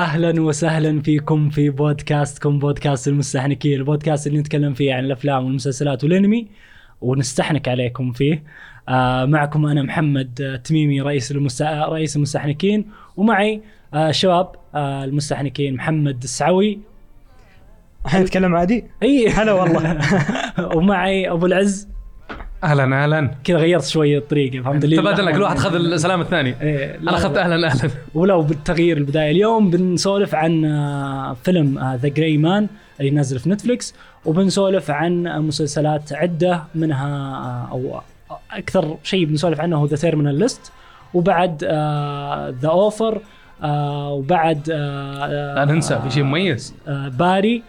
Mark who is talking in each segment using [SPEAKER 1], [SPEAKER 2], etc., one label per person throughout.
[SPEAKER 1] أهلا وسهلا فيكم في بودكاستكم بودكاست المستحنكين البودكاست اللي نتكلم فيه عن الأفلام والمسلسلات والأنمي ونستحنك عليكم فيه. آه معكم أنا محمد آه، تميمي رئيس المست... رئيس المستحنكين ومعي آه شباب آه المستحنكين محمد السعوي.
[SPEAKER 2] الحين نتكلم عادي؟
[SPEAKER 1] اي
[SPEAKER 2] هلا والله.
[SPEAKER 1] ومعي أبو العز.
[SPEAKER 3] أهلا أهلا.
[SPEAKER 1] كذا غيرت شوي الطريقة فهمت لي؟
[SPEAKER 3] تبادلنا كل واحد اخذ السلام الثاني.
[SPEAKER 1] إيه،
[SPEAKER 3] أنا أخذت
[SPEAKER 1] لا.
[SPEAKER 3] أهلا أهلا.
[SPEAKER 1] ولو بالتغيير البداية اليوم بنسولف عن آه، فيلم The Gray Man اللي نازل في نتفلكس وبنسولف عن مسلسلات عدة منها آه، أو أكثر شيء بنسولف عنه هو The Terminal List وبعد The Offer وبعد آه،
[SPEAKER 3] لا ننسى في شيء مميز.
[SPEAKER 1] آه، Barry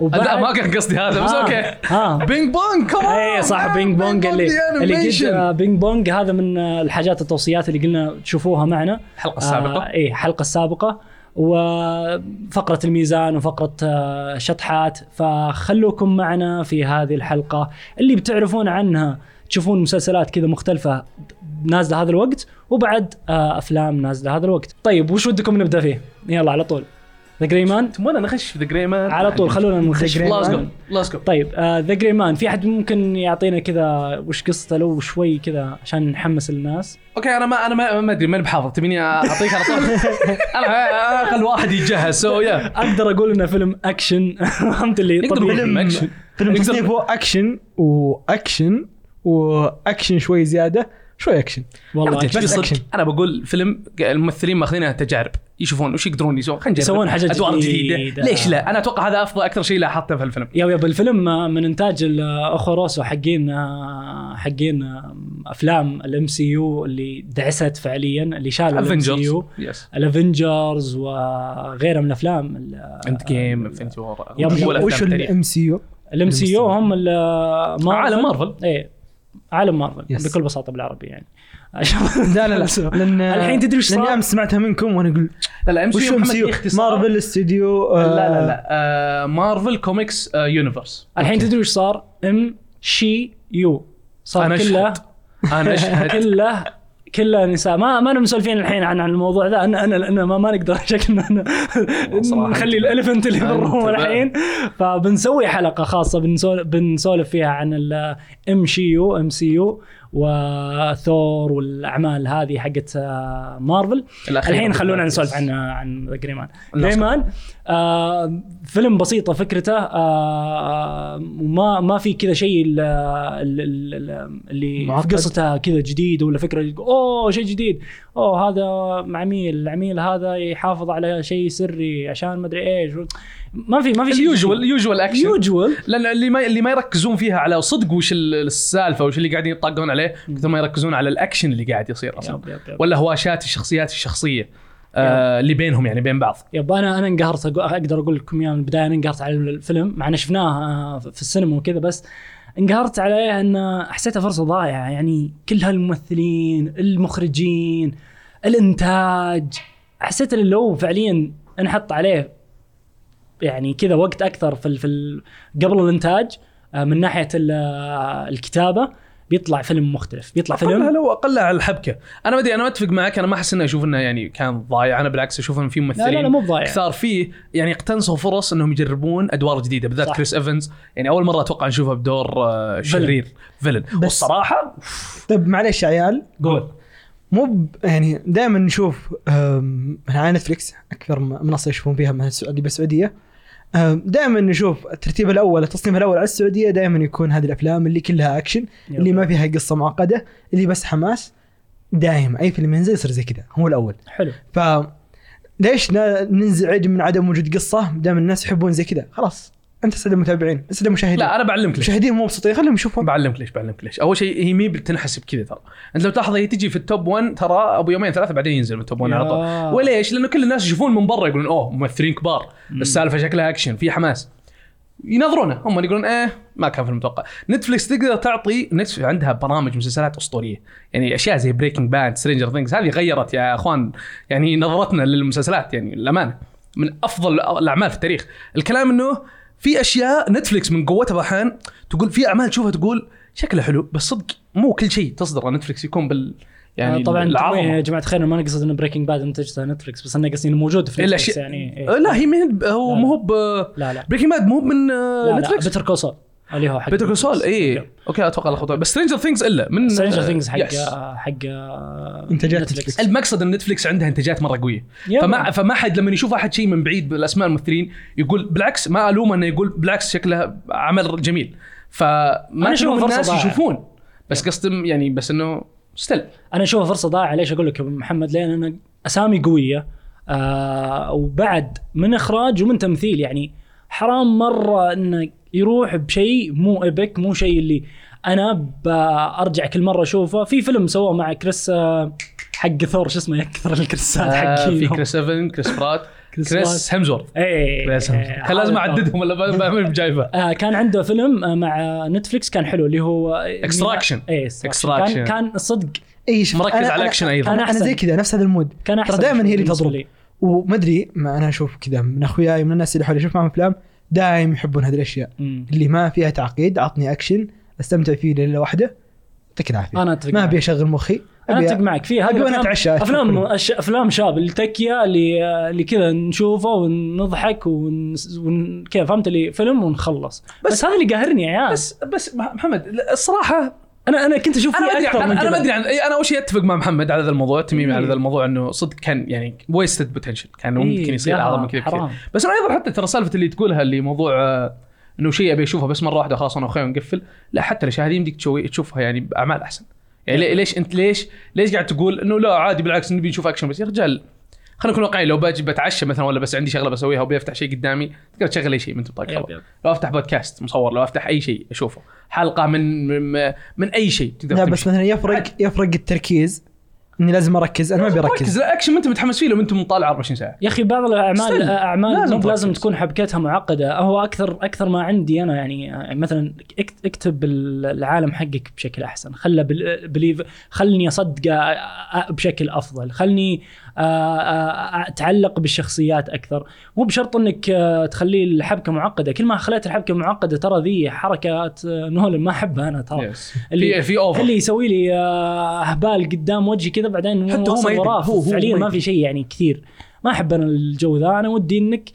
[SPEAKER 1] وبعد
[SPEAKER 3] ما كان قصدي هذا بس
[SPEAKER 1] آه،
[SPEAKER 3] okay.
[SPEAKER 1] ها
[SPEAKER 3] Ping Pong كمان
[SPEAKER 1] اي صح Ping Pong اللي اللي آه، Ping Pong هذا من آه، الحاجات التوصيات اللي قلنا تشوفوها معنا.
[SPEAKER 3] الحلقة السابقة.
[SPEAKER 1] آه اي الحلقة السابقة. وفقرة الميزان وفقرة آه، شطحات. فخلوكم معنا في هذه الحلقة. اللي بتعرفون عنها تشوفون مسلسلات كذا مختلفة نازلة هذا الوقت وبعد آه أفلام نازلة هذا الوقت. طيب وش ودكم نبدأ فيه؟ يلا على طول. The Gray Man
[SPEAKER 3] تبغانا نخش في The Gray Man
[SPEAKER 1] على طول خلونا نخش
[SPEAKER 2] The Grey
[SPEAKER 3] let's
[SPEAKER 1] في
[SPEAKER 3] go
[SPEAKER 1] طيب The Gray Man في أحد ممكن يعطينا كذا وش قصته لو شوي كذا عشان نحمس الناس؟
[SPEAKER 3] okay أنا ما أنا ما, ما أدري ماني بحافظ. تبيني أعطيك على طول؟ أنا أنا خل واحد يتجهز so يا
[SPEAKER 1] أقدر أقول إنه فيلم أكشن. فهمت اللي
[SPEAKER 3] فيلم أكشن.
[SPEAKER 2] فيلم تصنيفه أكشن وأكشن وأكشن شوي زيادة. شوي اكشن
[SPEAKER 1] والله أكشن.
[SPEAKER 2] بس أكشن.
[SPEAKER 3] أنا بقول فيلم الممثلين ماخذينها تجارب. يشوفون وش يقدرون يسوون. خلينا نجرب.
[SPEAKER 1] يسوون حاجة
[SPEAKER 3] أدوار
[SPEAKER 1] جديدة.
[SPEAKER 3] جديدة. ليش لا؟ أنا أتوقع هذا أفضل أكثر شيء لاحظته في الفيلم.
[SPEAKER 1] يا يا بالفيلم من إنتاج الاخوه روسو حقين حقين أفلام ال MCU اللي دعست فعليا اللي شال
[SPEAKER 3] ال
[SPEAKER 1] MCU
[SPEAKER 3] ال
[SPEAKER 1] Avengers وغيرها من
[SPEAKER 3] الأفلام Endgame
[SPEAKER 1] Infinity War
[SPEAKER 2] وش ال
[SPEAKER 1] MCU؟ ال MCU هم ال-
[SPEAKER 3] عالم مارفل.
[SPEAKER 1] إيه. عالم مارفل
[SPEAKER 2] yes.
[SPEAKER 1] بكل بساطة بالعربي يعني.
[SPEAKER 2] لا لا لا. لأن
[SPEAKER 1] الحين تدري وش
[SPEAKER 2] لأني
[SPEAKER 1] صار؟
[SPEAKER 2] أمس سمعتها منكم وأنا أقول
[SPEAKER 3] لا لا
[SPEAKER 2] MC؟ Marvel استوديو
[SPEAKER 3] لا لا لا. آه. Marvel Comics آه universe
[SPEAKER 1] الحين تدري وش صار؟ MCU صار
[SPEAKER 3] أنا
[SPEAKER 1] كله
[SPEAKER 3] أنا اشهد
[SPEAKER 1] كله كله نساء. ما ما مسولفين الحين عن عن الموضوع ذا. أنا أنا لأن ما, ما نقدر شكلنا نخلي
[SPEAKER 3] ال
[SPEAKER 1] elephant اللي
[SPEAKER 3] بال
[SPEAKER 1] room
[SPEAKER 3] بقى.
[SPEAKER 1] الحين. فبنسوي حلقة خاصة بنسولف بنسولف فيها عن ال MCU MCU وثور والأعمال هذه حقت آه، مارفل. الحين خلونا. نسولف عن عن The Gray
[SPEAKER 3] Man
[SPEAKER 1] Gray Man آه فيلم بسيطه فكرته آه وما ما في كذا شيء ال- ال- ال- ال- اللي في. قصته كذا جديد ولا فكرة يقول أوه شيء جديد. أوه هذا عميل العميل هذا يحافظ على شيء سري عشان ما أدري إيش. ما في ما في شيء
[SPEAKER 3] ال usual ال
[SPEAKER 1] usual
[SPEAKER 3] action usual. لأن اللي ما اللي ما يركزون فيها على صدق وش ال- السالفة وش اللي قاعدين يطاقون عليه كثر ما يركزون على الأكشن اللي قاعد يصير أصلا.
[SPEAKER 1] yep yep yep.
[SPEAKER 3] ولا هواشات الشخصيات الشخصية آه اللي بينهم يعني بين بعض.
[SPEAKER 1] يب أنا أنا انقهرت أقدر أقول لكم إياها من البداية. أنا انقهرت على الفيلم مع ان شفناه آه، في السينما وكذا بس انقهرت عليه إن حسيتها فرصة ضايعة. يعني كل هالممثلين المخرجين الإنتاج حسيت ان لو فعليا أنحط عليه. يعني كذا وقت أكثر في في قبل الإنتاج آه، من ناحية آه، الكتابة بيطلع فيلم مختلف بيطلع
[SPEAKER 3] أقلها
[SPEAKER 1] فيلم
[SPEAKER 3] لو أقلها على الحبكة. أنا ما أدري أنا ما أتفق معك أنا ما أحس إنه أشوف إنه يعني كان ضايع أنا بالعكس أشوف إنه في ممثلين
[SPEAKER 1] لا لا لا مو بضايع
[SPEAKER 3] كثار فيه يعني اقتنصوا فرص إنهم يجربون أدوار جديدة بالذات
[SPEAKER 1] صح.
[SPEAKER 3] كريس إيفنز. يعني أول مرة أتوقع نشوفه بدور آه، شرير villain. والصراحة
[SPEAKER 2] طيب معليش يا عيال.
[SPEAKER 3] قول.
[SPEAKER 2] مو ب- يعني دائما نشوف آم، على نتفلكس أكثر منصة يشوفون فيها السعودية بالسعوديه دائما نشوف الترتيب الأول التصنيف الأول على السعودية دائما يكون هذه الأفلام اللي كلها أكشن اللي ما فيها قصة معقدة اللي بس حماس. دائما أي فيلم ينزل يصير زي كذا هو الأول.
[SPEAKER 1] حلو.
[SPEAKER 2] ف ليش ننزعج من عدم وجود قصة؟ دام الناس يحبون زي كذا خلاص. أنت اسعد المتابعين اسعد المشاهدين
[SPEAKER 3] لا أنا بعلمك ليش.
[SPEAKER 2] المشاهدين مو مبسوطين خليهم يشوفون.
[SPEAKER 3] بعلمك ليش بعلمك ليش. أول شيء هي مي بتنحسب كذا ترى. أنت لو تلاحظ هي تجي في ال top 1 ترى أبو يومين ثلاثة بعدين ينزل من ال top 1 على. طول. وليش؟ لأنه كل الناس يشوفون من برا يقولون أوه ممثلين كبار. السالفة شكلها اكشن في حماس. ينظرونه هم يقولون إيه ما كان في المتوقع. نتفلكس تقدر تعطي نتفلكس عندها برامج مسلسلات أسطورية. يعني أشياء زي Breaking Bad Stranger Things هذه غيرت يا أخوان. يعني نظرتنا للمسلسلات يعني الامانه من أفضل الأعمال في التاريخ. الكلام إنه في أشياء نتفلكس من قوتها بحان تقول في أعمال تشوفها تقول شكلها حلو بس صدق مو كل شيء تصدر على نتفلكس يكون بال يعني
[SPEAKER 1] آه، طبعا
[SPEAKER 3] العظمة.
[SPEAKER 1] يا جماعة الخير ما نقصد ان Breaking Bad انتجته نتفلكس بس أنا قصدي إنه موجود في نتفلكس يعني إيه.
[SPEAKER 3] آه، لا هي من هو. مو هو
[SPEAKER 1] لا لا.
[SPEAKER 3] Breaking Bad مو من نتفلكس
[SPEAKER 1] Better Call Saul اللي هو حق
[SPEAKER 3] Better Call Saul
[SPEAKER 1] اي.
[SPEAKER 3] okay أتوقع لخبطه بس Stranger Things إلا. من
[SPEAKER 1] Stranger Things حق
[SPEAKER 3] yes.
[SPEAKER 1] حق آه،
[SPEAKER 2] إنتاجات
[SPEAKER 1] نتفلكس.
[SPEAKER 3] المقصد إن نتفلكس عندها إنتاجات مرة
[SPEAKER 1] قوية.
[SPEAKER 3] فما فما حد لما يشوف أحد شيء من بعيد بالأسماء الممثلين يقول بالعكس ما ألومه إنه يقول بالعكس شكله عمل جميل. فما
[SPEAKER 1] فرصة
[SPEAKER 3] الناس. يشوفون. بس قصدي يعني بس إنه still
[SPEAKER 1] أنا اشوفها فرصة ضائعه ليش أقول لك يا محمد؟ لأن أنا أسامي قوية آه وبعد من إخراج ومن تمثيل. يعني حرام مرة إنه يروح بشيء مو epic مو شيء اللي أنا برجع كل مرة أشوفه. في فيلم سووه مع كريس آه، حق ثور شو اسمه؟ يكثر الكريسات
[SPEAKER 3] آه
[SPEAKER 1] حقين
[SPEAKER 3] في كريس إيفنز كريس برات
[SPEAKER 1] كريس
[SPEAKER 3] كريس هيمزورث.
[SPEAKER 1] إيه
[SPEAKER 3] كريس هيمزورث.
[SPEAKER 1] إيه،
[SPEAKER 3] كان لازم اعددهم ولا ب- ب- ب- بجايبه
[SPEAKER 1] آه كان عنده فيلم آه مع نتفلكس كان حلو اللي هو
[SPEAKER 3] Extraction.
[SPEAKER 1] إيه
[SPEAKER 3] Extraction.
[SPEAKER 1] كان صدق
[SPEAKER 2] إي
[SPEAKER 3] مركز
[SPEAKER 2] أنا-
[SPEAKER 3] على الأكشن أيضاً.
[SPEAKER 2] أنا,
[SPEAKER 1] كان
[SPEAKER 2] أنا زي. كذا نفس هذا المود.
[SPEAKER 1] كان أحسن
[SPEAKER 2] ترى دائما هي اللي تضرب.
[SPEAKER 1] لي.
[SPEAKER 2] وما أدري ما أنا أشوف كذا من أخوياي من الناس اللي حولي أشوف معهم أفلام. دايم يحبون هذه الأشياء.
[SPEAKER 1] مم.
[SPEAKER 2] اللي ما فيها تعقيد عطني اكشن أستمتع فيه ليلة واحدة يعطيك العافية.
[SPEAKER 1] أنا أتفق
[SPEAKER 2] ما. أبي أشغل مخي أنا
[SPEAKER 1] أتفق معك. في
[SPEAKER 2] وأنا
[SPEAKER 1] أفلام-
[SPEAKER 2] أتعشى.
[SPEAKER 1] افلام. أش... أفلام شاب التكيه اللي اللي كذا نشوفه ونضحك ون... ون... كذا فهمت اللي؟ فيلم ونخلص. بس, بس هذا اللي قاهرني يا عيال.
[SPEAKER 3] بس بس محمد الصراحه
[SPEAKER 1] أنا أنا كنت أشوف
[SPEAKER 3] أنا ما
[SPEAKER 1] أدري
[SPEAKER 3] أنا أنا ما. أدري عن إيه، أنا أول شيء أتفق مع محمد على هذا الموضوع تميمي على
[SPEAKER 1] إيه.
[SPEAKER 3] هذا الموضوع إنه صدق كان يعني wasted potential كان
[SPEAKER 1] إيه،
[SPEAKER 3] ممكن يصير
[SPEAKER 1] يا
[SPEAKER 3] أعظم من كذا بس أنا أيضا حتى ترى سالفة اللي تقولها اللي موضوع آه، إنه شيء أبي أشوفه بس مرة واحدة خلاص أنا واخوي نقفل لا حتى الاشياء هذه يمديك تشوفها يعني بأعمال أحسن. يعني ليش انت ليش ليش قاعد تقول إنه لا عادي بالعكس نبي نشوف أكشن بس؟ يا رجال خلينا نكون واقعيين لو باجي بتعشى مثلا ولا بس عندي شغلة بسويها وبيفتح شيء قدامي تقدر تشغل أي شيء من
[SPEAKER 1] yep.
[SPEAKER 3] لو أفتح بودكاست مصور لو أفتح أي شيء أشوفه حلقة من من, من أي شيء تقدر
[SPEAKER 2] لا
[SPEAKER 3] تمشي.
[SPEAKER 2] بس مثلا يفرق يفرق التركيز إني لازم أركز أنا ما أبي
[SPEAKER 3] ركز
[SPEAKER 2] أركز
[SPEAKER 3] لا اكشن ما أنت متحمس فيه لو أنت مطالع 24 ساعة
[SPEAKER 1] يا أخي بعض الاعمال. أعمال
[SPEAKER 3] لازم
[SPEAKER 1] لازم. تكون حبكتها معقدة هو أكثر أكثر ما عندي أنا يعني يعني مثلا اكت- اكتب العالم حقك بشكل أحسن خله believe خلني اصدقه بشكل أفضل خلني أتعلق بالشخصيات أكثر. مو بشرط إنك آه، تخلي الحبكة معقدة. كل ما خليت الحبكة معقدة ترى ذي حركات آه، نولن ما أحبها أنا ترى. اللي-
[SPEAKER 3] في over
[SPEAKER 1] اللي يسوي لي آه، أهبال قدام وجهي كذا بعدين
[SPEAKER 3] حتى هو ما هو- هو
[SPEAKER 1] فعليا
[SPEAKER 3] ما.
[SPEAKER 1] في شيء يعني كثير. ما أحب أنا الجو ذا. أنا ودي إنك آه،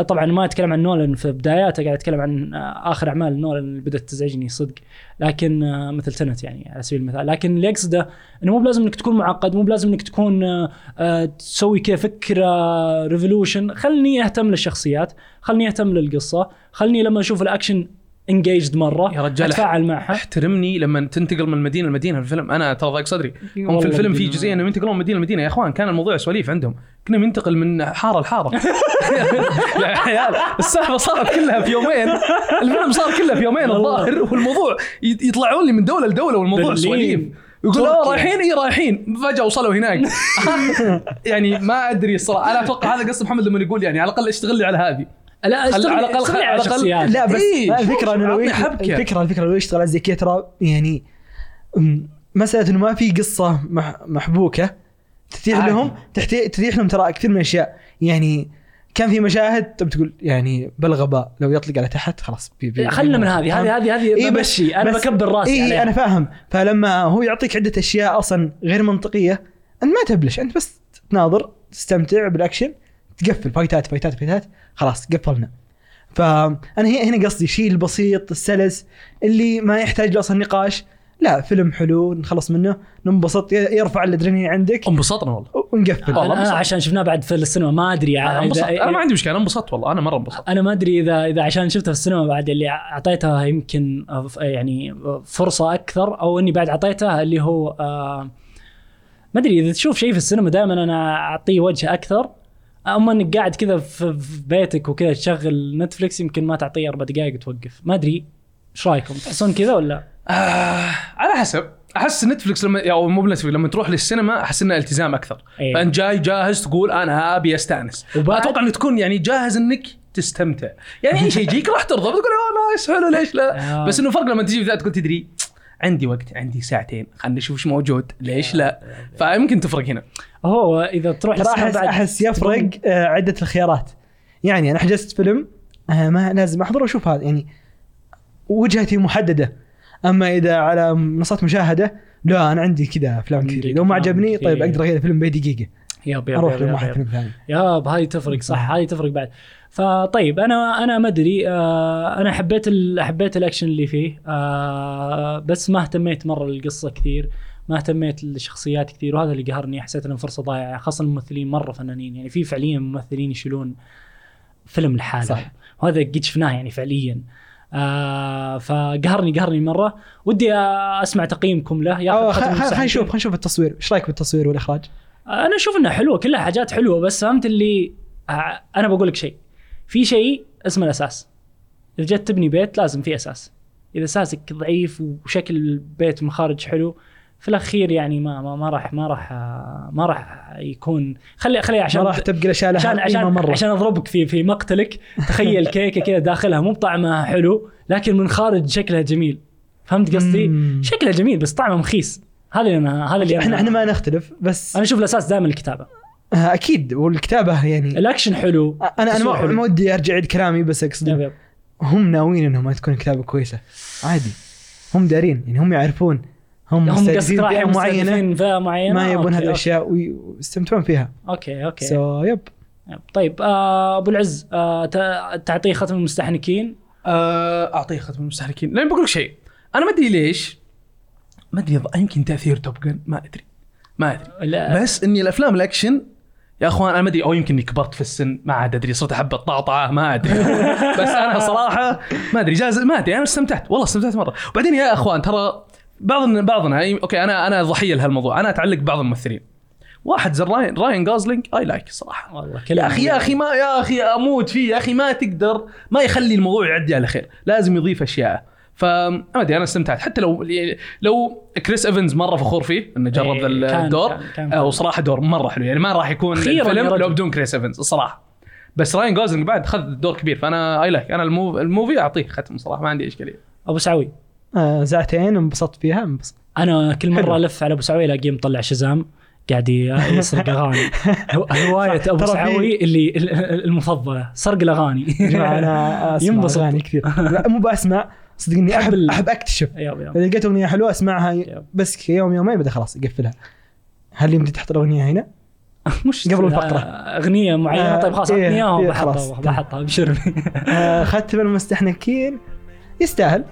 [SPEAKER 1] طبعا ما أتكلم عن نولن في بداياته قاعد أتكلم عن آه، آخر أعمال نولن اللي بدأت تزعجني صدق. لكن آه، مثل Tenet يعني على سبيل المثال. لكن اللي أقصده إنه مو بلازم إنك تكون معقد مو بلازم إنك تكون آه، آه، تسوي كذا فكرة revolution خلني أهتم للشخصيات خلني أهتم للقصة خلني لما أشوف الأكشن انجيجد مرة
[SPEAKER 3] يا رجال
[SPEAKER 1] أتفاعل معها.
[SPEAKER 3] احترمني لما تنتقل من مدينه لمدينه في الفيلم أنا ترى ضاق صدري. هم في الفيلم في. جزئيه انهم ينتقلون من مدينة لمدينة. يا أخوان كان الموضوع سواليف عندهم. كنا بننتقل من حارة لحارة. يا عيال السالفه صارت كلها في يومين. الفيلم صار كله في يومين. الظاهر والموضوع يطلعون لي من دولة لدولة والموضوع. سواليف. يقول. آه رايحين؟ اي رايحين. فجأة وصلوا هناك. يعني ما أدري الصراحة. أنا أتوقع هذا قصد محمد لما يقول يعني على الأقل اشتغل لي على هذه.
[SPEAKER 1] لا
[SPEAKER 3] على
[SPEAKER 1] اشتغل
[SPEAKER 3] على
[SPEAKER 1] الشخصيات
[SPEAKER 2] لا بس
[SPEAKER 3] إيه،
[SPEAKER 2] لا الفكرة إنه لو. الفكرة الفكرة لو يشتغل على زي كذا ترى يعني مسألة إنه ما في قصة مح محبوكة تتيح
[SPEAKER 3] عادي.
[SPEAKER 2] لهم تحتي- تتيح لهم ترى كثير من الأشياء. يعني كان في مشاهد تبي تقول يعني بالغباء لو يطلق على تحت خلاص بي بي
[SPEAKER 1] خلنا من هذه. هذه هذه هذه
[SPEAKER 2] إيه بس-
[SPEAKER 1] بمشي. أنا
[SPEAKER 2] بس-
[SPEAKER 1] بكبر راسي
[SPEAKER 2] اي
[SPEAKER 1] عليها.
[SPEAKER 2] أنا فاهم. فلما هو يعطيك عدة أشياء أصلا غير منطقية أنت ما تبلش. أنت بس تناظر تستمتع بالأكشن تقفل. fight ات fight ات fight ات. خلاص قفلنا. فانا هي- هنا قصدي شيء البسيط السلس اللي ما يحتاج له أصلا نقاش لا فيلم حلو نخلص منه ننبسط. يرفع الأدرينالين عندك.
[SPEAKER 3] انبسطنا والله.
[SPEAKER 2] ونقفل.
[SPEAKER 3] والله
[SPEAKER 1] أنا
[SPEAKER 3] انبسطت.
[SPEAKER 1] عشان شفناه بعد في السينما ما أدري.
[SPEAKER 3] أنا
[SPEAKER 1] إذا-
[SPEAKER 3] أنا ما عندي مشكلة أنا انبسطت والله. أنا مرة انبسطت.
[SPEAKER 1] أنا ما أدري إذا إذا عشان شفته في السينما بعد اللي اعطيتها يمكن يعني فرصة أكثر أو إني بعد اعطيتها اللي هو آه، ما أدري إذا تشوف شيء في السينما دائما أنا أعطيه وجه أكثر. أما إنك قاعد كذا في بيتك وكذا تشغل نتفلكس يمكن ما تعطيه أربع دقائق وتوقف. ما أدري. إيش رأيكم؟ تحسون كذا ولا؟
[SPEAKER 3] آه على حسب. أحس نتفلكس لما أو مو بنتفلكس لما تروح للسينما أحس إنه التزام أكثر.
[SPEAKER 1] إيه.
[SPEAKER 3] فانت جاي جاهز تقول أنا أبي أستأنس.
[SPEAKER 1] وبعد-
[SPEAKER 3] أتوقع انك تكون يعني جاهز إنك تستمتع. يعني اي شيء يجيك؟ راح ترضى. بتقول أوه nice حلو ليش لا؟
[SPEAKER 1] آه.
[SPEAKER 3] بس إنه فرق لما تجي تقول تدري عندي وقت عندي ساعتين. خلينا نشوف إيش موجود. ليش لا؟ فيمكن تفرق هنا.
[SPEAKER 1] هو إذا تروح
[SPEAKER 2] احس
[SPEAKER 1] بعد
[SPEAKER 2] أحس يفرق آه، عدة الخيارات. يعني أنا حجزت فيلم آه، ما لازم احضر واشوف هذا يعني وجهتي محددة. أما إذا على منصات مشاهدة لا أنا عندي كذا
[SPEAKER 1] أفلام
[SPEAKER 2] كثير لو ما عجبني طيب. أقدر أغير الفيلم بأي
[SPEAKER 1] دقيقة.
[SPEAKER 2] yep
[SPEAKER 1] yep
[SPEAKER 2] أروح
[SPEAKER 1] yep.
[SPEAKER 2] فيلم ثاني.
[SPEAKER 1] yep هاي تفرق صح. هاي تفرق بعد. فطيب أنا أنا ما أدري آه أنا حبيت. حبيت الأكشن اللي فيه آه بس ما اهتميت مرة القصة كثير ما اهتميت الشخصيات كثير وهذا اللي قهرني حسيت انه فرصة ضايعة خاصة الممثلين مرة فنانين يعني في فعليا ممثلين يشيلون فيلم لحاله
[SPEAKER 2] صح.
[SPEAKER 1] وهذا قد شفناه يعني فعليا آه فقهرني قهرني مرة ودي أسمع تقييمكم له
[SPEAKER 2] خ- خلينا. نشوف خلينا نشوف التصوير إيش رأيك بالتصوير والإخراج؟
[SPEAKER 1] أنا أشوف إنها حلوة كلها حاجات حلوة بس فهمت اللي آه، أنا بقول لك شيء في شيء اسمه الأساس. إذا جيت تبني بيت لازم في أساس. إذا أساسك ضعيف وشكل البيت مخارج حلو في الأخير يعني ما ما, ما راح ما راح ما راح يكون خلي خلي عشان
[SPEAKER 2] ما راح تبقى الأشياء
[SPEAKER 1] عشان عشان
[SPEAKER 2] مرة.
[SPEAKER 1] عشان أضربك في في مقتلك. تخيل كيكة كذا داخلها مو بطعمها حلو لكن من خارج شكلها جميل. فهمت قصدي؟ شكلها جميل بس طعمها مخيس. هذا اللي أنا هذا اللي
[SPEAKER 2] إحنا إحنا ما نختلف بس
[SPEAKER 1] أنا أشوف الأساس دائما
[SPEAKER 2] الكتابة. أكيد والكتابة يعني
[SPEAKER 1] الأكشن حلو
[SPEAKER 2] أنا أنا
[SPEAKER 1] التصوير
[SPEAKER 2] ما
[SPEAKER 1] حلو.
[SPEAKER 2] ما ودي أرجع عيد كلامي بس أقصد
[SPEAKER 1] يب.
[SPEAKER 2] هم ناويين إنهم ما تكون كتابة كويسة. عادي. هم دارين يعني هم يعرفون. هم
[SPEAKER 1] هم قصدك
[SPEAKER 2] فئه
[SPEAKER 1] معينة. فئة معينة؟
[SPEAKER 2] ما يبون هذه الأشياء وي- ويستمتعون فيها.
[SPEAKER 1] okay okay.
[SPEAKER 2] so yep
[SPEAKER 1] yep. طيب آه أبو العز آه ت- تعطيه ختم المستحنكين؟
[SPEAKER 3] آه، اعطيه ختم المستحنكين لأن بقول لك شيء. أنا ما أدري ليش. ما أدري يمكن تأثير Top Gun ما أدري. ما أدري.
[SPEAKER 1] لا.
[SPEAKER 3] بس إني الأفلام الأكشن يا أخوان أنا ما أدري أو يمكن إني كبرت في السن ما عاد أدري صرت أحب الطعطعه ما أدري. بس أنا صراحة ما أدري جاز ما أدري أنا استمتعت والله استمتعت مرة. وبعدين يا أخوان ترى بعضنا بعضنا okay أنا أنا ضحية لهالموضوع أنا أتعلق ببعض الممثلين. واحد زي Ryan Ryan Gosling I like صراحة.
[SPEAKER 1] والله
[SPEAKER 3] يا أخي يا أخي ما يا أخي أموت فيه يا أخي ما تقدر ما يخلي الموضوع يعدي على خير لازم يضيف أشياء. فما أدري أنا استمتعت. حتى لو لو Chris Evans مرة فخور فيه إنه جرب
[SPEAKER 1] إيه،
[SPEAKER 3] ال-
[SPEAKER 1] كان-
[SPEAKER 3] الدور.
[SPEAKER 1] كان- كان-
[SPEAKER 3] وصراحه دور مرة حلو. يعني ما راح يكون
[SPEAKER 1] رجل.
[SPEAKER 3] لو بدون Chris Evans الصراحه بس Ryan Gosling بعد خذ دور كبير فأنا I like أنا ال mov ال movie أعطيه ختم صراحة ما عندي إشكالية.
[SPEAKER 1] أبو سعوي.
[SPEAKER 2] آه ساعتين انبسطت فيها انبسطت.
[SPEAKER 1] أنا كل
[SPEAKER 2] مرة.
[SPEAKER 1] ألف على أبو سعوي ألاقيه مطلع Shazam قاعد يسرق اغاني هو-
[SPEAKER 2] هواية أبو
[SPEAKER 1] سعوي اللي ال- ال- المفضلة سرق الأغاني.
[SPEAKER 2] يا جماعة أنا أسمع
[SPEAKER 1] ينبسط.
[SPEAKER 2] أغاني كثير. لا مو بسمع صدقني احب
[SPEAKER 1] ال-
[SPEAKER 2] أحب أكتشف
[SPEAKER 1] yep yep.
[SPEAKER 2] إذا لقيت أغنية حلوة أسمعها
[SPEAKER 1] yep.
[SPEAKER 2] بس يوم يومين بعدين خلاص أقفلها هل يمدي تحط الأغنية هنا؟
[SPEAKER 1] مش
[SPEAKER 2] قبل الفقرة.
[SPEAKER 1] آه، أغنية معينة
[SPEAKER 2] آه،
[SPEAKER 1] طيب خلاص اعطني اياها
[SPEAKER 2] إيه،
[SPEAKER 1] وبحطها
[SPEAKER 2] خلاص.
[SPEAKER 1] بحطها ابشر
[SPEAKER 2] آه، ختم المستحنكين يستاهل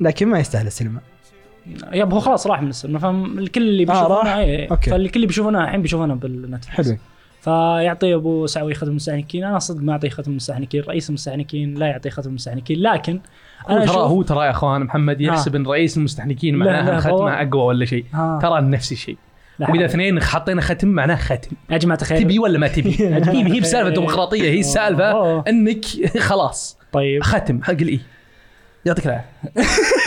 [SPEAKER 2] لكن ما يستاهل السينما
[SPEAKER 1] yep هو خلاص راح من السينما فالكل اللي
[SPEAKER 2] آه،
[SPEAKER 1] بيشوفونه
[SPEAKER 2] راح؟
[SPEAKER 1] إيه،
[SPEAKER 2] okay.
[SPEAKER 1] فالكل اللي بيشوفونه الحين بيشوفونه بال Netflix
[SPEAKER 2] حلو
[SPEAKER 1] فيعطي ابو سعوي ختم المستحنكين أنا صدق ما اعطيه ختم المستحنكين رئيس المستحنكين لا يعطي ختم المستحنكين لكن أنا
[SPEAKER 3] ترى هو ترى يا اختم محمد يحسب إن رئيس المستحنكين معناها
[SPEAKER 1] ختمة
[SPEAKER 3] أقوى ولا شيء. ترى نفس الشيء.
[SPEAKER 1] وإذا.
[SPEAKER 3] اثنين حطينا ختم معناه ختم.
[SPEAKER 1] يا جماعة الخير.
[SPEAKER 3] تبي ولا ما تبي؟ هي هي بسالفة ديمقراطية هي
[SPEAKER 1] السالفة.
[SPEAKER 3] إنك خلاص.
[SPEAKER 1] طيب.
[SPEAKER 3] ختم. حق الاي يعطيك العافية.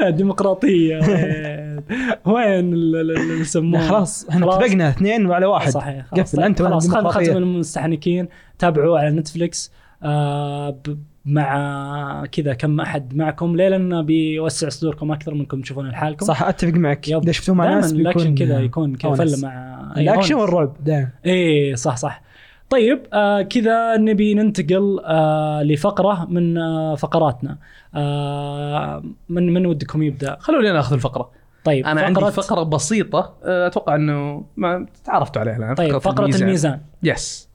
[SPEAKER 1] ديمقراطية وين وين ال- ال- ال- اللي يسمونه
[SPEAKER 2] لا، خلاص
[SPEAKER 1] إحنا.
[SPEAKER 2] اتفقنا اثنين على واحد
[SPEAKER 1] صحيح خلاص
[SPEAKER 2] قفل أنت
[SPEAKER 1] خلاص. ختم المستحنكين تابعوه على Netflix آه مع كذا كم أحد معكم ليه لأنه بيوسع صدوركم أكثر منكم تشوفونه لحالكم
[SPEAKER 2] صح أتفق معك. إذا شفتوه مع ناس الأكشن
[SPEAKER 1] كذا يكون كذا
[SPEAKER 2] أونس.
[SPEAKER 1] فله مع الأكشن.
[SPEAKER 2] والرعب دائما
[SPEAKER 1] إيه صح صح طيب آه كذا نبي ننتقل آه لفقرة من آه فقراتنا. آه من من ودكم يبدأ؟
[SPEAKER 3] خلوني ناخذ الفقرة.
[SPEAKER 1] طيب
[SPEAKER 3] أنا عندي فقره بسيطة أه، أتوقع إنه ما تعرفتوا عليها الآن.
[SPEAKER 1] طيب فقرة الميزان.
[SPEAKER 3] يس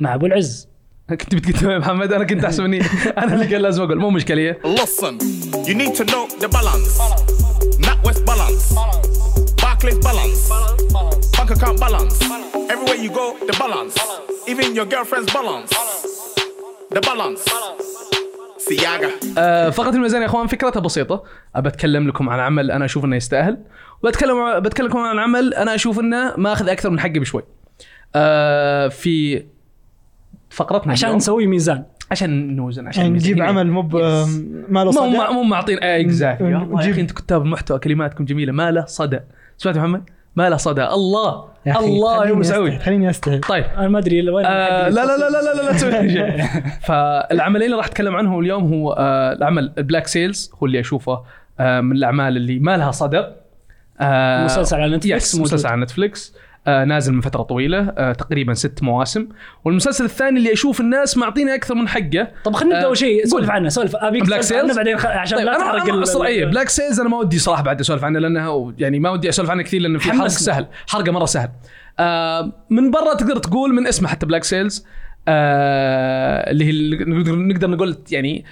[SPEAKER 1] مع أبو العز.
[SPEAKER 3] كنت بتقول يا محمد أنا كنت أحسب إني أنا اللي كان لازم أقول. مو مشكلة.
[SPEAKER 4] Listen, you need to know the balance. NatWest balance. Barclays balance. Bank account balance. Everywhere you go, the balance. Even your girlfriend's balance. The balance. Siaga.
[SPEAKER 3] آه، فقره الميزان يا أخوان فكرتها بسيطة. أبى أتكلم لكم عن عمل أنا أشوف إنه يستاهل. وبتكلم بتكلم عن عمل أنا أشوف إنه ماخذ أكثر من حقه بشوي. آه، في فقرتنا
[SPEAKER 1] عشان
[SPEAKER 3] اليوم-
[SPEAKER 1] نسوي ميزان.
[SPEAKER 3] عشان نوزن عشان
[SPEAKER 2] يعني نجيب. عمل مو ما له صدى.
[SPEAKER 3] مو مو معطين. اكزاكتلي يا الله يا أخي انت كتاب المحتوى كلماتكم جميلة ما له صدى. سمعت محمد؟ ما له صدى. الله!
[SPEAKER 2] يا
[SPEAKER 3] الله يا
[SPEAKER 2] أستحي- خليني استحي
[SPEAKER 3] طيب.
[SPEAKER 1] أنا ما أدري وين
[SPEAKER 3] آه لا لا لا لا لا لا, لا تسوي. شيء فالعملين اللي راح أتكلم عنهم اليوم هو آه العمل Black Sails هو اللي أشوفه آه من الأعمال اللي ما لها صدى. آه
[SPEAKER 1] مسلسل على
[SPEAKER 3] Netflix
[SPEAKER 1] yes.
[SPEAKER 3] مسلسل على Netflix آه نازل من فترة طويلة آه تقريبا ست مواسم والمسلسل الثاني اللي أشوف الناس معطينه أكثر من حقه
[SPEAKER 1] طب خلينا نبدأ
[SPEAKER 3] آه،
[SPEAKER 1] أول شيء. سولف عنه سولف ابيك عنه
[SPEAKER 3] Sails؟
[SPEAKER 1] بعدين خ... عشان
[SPEAKER 3] طيب
[SPEAKER 1] لا تحرق
[SPEAKER 3] اي
[SPEAKER 1] ال-
[SPEAKER 3] Black Sails أنا ما ودي صراحة بعد أسولف عنه لأنه يعني ما ودي أسولف عنه كثير لأنه في حرق. سهل حرقه مرة سهل آه من برا تقدر تقول من اسمه حتى Black Sails آه اللي هي نقدر نقول يعني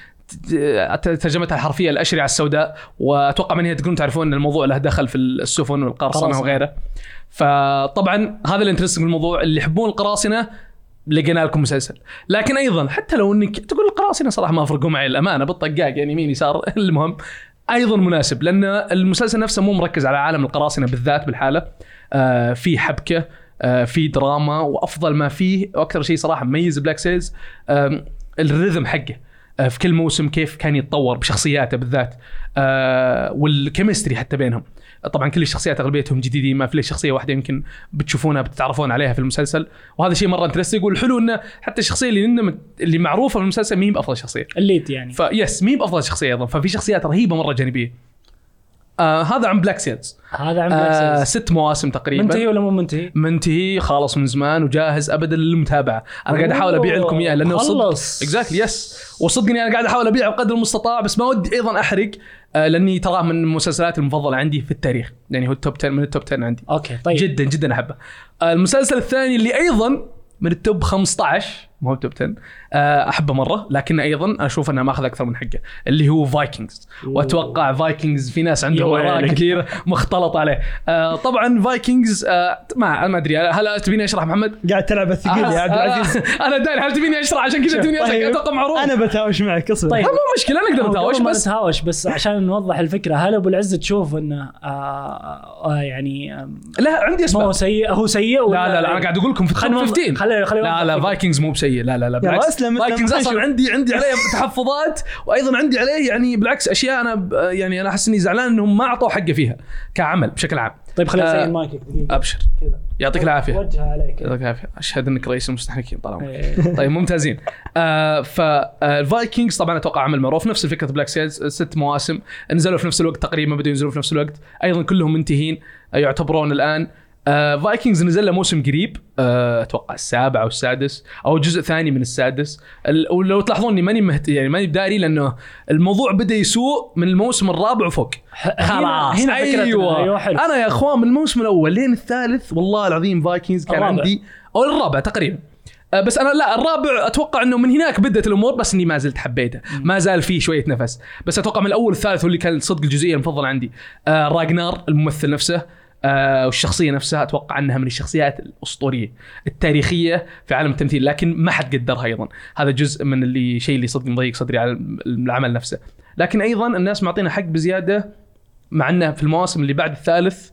[SPEAKER 3] ترجمتها الحرفية الأشرعة السوداء وأتوقع من هي تقولون تعرفون إن الموضوع له دخل في السفن
[SPEAKER 1] والقرصنة.
[SPEAKER 3] وغيره فطبعا هذا ال interesting بالموضوع اللي يحبون القراصنة لقينا لكم مسلسل. لكن أيضا حتى لو إنك تقول القراصنة صراحة ما فرقوا معي الامانه بالطقاق يعني يمين يسار. المهم أيضا مناسب لأن المسلسل نفسه مو مركز على عالم القراصنة بالذات بالحالة. آه في حبكة آه في دراما وأفضل ما فيه وأكثر شيء صراحة مميز Black Sails آه ال rhythm حقه. آه في كل موسم كيف كان يتطور بشخصياته بالذات. آه وال chemistry حتى بينهم. طبعا كل الشخصيات اغلبيتهم جديدين ما في إلا شخصيه واحدة يمكن بتشوفونها بتتعرفون عليها في المسلسل وهذا شيء مره interesting والحلو انه حتى الشخصيه اللي اللي معروفه في المسلسل مين بافضل شخصيه
[SPEAKER 1] ال lead يعني
[SPEAKER 3] face مين بافضل شخصيه أيضا ففي شخصيات رهيبه مره جانبيه آه هذا عن Black Sails
[SPEAKER 1] هذا عن
[SPEAKER 3] آه
[SPEAKER 1] Black Sails
[SPEAKER 3] ست مواسم تقريبا.
[SPEAKER 1] منتهي ولا مو منتهي؟
[SPEAKER 3] منتهي خالص من زمان وجاهز ابدا للمتابعة. أنا قاعد أحاول أبيع لكم إياه لأنه صدق
[SPEAKER 1] خلص.
[SPEAKER 3] exactly yes وصدقني أنا قاعد أحاول أبيعه بقدر المستطاع بس ما ودي أيضا أحرق آه لأني تراه من المسلسلات المفضلة عندي في التاريخ. يعني هو ال top 10 من ال top 10 عندي.
[SPEAKER 1] okay طيب.
[SPEAKER 3] جدا جدا أحبه. آه المسلسل الثاني اللي أيضا من ال top 15 مو هو ال top 10 آه أحبه مرة لكن أيضا أشوف أنه ماخذ أكثر من حقه اللي هو Vikings وأتوقع Vikings في ناس عندهم
[SPEAKER 1] آراء.
[SPEAKER 3] كثير مختلط عليه. آه طبعا Vikings آه ما ما أدري هل تبيني أشرح محمد؟
[SPEAKER 2] قاعد تلعب الثقيل يا عبد العزيز.
[SPEAKER 3] أنا داري هل تبيني أشرح؟ عشان كذا تبيني اشرح
[SPEAKER 2] طيب،
[SPEAKER 3] أتوقع معروف.
[SPEAKER 2] أنا بتهاوش معك اصبر.
[SPEAKER 1] طيب.
[SPEAKER 3] مو مشكلة نتهاوش
[SPEAKER 1] قبل ما
[SPEAKER 3] بس.
[SPEAKER 1] نتهاوش بس عشان نوضح الفكرة هل أبو العز تشوف انه آه يعني
[SPEAKER 3] لا عندي
[SPEAKER 1] ما
[SPEAKER 3] أسباب.
[SPEAKER 1] هو سيء هو سيء ولا
[SPEAKER 3] لا لا لا أنا قاعد أقول لكم في
[SPEAKER 1] خلينا
[SPEAKER 3] ال top
[SPEAKER 1] نوضح-
[SPEAKER 3] 15
[SPEAKER 1] خلينا- خلينا
[SPEAKER 3] لا لا. Vikings مو بسيء. لا لا لا بالعكس.
[SPEAKER 2] أسلم- أسلم،
[SPEAKER 3] Vikings
[SPEAKER 2] أصلا.
[SPEAKER 3] عندي عندي عليه تحفظات وأيضا عندي عليه يعني بالعكس أشياء أنا يعني أنا أحس إني زعلان إنهم ما اعطوا حقه فيها كعمل بشكل عام.
[SPEAKER 1] طيب خلينا
[SPEAKER 3] آه،
[SPEAKER 1] نسيب مايكك دقيقه
[SPEAKER 3] أبشر.
[SPEAKER 1] كذا.
[SPEAKER 3] يعطيك العافية.
[SPEAKER 1] وجهها عليك.
[SPEAKER 3] يعطيك العافية. أشهد إنك رئيس المستحركين طال عمرك
[SPEAKER 1] إيه.
[SPEAKER 3] طيب ممتازين. آه فال Vikings طبعا أتوقع عمل معروف. نفس فكره Black Sails ست مواسم. نزلوا في نفس الوقت تقريبا بدوا ينزلوا في نفس الوقت. أيضا كلهم منتهين آه، يعتبرون الآن آه Vikings نزل له موسم قريب. آه أتوقع السابع أو السادس أو جزء ثاني من السادس. ال- ولو تلاحظون إني ماني مهت... يعني ماني بداري لأنه الموضوع بدأ يسوء من الموسم الرابع وفوق. خلاص
[SPEAKER 1] هنا فكرتنا.
[SPEAKER 3] أيوه.
[SPEAKER 1] أيوة، حلو.
[SPEAKER 3] أنا يا أخوان من الموسم الأول لين الثالث والله العظيم فايكنجز كان
[SPEAKER 1] الرابع.
[SPEAKER 3] عندي أو الرابع تقريبا. آه، بس أنا لا الرابع أتوقع إنه من هناك بدأت الأمور بس إني ما زلت حبيته. ما زال فيه شوية نفس. بس أتوقع من الأول والثالث هو اللي كان صدق الجزئية المفضلة عندي. آه راجنار الممثل نفسه. آه والشخصية نفسها أتوقع أنها من الشخصيات الأسطورية التاريخية في عالم التمثيل لكن ما حد قدرها أيضا. هذا جزء من اللي شيء اللي صدق مضيق صدري على العمل نفسه. لكن أيضا الناس معطينا حق بزيادة مع إنه في المواسم اللي بعد الثالث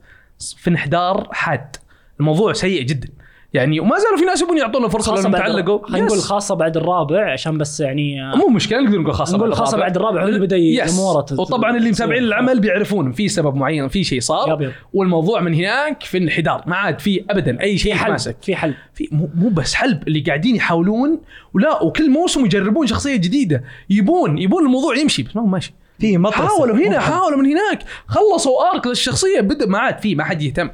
[SPEAKER 3] في انحدار حاد. الموضوع سيء جدا. يعني وما زالوا في ناس يبون يعطونا
[SPEAKER 1] فرصة
[SPEAKER 3] خاصة
[SPEAKER 1] لأنهم
[SPEAKER 3] تعلقوا.
[SPEAKER 1] خلينا نقول. خاصة بعد الرابع عشان بس يعني
[SPEAKER 3] مو مشكلة نقدر نقول خاصة
[SPEAKER 1] نقول خاصة بعد الرابع هو اللي. أموره تت-
[SPEAKER 3] وطبعا اللي متابعين. العمل بيعرفون في سبب معين في شيء صار. والموضوع من هناك في انحدار ما عاد في ابدا أي شيء
[SPEAKER 1] حل
[SPEAKER 3] يتماسك.
[SPEAKER 1] في حل
[SPEAKER 3] في مو, مو بس حلب اللي قاعدين يحاولون ولا وكل موسم يجربون شخصية جديدة. يبون يبون الموضوع يمشي بس ما هو ماشي.
[SPEAKER 2] في مطرسه
[SPEAKER 3] حاولوا هنا حاولوا من هناك. خلصوا arc للشخصية بدأ ما عاد في ما حد يهتم.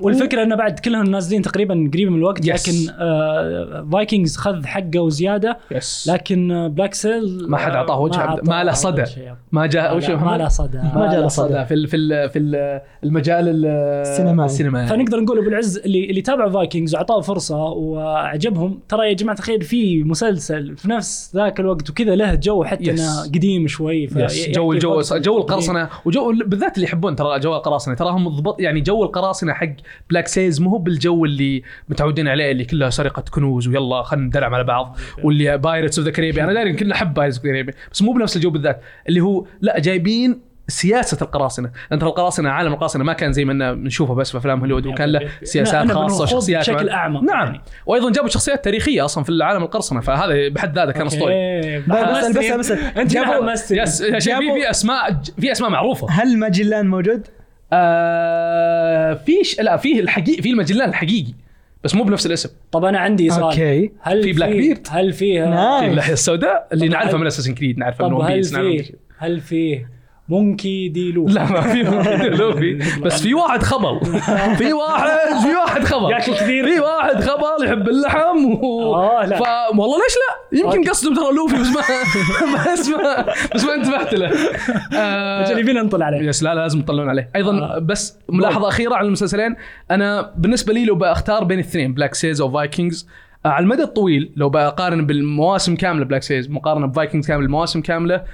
[SPEAKER 1] والفكرة إنه بعد كلهم نازلين تقريبا قريب من الوقت
[SPEAKER 3] yes.
[SPEAKER 1] لكن آه Vikings خذ حقه وزيادة
[SPEAKER 3] yes
[SPEAKER 1] لكن آه Black Sails
[SPEAKER 3] ما حد أعطاه وجه عبد- ما له صدى. ما جاء وش
[SPEAKER 1] ما؟ له صدى
[SPEAKER 2] ما جاء له صدى.
[SPEAKER 3] في ال- في ال- في ال- المجال ال-
[SPEAKER 2] السينمائي.
[SPEAKER 3] السينمائي
[SPEAKER 1] فنقدر نقول أبو العز اللي اللي تابع Vikings وأعطاه فرصة وعجبهم ترى يا جماعة الخير في مسلسل في نفس ذاك الوقت وكذا له جو حتى
[SPEAKER 3] yes.
[SPEAKER 1] انه قديم شوي
[SPEAKER 3] جو جو
[SPEAKER 1] قديم.
[SPEAKER 3] القرصنه وجو بالذات اللي يحبون ترى جو القراصنة تراهم ضبط يعني جو القراصنة حق Black Sails مو هو بالجو اللي متعودين عليه اللي كلها سرقة كنوز ويلا خلينا ندلع على بعض واللي Pirates of the Caribbean أنا داري كلنا نحب Pirates of the Caribbean بس مو بنفس الجو بالذات اللي هو لا جايبين سياسة القراصنة. لأن ترى القراصنة عالم القراصنة ما كان زي ما نشوفه بس في أفلام هوليوود وكان له سياسات
[SPEAKER 1] أنا خاصة
[SPEAKER 3] وشخصيات
[SPEAKER 1] بشكل أعمق
[SPEAKER 3] نعم.
[SPEAKER 1] يعني.
[SPEAKER 3] وأيضا جابوا شخصيات تاريخية أصلا في العالم القرصنه فهذا بحد ذاته كان
[SPEAKER 1] أسطوري.
[SPEAKER 2] بس بس. بس
[SPEAKER 1] أنت
[SPEAKER 2] جابوا-
[SPEAKER 3] في
[SPEAKER 2] أسماء
[SPEAKER 3] في أسماء معروفة.
[SPEAKER 2] هل ماجلان موجود؟
[SPEAKER 3] آه فيش لا فيه الحقيقي في المجلان الحقيقي بس مو بنفس الاسم
[SPEAKER 1] طب أنا عندي سؤال
[SPEAKER 2] okay
[SPEAKER 1] هل
[SPEAKER 3] في Black Beard؟
[SPEAKER 1] هل فيه.
[SPEAKER 3] في اللحيه السوداء اللي نعرفها من Assassin's Creed نعرفها من
[SPEAKER 1] One
[SPEAKER 3] Piece نعرفها من
[SPEAKER 1] فيه هل فيه Monkey D. Lu
[SPEAKER 3] لا ما في لوفي. بس في واحد خبل. في واحد في واحد خبل.
[SPEAKER 1] ياكل كثير.
[SPEAKER 3] في واحد خبل يحب اللحم و...
[SPEAKER 1] آه، لا.
[SPEAKER 3] ف... والله ليش لا؟ يمكن. قصده ترى لوفي بس ما بس ما بس ما انتبهت له. آه،
[SPEAKER 1] أجل يبينا نطلع عليه.
[SPEAKER 3] yes لا لا لازم تطلعون عليه. أيضا
[SPEAKER 1] آه.
[SPEAKER 3] بس ملاحظة أخيرة على المسلسلين. أنا بالنسبة لي لو بأختار بين الاثنين Black Sails أو Vikings آه، على المدى الطويل لو بقارن بالمواسم كاملة Black Sails مقارنة ب Vikings كامل المواسم كاملة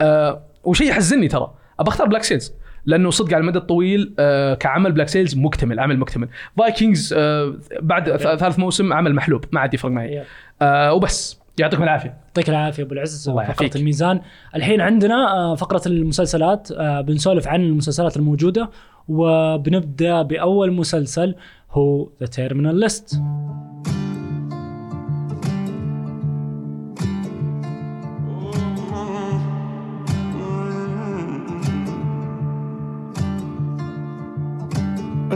[SPEAKER 3] آه وشيء يحزنني ترى. ابى أختار Black Sails لأنه صدق على المدى الطويل آه كعمل Black Sails مكتمل عمل مكتمل. Vikings آه بعد ثالث موسم عمل محلوب ما عاد يفرق معي. آه وبس. يعطيكم العافية.
[SPEAKER 1] يعطيك العافية أبو العز
[SPEAKER 3] فقرة.
[SPEAKER 1] الميزان. الحين عندنا آه، فقرة المسلسلات آه، بنسولف عن المسلسلات الموجودة وبنبدأ بأول مسلسل هو The Terminal
[SPEAKER 5] List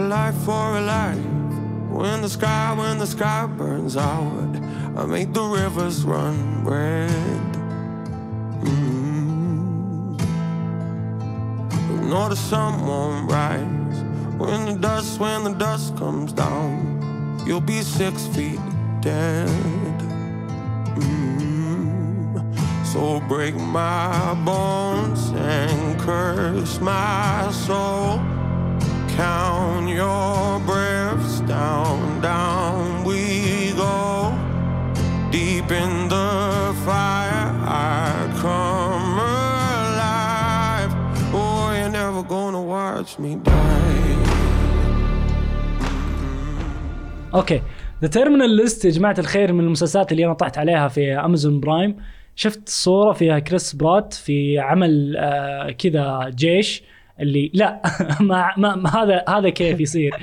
[SPEAKER 5] life for a life. When the sky, when the sky burns out, I make the rivers run red. Mm. You'll notice someone rise. When the dust, when the dust comes down, you'll be six feet dead. Mm. So break my bones and curse my soul. Count your breaths down, down we go. Deep in the fire, I come alive. Oh, you're never gonna watch me die.
[SPEAKER 1] okay The Terminal List يا جماعة الخير من المسلسلات اللي أنا طحت عليها في Amazon Prime شفت صورة فيها كريس برات في عمل آه كذا جيش اللي لا ما, ما, هذا هذا كيف يصير؟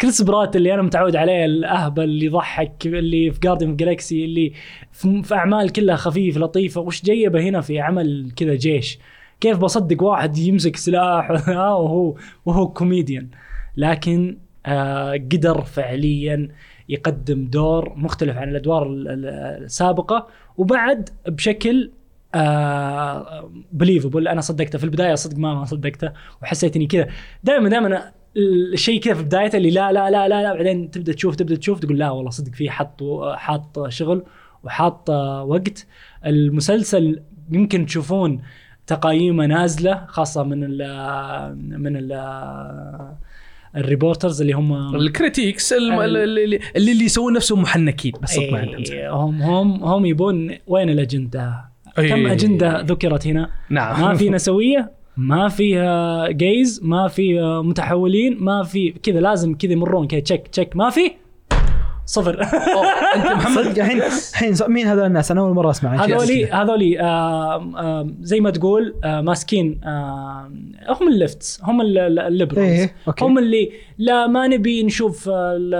[SPEAKER 1] كريس برات اللي أنا متعود عليه الأهبل اللي يضحك اللي في Guardian of Galaxy اللي في, في أعمال كلها خفيف لطيفة وش جيبه هنا في عمل كذا جيش؟ كيف بصدق واحد يمسك سلاح؟ وهو وهو كوميديان لكن آه قدر فعليا يقدم دور مختلف عن الأدوار ال- ال- السابقة وبعد بشكل آه believable أنا صدقته في البداية صدق ما ما صدقته وحسيت إني كذا. دائما دائما الشيء كذا في بدايته اللي لا لا لا لا لا بعدين تبدأ تشوف تبدأ تشوف تقول لا والله صدق فيه حط حاط شغل وحاط وقت. المسلسل يمكن تشوفون تقييمه نازلة خاصة من ال من ال ال reporters اللي هم ال
[SPEAKER 3] critics اللي, اللي, يسوون نفسهم محنكين بس صدق ما عندهم
[SPEAKER 1] إيه، هم هم هم يبون وين الأجندة؟
[SPEAKER 3] إيه.
[SPEAKER 1] كم أجندة ذكرت هنا؟
[SPEAKER 3] نعم
[SPEAKER 1] ما في نسوية ما فيها gays ما في متحولين ما في كذا لازم كذا يمرون كذا check check ما في صفر.
[SPEAKER 3] أنت محمد.
[SPEAKER 2] صدق الحين الحين مين هذول الناس؟ أنا أول مرة أسمع.
[SPEAKER 1] هذولي. هذولي زي ما تقول آه، ماسكين هم ال lefts هم ال- ال- ال liberals.
[SPEAKER 2] إيه، أوكي.
[SPEAKER 1] هم اللي لا ما نبي نشوف ال-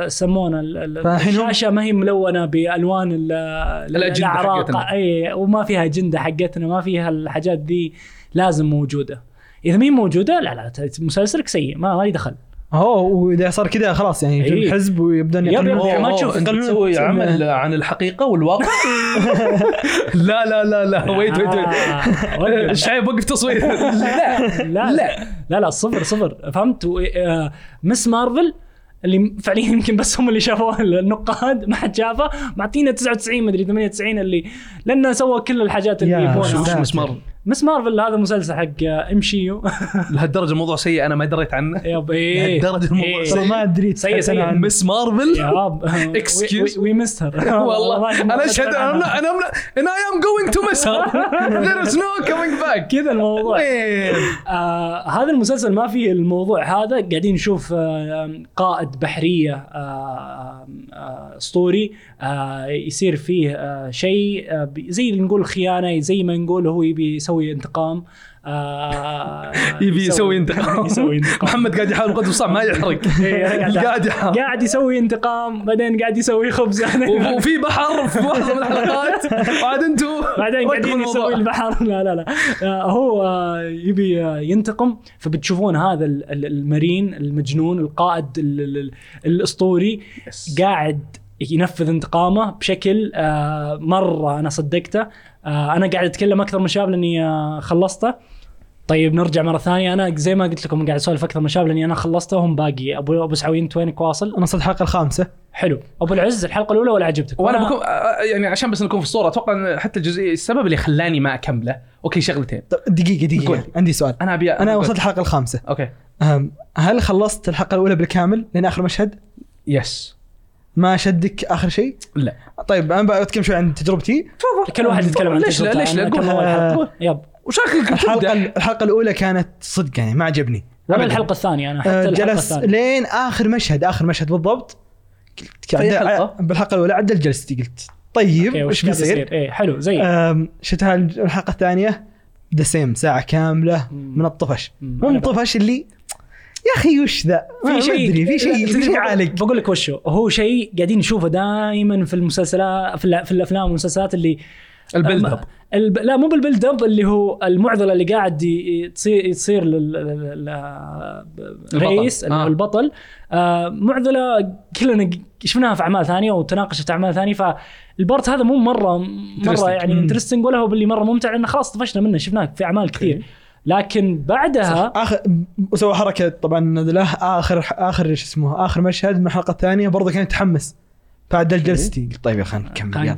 [SPEAKER 1] ال- يسمونه الشاشة ما هي ملونة
[SPEAKER 3] بألوان
[SPEAKER 1] الاعراق
[SPEAKER 3] حقتنا.
[SPEAKER 1] اي وما فيها أجندة حقتنا ما فيها الحاجات ذي لازم موجودة. إذا مي موجودة؟ لا لا مسلسلك سيء ما ما لي دخل.
[SPEAKER 2] اوه وإذا صار كذا خلاص يعني يجون
[SPEAKER 1] إيه.
[SPEAKER 2] حزب ويبدون
[SPEAKER 1] يب-
[SPEAKER 2] يقللون
[SPEAKER 1] يب- ما تشوف.
[SPEAKER 3] انت تسوي عمل عن الحقيقة والواقع. لا لا لا لا wait wait wait
[SPEAKER 1] آه، وقف.
[SPEAKER 3] تصوير. لا
[SPEAKER 1] لا لا. لا لا صفر صفر. فهمت؟ آه، مس مارفل اللي فعليا يمكن بس هم اللي شافوه النقاد ما حد شافه. معطينا 99 مدري 98 اللي لأنه سوى كل الحاجات اللي يبونها.
[SPEAKER 3] مس مارفل.
[SPEAKER 1] مس مارفل هذا مسلسل حق إم شي يو.
[SPEAKER 3] لهالدرجة الموضوع سيء أنا ما دريت عنه.
[SPEAKER 1] يب إيه.
[SPEAKER 3] لهالدرجة الموضوع
[SPEAKER 1] إيه.
[SPEAKER 2] ترى ما أدري
[SPEAKER 1] سيء- سيء.
[SPEAKER 3] مس مارفل؟
[SPEAKER 1] ياب
[SPEAKER 3] Excuse.
[SPEAKER 1] وي مستر
[SPEAKER 3] والله. أنا أشهد أنا أنا أنا I am going to miss her. There is no coming back.
[SPEAKER 1] كذا الموضوع. آه هذا المسلسل ما فيه الموضوع هذا. قاعدين نشوف آه قائد بحرية آه أسطوري. آه يصير فيه آه شيء آه زي اللي نقول خيانة زي ما نقول هو يبي يسوي انتقام آه
[SPEAKER 3] يبي يسوي انتقام
[SPEAKER 1] يسوي انتقام.
[SPEAKER 3] محمد قاعد يحاول قدر الصعب ما يحرق.
[SPEAKER 1] إيه، أنا
[SPEAKER 3] قاعد يحاول.
[SPEAKER 1] قاعد يسوي انتقام بعدين قاعد يسوي خبز.
[SPEAKER 3] وف- وفي بحر في واحدة من الحلقات. وعاد أنتم
[SPEAKER 1] بعدين قاعدين
[SPEAKER 3] الموضوع.
[SPEAKER 1] يسوي البحر. لا لا لا. آه، هو آه، يبي آه، ينتقم. فبتشوفون هذا ال- ال- المرين المجنون القائد ال- ال- ال- الأسطوري قاعد ينفذ انتقامه بشكل آه، مرة أنا صدقته. آه، أنا قاعد أتكلم أكثر من شاب لأني آه، خلصته. طيب نرجع مرة ثانية. أنا زي ما قلت لكم قاعد أسولف أكثر من شاب لأني أنا خلصته وهم باقي. أبو أبو سعوي انت وينك واصل؟
[SPEAKER 2] أنا وصلت الحلقة الخامسة.
[SPEAKER 1] حلو. أبو العز الحلقة الأولى ولا عجبتك؟
[SPEAKER 3] وأنا
[SPEAKER 1] وأنا-
[SPEAKER 3] بكون يعني عشان بس نكون في الصورة أتوقع إن حتى الجزئية السبب اللي خلاني ما أكمله. أوكي شغلتين.
[SPEAKER 2] دقيقة دقيقة.
[SPEAKER 3] قول.
[SPEAKER 2] عندي سؤال.
[SPEAKER 3] أنا أبي
[SPEAKER 2] أنا وصلت الحلقة الخامسة.
[SPEAKER 3] أوكي.
[SPEAKER 2] أم، هل خلصت الحلقة الأولى بالكامل لين آخر مشهد؟
[SPEAKER 3] yes
[SPEAKER 2] ما شدك آخر شيء؟
[SPEAKER 3] لا.
[SPEAKER 2] طيب أنا بتكلم شوي عن تجربتي.
[SPEAKER 3] تفضل.
[SPEAKER 1] كل واحد يتكلم عن
[SPEAKER 3] ليش لا؟
[SPEAKER 1] تجربته.
[SPEAKER 3] ليش لا؟
[SPEAKER 2] آه،
[SPEAKER 1] حلقة. yep.
[SPEAKER 3] وشكلك الحلقة
[SPEAKER 2] الحلقة الأولى كانت صدق يعني ما عجبني.
[SPEAKER 1] ولا. الحلقة الثانية أنا حتى
[SPEAKER 2] أه،
[SPEAKER 1] الحلقة
[SPEAKER 2] جلس
[SPEAKER 1] الثانية.
[SPEAKER 2] لين آخر مشهد آخر مشهد بالضبط. قلت-
[SPEAKER 3] حلقة؟
[SPEAKER 2] بالحلقة الأولى عدل جلستي قلت طيب وش بيصير؟
[SPEAKER 1] يصير؟ إيه حلو زي
[SPEAKER 2] أم، شفت هاي الحلقة الثانية؟ the same ساعة كاملة من الطفش. مو من الطفش اللي يا أخي وش ذا؟
[SPEAKER 1] في شيء
[SPEAKER 2] أدري، في شيء في شيء عالق
[SPEAKER 1] بقول لك وشو هو شيء قاعدين نشوفه دائما في المسلسلات في, ال- في الأفلام والمسلسلات اللي
[SPEAKER 3] ال
[SPEAKER 1] build
[SPEAKER 3] up
[SPEAKER 1] الب... لا مو بال build up اللي هو المعضلة اللي قاعد تصير تصير لل- لل- هو
[SPEAKER 3] آه.
[SPEAKER 1] البطل آه معضلة كلنا شفناها في أعمال ثانية وتناقشت في أعمال ثانية فال part هذا مو مره
[SPEAKER 3] مرة.
[SPEAKER 1] يعني. interesting ولا هو باللي مرة ممتع لأنه خلاص طفشنا منه شفناه في أعمال كثير لكن بعدها
[SPEAKER 2] اخر وسوى حركة طبعا له اخر آخر شو اسمه آخر مشهد من الحلقة الثانية برضه كان يتحمس. بعد جلستي قلت طيب يا أخي نكمل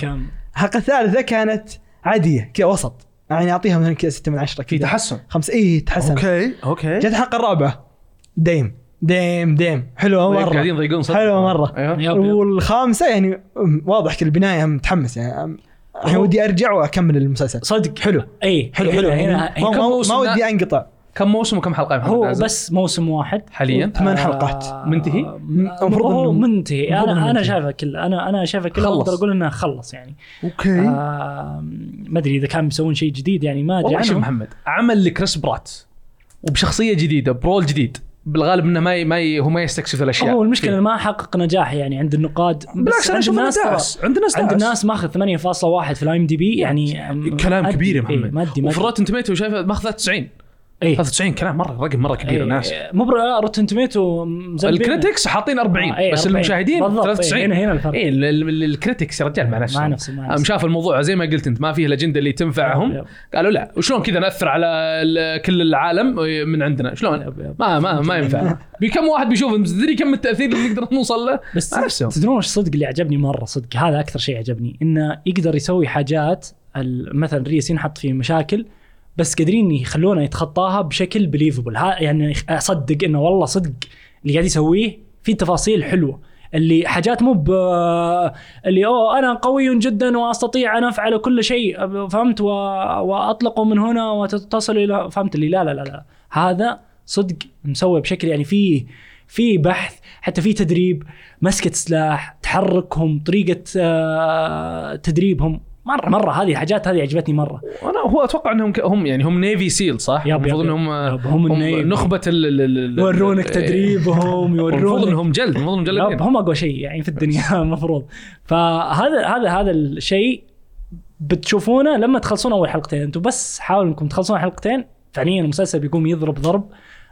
[SPEAKER 2] الحلقة الثالثه كانت عادية كذا وسط. يعني أعطيها مثلا كذا 6 من 10
[SPEAKER 3] في تحسن.
[SPEAKER 2] خمسة اي تحسن.
[SPEAKER 3] okay okay.
[SPEAKER 2] جت الحلقة الرابعة. damn. damn damn. حلوة
[SPEAKER 3] طيب، قاعدين
[SPEAKER 2] مره
[SPEAKER 3] يضيقون صدق؟
[SPEAKER 2] حلوة
[SPEAKER 3] مرة.
[SPEAKER 1] yep yep.
[SPEAKER 2] والخامسة يعني واضح كل البناية متحمس يعني. الحين ودي أرجع وأكمل المسلسل
[SPEAKER 1] صدق
[SPEAKER 2] حلو
[SPEAKER 1] اي
[SPEAKER 2] حلو حلو
[SPEAKER 1] هنا
[SPEAKER 2] يعني
[SPEAKER 1] هنا
[SPEAKER 2] ما, ما؟ ودي أنقطع
[SPEAKER 3] كم موسم وكم حلقة
[SPEAKER 1] هو
[SPEAKER 3] نازل؟
[SPEAKER 1] بس موسم واحد
[SPEAKER 3] حاليا
[SPEAKER 2] ثمان
[SPEAKER 1] آه،
[SPEAKER 2] حلقات.
[SPEAKER 3] منتهي؟
[SPEAKER 2] المفروض
[SPEAKER 1] هو منتهي أنا
[SPEAKER 2] أنا.
[SPEAKER 1] شايفه كله أنا أنا شايفه كله. أقدر أقول إنه خلص يعني
[SPEAKER 3] okay
[SPEAKER 1] آه ما أدري إذا كانوا بيسوون شيء جديد يعني ما أدري
[SPEAKER 3] والله شوف. محمد عمل لكريس برات وبشخصية جديدة ب role جديد بالغالب إنه ما ي... ما ي... هو ما يستكشف الأشياء.
[SPEAKER 1] هو المشكلة ما حقق نجاح يعني عند النقاد.
[SPEAKER 3] بالعكس أنا
[SPEAKER 1] عند
[SPEAKER 3] أشوف
[SPEAKER 1] الناس
[SPEAKER 3] داس عند الناس
[SPEAKER 1] عند. الناس. ماخذ 8.1 في ال IMDb يعني
[SPEAKER 3] كلام. كبير يا
[SPEAKER 1] إيه،
[SPEAKER 3] محمد.
[SPEAKER 1] مأدي
[SPEAKER 3] وفي Rotten Tomatoes شايفه ماخذ 93
[SPEAKER 1] إيه.
[SPEAKER 3] 93 كلام مره رقم مرة كبير
[SPEAKER 1] إيه،
[SPEAKER 3] الناس
[SPEAKER 1] مو Rotten Tomatoes
[SPEAKER 3] ال critics حاطين 40
[SPEAKER 1] آه، إيه،
[SPEAKER 3] بس
[SPEAKER 1] 40.
[SPEAKER 3] المشاهدين
[SPEAKER 1] بالضبط، إيه،
[SPEAKER 3] 93
[SPEAKER 1] هنا- هنا الفرق.
[SPEAKER 3] اي ال- ال- ال critics يا رجال مع نفسهم
[SPEAKER 1] مع نفسه مع نفسه
[SPEAKER 3] شاف الموضوع زي ما قلت أنت ما فيه الاجنده اللي تنفعهم.
[SPEAKER 1] yep.
[SPEAKER 3] قالوا لا وشلون كذا نأثر على ال- كل العالم من عندنا؟ شلون؟
[SPEAKER 1] yep، yep.
[SPEAKER 3] ما ما ما ينفع. بكم واحد بيشوف؟ تدري كم التأثير اللي نقدر نوصل له؟
[SPEAKER 1] بس
[SPEAKER 3] مع نفسهم.
[SPEAKER 1] تدرون وش صدق اللي عجبني مرة؟ صدق هذا أكثر شيء عجبني إنه يقدر يسوي حاجات مثلا ريس ينحط فيه مشاكل بس قادرين يخلونه يتخطاها بشكل believable يعني أصدق إنه والله صدق اللي قاعد يسويه في تفاصيل حلوة. اللي حاجات مو ب اللي أوه أنا قوي جدا وأستطيع أن أفعل كل شيء فهمت؟ و... وأطلقه من هنا وتصل إلى فهمت اللي؟ لا لا لا, لا. هذا صدق مسوي بشكل يعني فيه في بحث حتى في تدريب مسكه سلاح تحركهم طريقة آه، تدريبهم. مره مرة هذه حاجات هذه عجبتني مرة.
[SPEAKER 3] وأنا هو أتوقع إنهم ك- هم يعني هم Navy SEAL صح؟ المفروض
[SPEAKER 1] إنهم هم ال
[SPEAKER 3] Navy. نخبة ال- ال- ال-
[SPEAKER 1] يورونك تدريبهم
[SPEAKER 3] المفروض
[SPEAKER 1] يورونك
[SPEAKER 3] إنهم جلد المفروض
[SPEAKER 1] إنهم
[SPEAKER 3] جلدين.
[SPEAKER 1] هم أقوى شيء يعني في الدنيا المفروض. فهذا هذا هذا الشيء بتشوفونه لما تخلصون أول حلقتين. أنتم بس حاولوا إنكم تخلصون حلقتين فعليا المسلسل بيقوم يضرب ضرب.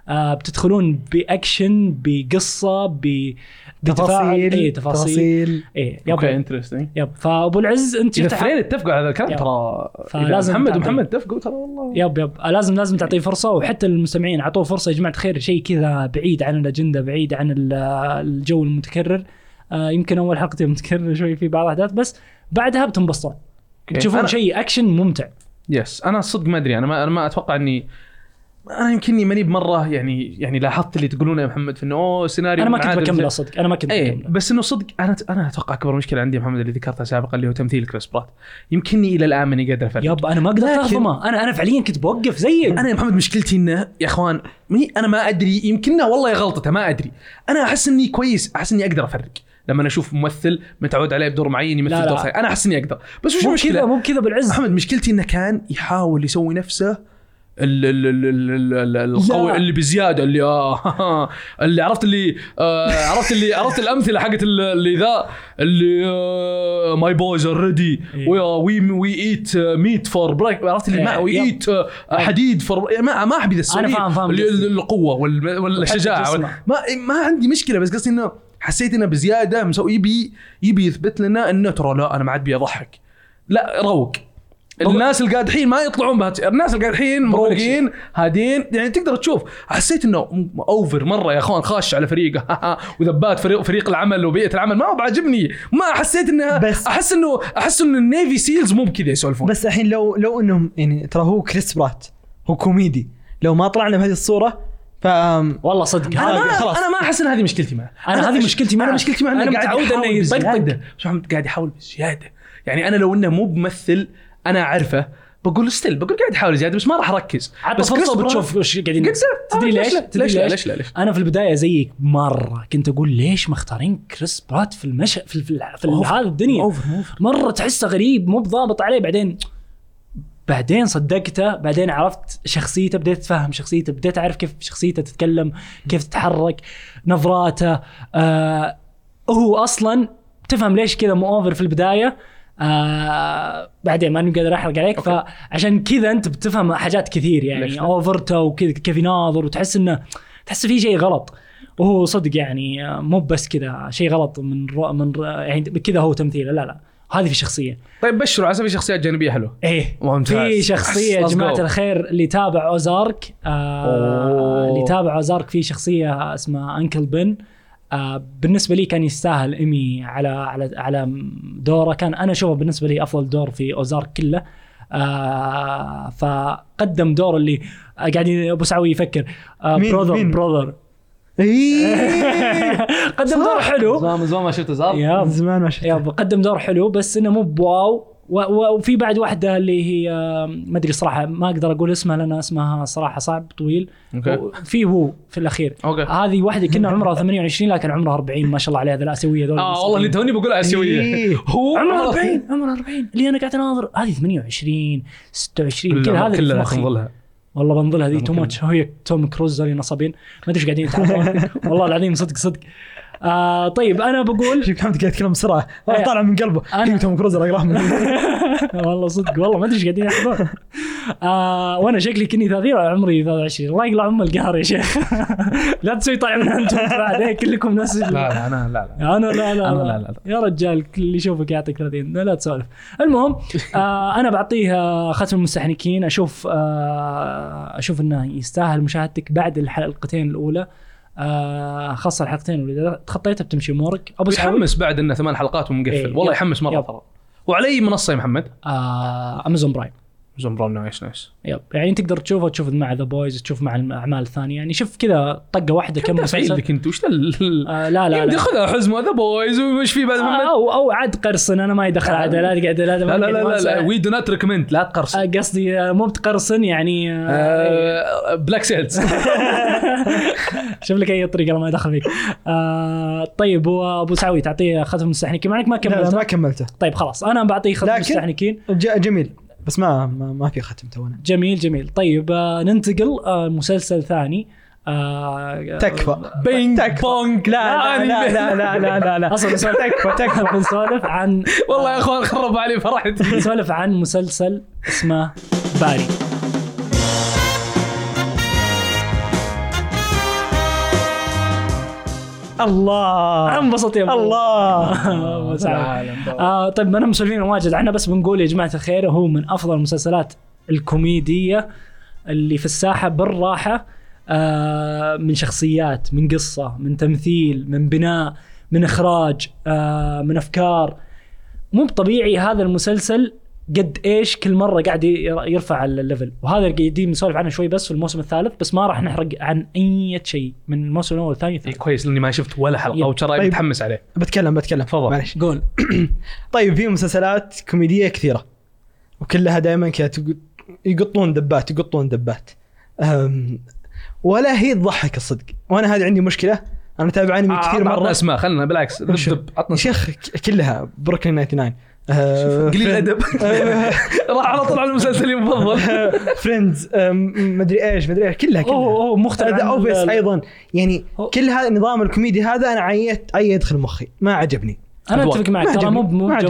[SPEAKER 1] آه بتدخلون بأكشن بقصة ب
[SPEAKER 2] تفاصيل
[SPEAKER 1] اي تفاصيل. اي yep
[SPEAKER 3] okay interesting
[SPEAKER 1] yep فأبو العز أنت
[SPEAKER 3] إذا
[SPEAKER 1] شفت
[SPEAKER 3] اثنين اتفقوا على هذا الكلام. ترى
[SPEAKER 1] فلازم
[SPEAKER 3] محمد. ومحمد اتفقوا ترى والله.
[SPEAKER 1] yep yep لازم لازم تعطيه فرصة وحتى المستمعين أعطوه فرصة يا جماعة الخير شيء كذا بعيد عن الأجندة بعيد عن ال- الجو المتكرر. آه يمكن أول حلقتين متكرر شوي في بعض الأحداث بس بعدها بتنبسطون. تشوفون شيء اكشن ممتع.
[SPEAKER 3] yes أنا صدق ما أدري أنا ما أنا ما أتوقع إني أنا يمكنني ماني بمرة يعني يعني لاحظت اللي تقولونه يا محمد في إنه أوه سيناريو
[SPEAKER 1] أنا ما كنت بكمله صدق أنا ما كنت
[SPEAKER 3] إيه
[SPEAKER 1] بكمله
[SPEAKER 3] بس إنه صدق أنا أنا أتوقع أكبر مشكلة عندي محمد اللي ذكرتها سابقا اللي هو تمثيل كريس برات يمكنني إلى الآن ماني قادر أفرق.
[SPEAKER 1] yep أنا ما
[SPEAKER 3] لكن-
[SPEAKER 1] اهضمه أنا أنا فعليا كنت بوقف زيك.
[SPEAKER 3] أنا يا محمد مشكلتي إنه يا إخوان أنا ما أدري يمكنها والله غلطته ما أدري. أنا أحس إني كويس أحس إني أقدر أفرق. لما أنا أشوف ممثل متعود عليه بدور معين يمثل
[SPEAKER 1] لا، لا.
[SPEAKER 3] دور ثاني أنا أحس إني أقدر. بس وش المشكلة؟
[SPEAKER 1] كذا مو كذا بالعز.
[SPEAKER 3] محمد مشكلتي إنه كان يحاول يسوي نفسه ال- ال- ال- ال- ال- ال- القوي. اللي بزيادة اللي آه اللي عرفت اللي آه عرفت اللي عرفت الأمثلة حقت ال- اللي ذا اللي ماي بويز ار ريدي
[SPEAKER 1] إيه.
[SPEAKER 3] وي وي ايت ميت فور بريك عرفت اللي ما
[SPEAKER 1] إيه،
[SPEAKER 3] وي. ايت حديد فور ما ما احب ذا السواليف.
[SPEAKER 1] أنا فاهم- فاهم
[SPEAKER 3] اللي-
[SPEAKER 1] قصدك.
[SPEAKER 3] القوة وال- والشجاعه وال-
[SPEAKER 1] جسمه.
[SPEAKER 3] ما ما عندي مشكلة بس قصدي إنه حسيت إنه بزيادة مسوي يبي يبي يثبت لنا إنه ترى لا أنا ما عاد ابي أضحك لا روق الناس القادحين ما يطلعون بهت... الناس القادحين مروقين هادين. يعني تقدر تشوف حسيت إنه اوفر مرة يا أخوان خاش على فريقه. وذبات فريق فريق العمل وبيئة العمل ما هو بعجبني ما حسيت انها
[SPEAKER 2] بس-
[SPEAKER 3] أحس انه أحس إنه النيفي SEALs مو بكذا يسولفون.
[SPEAKER 2] بس الحين لو لو انهم يعني ترى هو كريس برات هو كوميدي. لو ما طلعنا بهذه الصورة ف
[SPEAKER 1] والله صدق.
[SPEAKER 3] أنا ما
[SPEAKER 2] خلاص.
[SPEAKER 3] أنا ما أحس إن هذه مشكلتي معه.
[SPEAKER 1] أنا هذه مشكلتي معه.
[SPEAKER 3] أنا مشكلتي معه
[SPEAKER 1] أنا
[SPEAKER 3] إنه قاعد
[SPEAKER 1] متعود.
[SPEAKER 3] بس محمد قاعد يحاول بزيادة. يعني أنا لو إنه مو بممثل أنا أعرفه بقول still بقول قاعد يحاول زيادة بس ما راح
[SPEAKER 1] أركز
[SPEAKER 3] بس
[SPEAKER 1] فرصه وبتشوف وش قاعدين
[SPEAKER 3] قد
[SPEAKER 1] تدري
[SPEAKER 3] آه،
[SPEAKER 1] ليش؟
[SPEAKER 3] ليش؟
[SPEAKER 1] تدري
[SPEAKER 3] ليش؟ ليش؟ ليش؟
[SPEAKER 1] أنا في البداية زيك مرة كنت أقول ليش مختارين كريس برات في المش في, في, في هذا الدنيا. مرة تحسه غريب مو بضابط عليه بعدين بعدين صدقته بعدين عرفت شخصيته بديت اتفهم شخصيته بديت أعرف كيف شخصيته تتكلم كيف تتحرك نظراته آه هو أصلا تفهم ليش كذا مو اوفر في البداية آه بعدين ماني قادر أحرق عليك
[SPEAKER 3] أوكي.
[SPEAKER 1] فعشان كذا أنت بتفهم حاجات كثير يعني
[SPEAKER 3] لا؟
[SPEAKER 1] اوفرته وكذا كيف يناظر وتحس إنه تحس في شيء غلط وهو صدق يعني آه، مو بس كذا شيء غلط من رو من رو يعني كذا هو تمثيله لا لا هذه في شخصية
[SPEAKER 3] طيب بشروا على في شخصيات جانبية حلوة
[SPEAKER 1] إيه
[SPEAKER 3] ممتاز.
[SPEAKER 1] في شخصية يا
[SPEAKER 3] جماعة.
[SPEAKER 1] الخير اللي تابع أوزارك آه
[SPEAKER 3] أوه.
[SPEAKER 1] اللي تابع أوزارك في شخصية اسمها انكل بن بالنسبة لي كان يستاهل ايمي على على على دوره. كان أنا اشوفه بالنسبة لي أفضل دور في أوزارك كله. آه فقدم دور اللي آه، قاعد أبو سعوي يفكر. آه
[SPEAKER 2] مين-
[SPEAKER 1] بروذر
[SPEAKER 2] مين؟
[SPEAKER 1] بروذر
[SPEAKER 2] إيه.
[SPEAKER 1] قدم دور حلو.
[SPEAKER 3] زمان زمان ما شفت زار
[SPEAKER 1] يا
[SPEAKER 2] زمان ما شفت
[SPEAKER 1] يا قدم دور حلو بس إنه مو بواو. وفي بعد واحدة اللي هي ما أدري صراحة ما أقدر أقول اسمها لأن اسمها صراحة صعب طويل.
[SPEAKER 3] okay.
[SPEAKER 1] في هو في الأخير.
[SPEAKER 3] okay.
[SPEAKER 1] هذه واحدة كنا عمرها 28 لكن عمرها 40 ما شاء الله عليها الآسيوية ذول.
[SPEAKER 3] آه والله اللي توني بقول آسيوية.
[SPEAKER 2] إيه.
[SPEAKER 3] هو؟
[SPEAKER 1] عمرها 40 عمرها 40 اللي أنا قاعد أناظر هذه 28 26 كذا هذا
[SPEAKER 3] كلها. تنظلها
[SPEAKER 1] والله بنظلها
[SPEAKER 3] لما
[SPEAKER 1] تو. ماتش هي توم كروز ذولي نصابين. ما أدري إيش قاعدين يتعبون والله العظيم صدق صدق. آه طيب أنا بقول
[SPEAKER 2] شوف محمد قاعد يتكلم بسرعة. والله
[SPEAKER 1] إيه.
[SPEAKER 2] طالع من قلبه.
[SPEAKER 1] أنا-
[SPEAKER 2] أنا توم كروز اقراه من
[SPEAKER 1] والله صدق والله ما أدري إيش قاعدين يحضرون آه وأنا شكلي كني 30 عمري 23 الله يقلع أم القهر يا شيخ. لا تسوي طالع من أنتم بعد إيه، كلكم ال-
[SPEAKER 3] لا لا أنا لا لا.
[SPEAKER 1] أنا لا لا,
[SPEAKER 3] أنا
[SPEAKER 1] لا,
[SPEAKER 3] لا- لا-.
[SPEAKER 1] يا رجال كل اللي يشوفك يعطيك 30 لا, لا تسولف. المهم آه أنا بعطيه آه، ختم المستحنكين. أشوف آه أشوف إنه يستاهل مشاهدتك بعد الحلقتين الأولى. آه خاصة الحلقتين إذا تخطيتها بتمشي أمورك أبو
[SPEAKER 3] يحمس بعد إنه ثمان حلقات ومقفل
[SPEAKER 1] إيه،
[SPEAKER 3] والله. يحمس
[SPEAKER 1] مرة.
[SPEAKER 3] ترى وعلى اي منصة يا محمد؟
[SPEAKER 1] آه Amazon
[SPEAKER 3] Prime براون nice nice.
[SPEAKER 1] Yep. يعني تقدر تشوفه تشوف مع The Boys تشوف مع الاعمال الثانية يعني شوف كذا طقة واحدة كم مسلسل.
[SPEAKER 3] لك انت وش ال-
[SPEAKER 1] آه لا لا لا.
[SPEAKER 3] خذها حزمه. The Boys وش في بعد؟ محمد؟
[SPEAKER 1] أو أو عاد قرصن. أنا ما يدخل عاد لا لا
[SPEAKER 3] لا لا لا لا, we do not recommend لا تقرص
[SPEAKER 1] آه، قصدي آه، مو بتقرصن يعني آه،
[SPEAKER 3] آه، Black Sails
[SPEAKER 1] شوف لك أي طريقة ما يدخل فيك. آه طيب وابو سعوي تعطيه ختم المستحنكين مع انك ما
[SPEAKER 2] لا, لا
[SPEAKER 1] كملت
[SPEAKER 2] ما كملته.
[SPEAKER 1] طيب خلاص. أنا بعطيه ختم المستحنكين
[SPEAKER 2] جميل. بس ما ما, في ختم تونا.
[SPEAKER 1] جميل جميل. طيب آه، ننتقل آه، مسلسل ثاني. آه،
[SPEAKER 2] تكفى.
[SPEAKER 3] Ping
[SPEAKER 2] تكفى.
[SPEAKER 3] Pong.
[SPEAKER 2] لا لا لا لا لا لا, لا, لا.
[SPEAKER 1] لا. أصلا تكفى تكفى. بنسولف عن
[SPEAKER 3] والله يا أخوان خربوا علي فرحتي
[SPEAKER 1] بنسولف عن مسلسل اسمه Barry.
[SPEAKER 2] الله.
[SPEAKER 1] انبسط يا أبو.
[SPEAKER 2] الله.
[SPEAKER 1] آه طيب ما أنا مسولفين واجد. عنه بس بنقول يا جماعة الخير هو من أفضل المسلسلات الكوميدية اللي في الساحة بالراحة آه من شخصيات من قصة من تمثيل من بناء من إخراج آه من أفكار. مو طبيعي هذا المسلسل قد إيش كل مرة قاعد ير- يرفع الليفل وهذا قاعدين نسولف عنه شوي بس في الموسم الثالث بس ما راح نحرق عن أي شيء من الموسم الأول والثاني
[SPEAKER 3] إيه
[SPEAKER 1] والثالث
[SPEAKER 3] كويس لأني ما شفت ولا
[SPEAKER 1] حلقة.
[SPEAKER 3] وترى
[SPEAKER 2] طيب.
[SPEAKER 3] متحمس عليه.
[SPEAKER 2] بتكلم بتكلم.
[SPEAKER 3] تفضل.
[SPEAKER 2] معلش
[SPEAKER 1] قول.
[SPEAKER 2] طيب في مسلسلات كوميدية كثيرة. وكلها دائما كذا يقطون دبات يقطون دبات. ولا هي تضحك الصدق. وأنا هذه عندي مشكلة. أنا أتابع أنمي كثير
[SPEAKER 3] عطنا
[SPEAKER 2] مرة.
[SPEAKER 3] أسماء خلنا بالعكس. ذب
[SPEAKER 2] شو؟
[SPEAKER 3] ذب عطنا
[SPEAKER 2] شيخ كلها. بروكلين 99 آه،
[SPEAKER 3] قليل الأدب. راح على طول على المسلسل المفضل
[SPEAKER 2] Friends مدري إيش مدري إيش كلها كلها.
[SPEAKER 1] أوه أوه مختلف
[SPEAKER 2] The
[SPEAKER 1] Office
[SPEAKER 2] أيضا. يعني كل هذا النظام الكوميدي هذا أنا عيت عي يدخل مخي. ما عجبني.
[SPEAKER 3] أنا.
[SPEAKER 1] أتفق معك ترى مو. مو. بعد